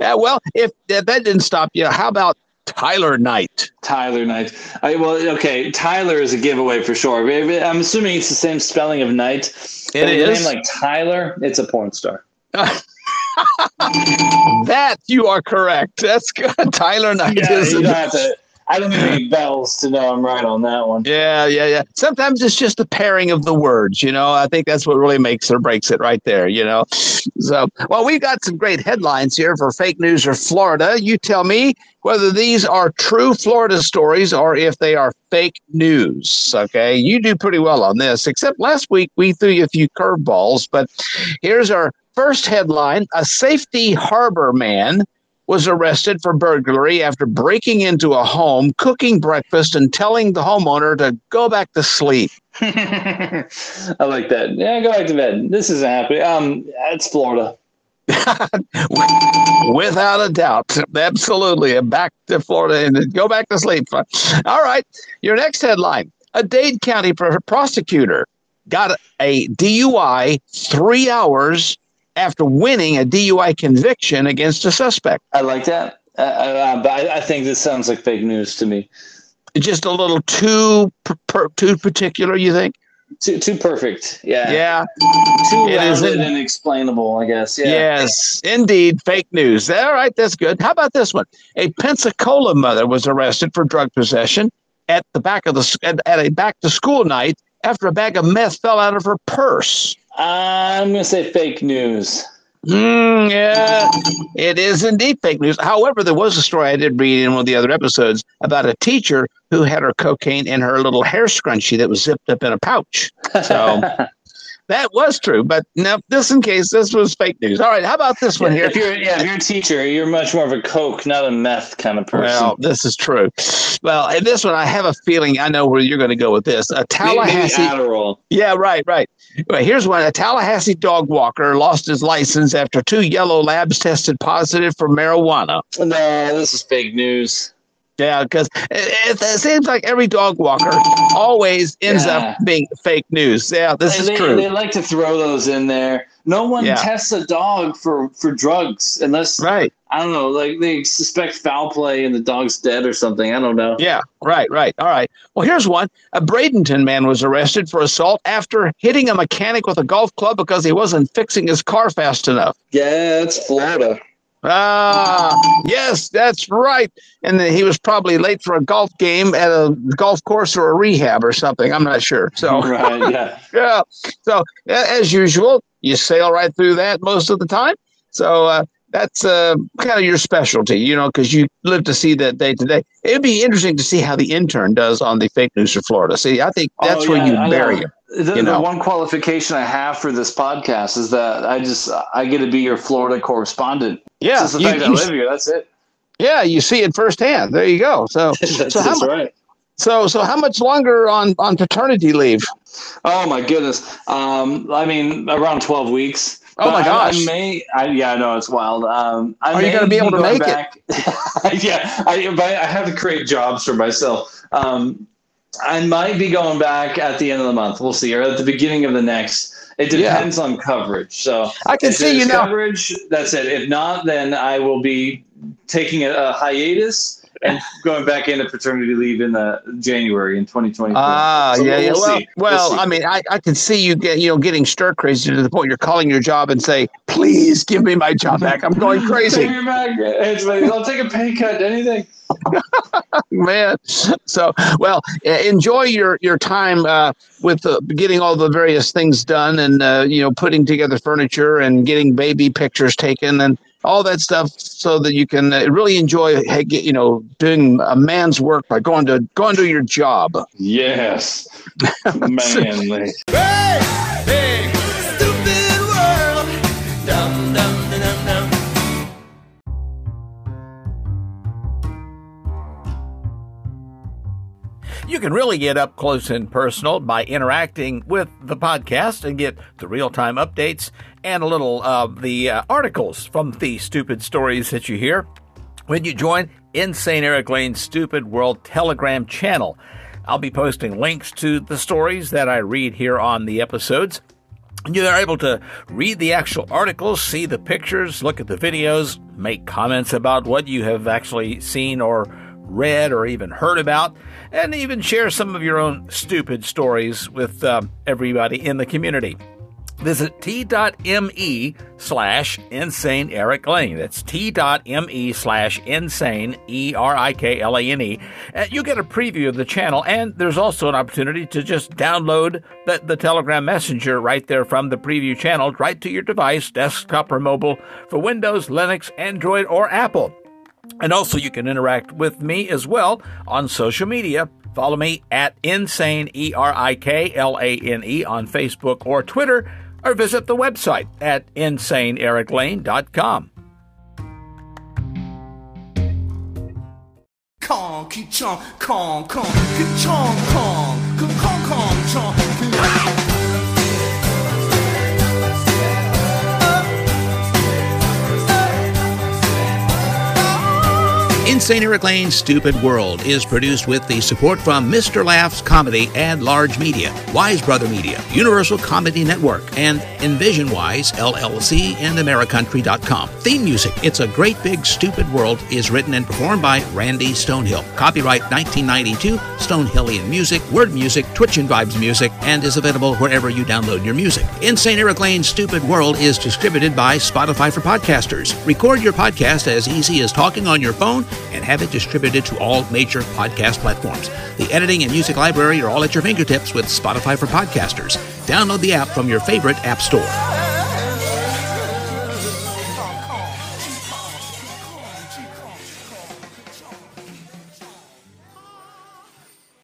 yeah, well, if, if that didn't stop you, how about Tyler Knight? Tyler Knight. I, well, okay, Tyler is a giveaway for sure. I'm assuming it's the same spelling of Knight. It but with a is. name like Tyler, it's a porn star. that you are correct. That's good. Tyler Knight Yeah, is. you don't have to. I don't need any bells to know I'm right on that one. Yeah, yeah, yeah. Sometimes it's just the pairing of the words, you know. I think that's what really makes or breaks it right there, you know. So, well, we've got some great headlines here for fake news or Florida. You tell me whether these are true Florida stories or if they are fake news. Okay. You do pretty well on this, except last week we threw you a few curveballs. But here's our first headline A safety harbor man was arrested for burglary after breaking into a home, cooking breakfast, and telling the homeowner to go back to sleep. I like that. Yeah, go back to bed. This isn't happening. Um, it's Florida. Without a doubt. Absolutely. Back to Florida and go back to sleep. All right. Your next headline A Dade County pr- prosecutor got a DUI three hours after winning a DUI conviction against a suspect. I like that. Uh, uh, but I, I think this sounds like fake news to me. Just a little too per, per, too particular, you think? Too too perfect. Yeah. Yeah. Too It is in- and explainable, I guess. Yeah. Yes, indeed, fake news. All right, that's good. How about this one? A Pensacola mother was arrested for drug possession at the back of the at, at a back to school night after a bag of meth fell out of her purse. I'm gonna say fake news. Mm, yeah, it is indeed fake news. However, there was a story I did read in one of the other episodes about a teacher who had her cocaine in her little hair scrunchie that was zipped up in a pouch. So that was true. But no, just in case this was fake news. All right, how about this one here? If you're yeah, if you're a teacher, you're much more of a coke, not a meth kind of person. Well, this is true. Well, and this one, I have a feeling I know where you're going to go with this. A Maybe- maybe Tallahassee. Adderall. Yeah, right, right. Well, here's one. A Tallahassee dog walker lost his license after two yellow labs tested positive for marijuana. No, this is fake news. Yeah, because it, it seems like every dog walker always ends Yeah. up being fake news. Yeah, this They- is they, true. They like to throw those in there. No one Yeah. tests a dog for for drugs unless right. I don't know, like they suspect foul play and the dog's dead or something. I don't know. Yeah, right, right. All right. Well, here's one. A Bradenton man was arrested for assault after hitting a mechanic with a golf club because he wasn't fixing his car fast enough. Yeah, it's Florida. Ah, yes, that's right. And then he was probably late for a golf game at a golf course or a rehab or something. I'm not sure. So, right, yeah. yeah. So, as usual, you sail right through that most of the time. So, uh, that's uh, kind of your specialty, you know, because you live to see that day to day. It'd be interesting to see how the intern does on the fake news for Florida. See, I think that's Oh, where you I bury know. him. The, you the one qualification I have for this podcast is that I just I get to be your Florida correspondent. Yeah, just the you- fact I live here. That's it. Yeah, you see it firsthand. There you go. So, That's, so how right. So, so how much longer on on paternity leave? Oh my goodness. Um, I mean, around twelve weeks. Oh my But I- gosh. I, may. I, yeah, I know it's wild. Um, I Are you gonna be able to make it? it? yeah, I, I have to create jobs for myself. Um, I might be going back at the end of the month. We'll see, or at the beginning of the next. It Yeah. depends on coverage. So I can see you now. Coverage. That's it. If not, then I will be taking a, a hiatus and going back into paternity leave in the January in 2024. Ah, So yeah, yeah. we'll Well. We'll. I mean, I, I can see you get you know getting stir crazy to the point you're calling your job and say, "Please give me my job back. I'm going crazy." Take it back. It's like, I'll take a pay cut. Anything. man. So, well, enjoy your your time uh, with uh, getting all the various things done, and uh, you know, putting together furniture and getting baby pictures taken and all that stuff, so that you can uh, really enjoy, you know, doing a man's work by going to going to your job. Yes, manly. Big stupid world. Dum dum dum dum dum. You can really get up close and personal by interacting with the podcast and get the real time updates and a little of the uh, articles from the stupid stories that you hear when you join Insane Erik Lane's Stupid World Telegram channel. I'll be posting links to the stories that I read here on the episodes. And You're able to read the actual articles, see the pictures, look at the videos, make comments about what you have actually seen or read or even heard about, and even share some of your own stupid stories with um, everybody in the community. Visit t.me slash insane Erik Lane. That's t.me slash insane E R I K L A N E. You get a preview of the channel, and there's also an opportunity to just download the, the Telegram Messenger right there from the preview channel right to your device, desktop or mobile, for Windows, Linux, Android, or Apple. And also, you can interact with me as well on social media. Follow me at Insane, E R I K L A N E, on Facebook or Twitter, or visit the website at InsaneErikLane.com. Kong, ki chong, kong, kong, ki chong, kong, kong, kong, kong. Insane Erik Lane's Stupid World is produced with the support from Mr. Laughs Comedy and Large Media, Wise Brother Media, Universal Comedy Network, and Envision Wise LLC and AmeriCountry.com. Theme music, It's a Great Big Stupid World, is written and performed by Randy Stonehill. Copyright 1992, Stonehillian Music, Word Music, Twitch and Vibes Music, and is available wherever you download your music. Insane Erik Lane's Stupid World is distributed by Spotify for Podcasters. Record your podcast as easy as talking on your phone and have it distributed to all major podcast platforms. The editing and music library are all at your fingertips with Spotify for Podcasters. Download the app from your favorite app store.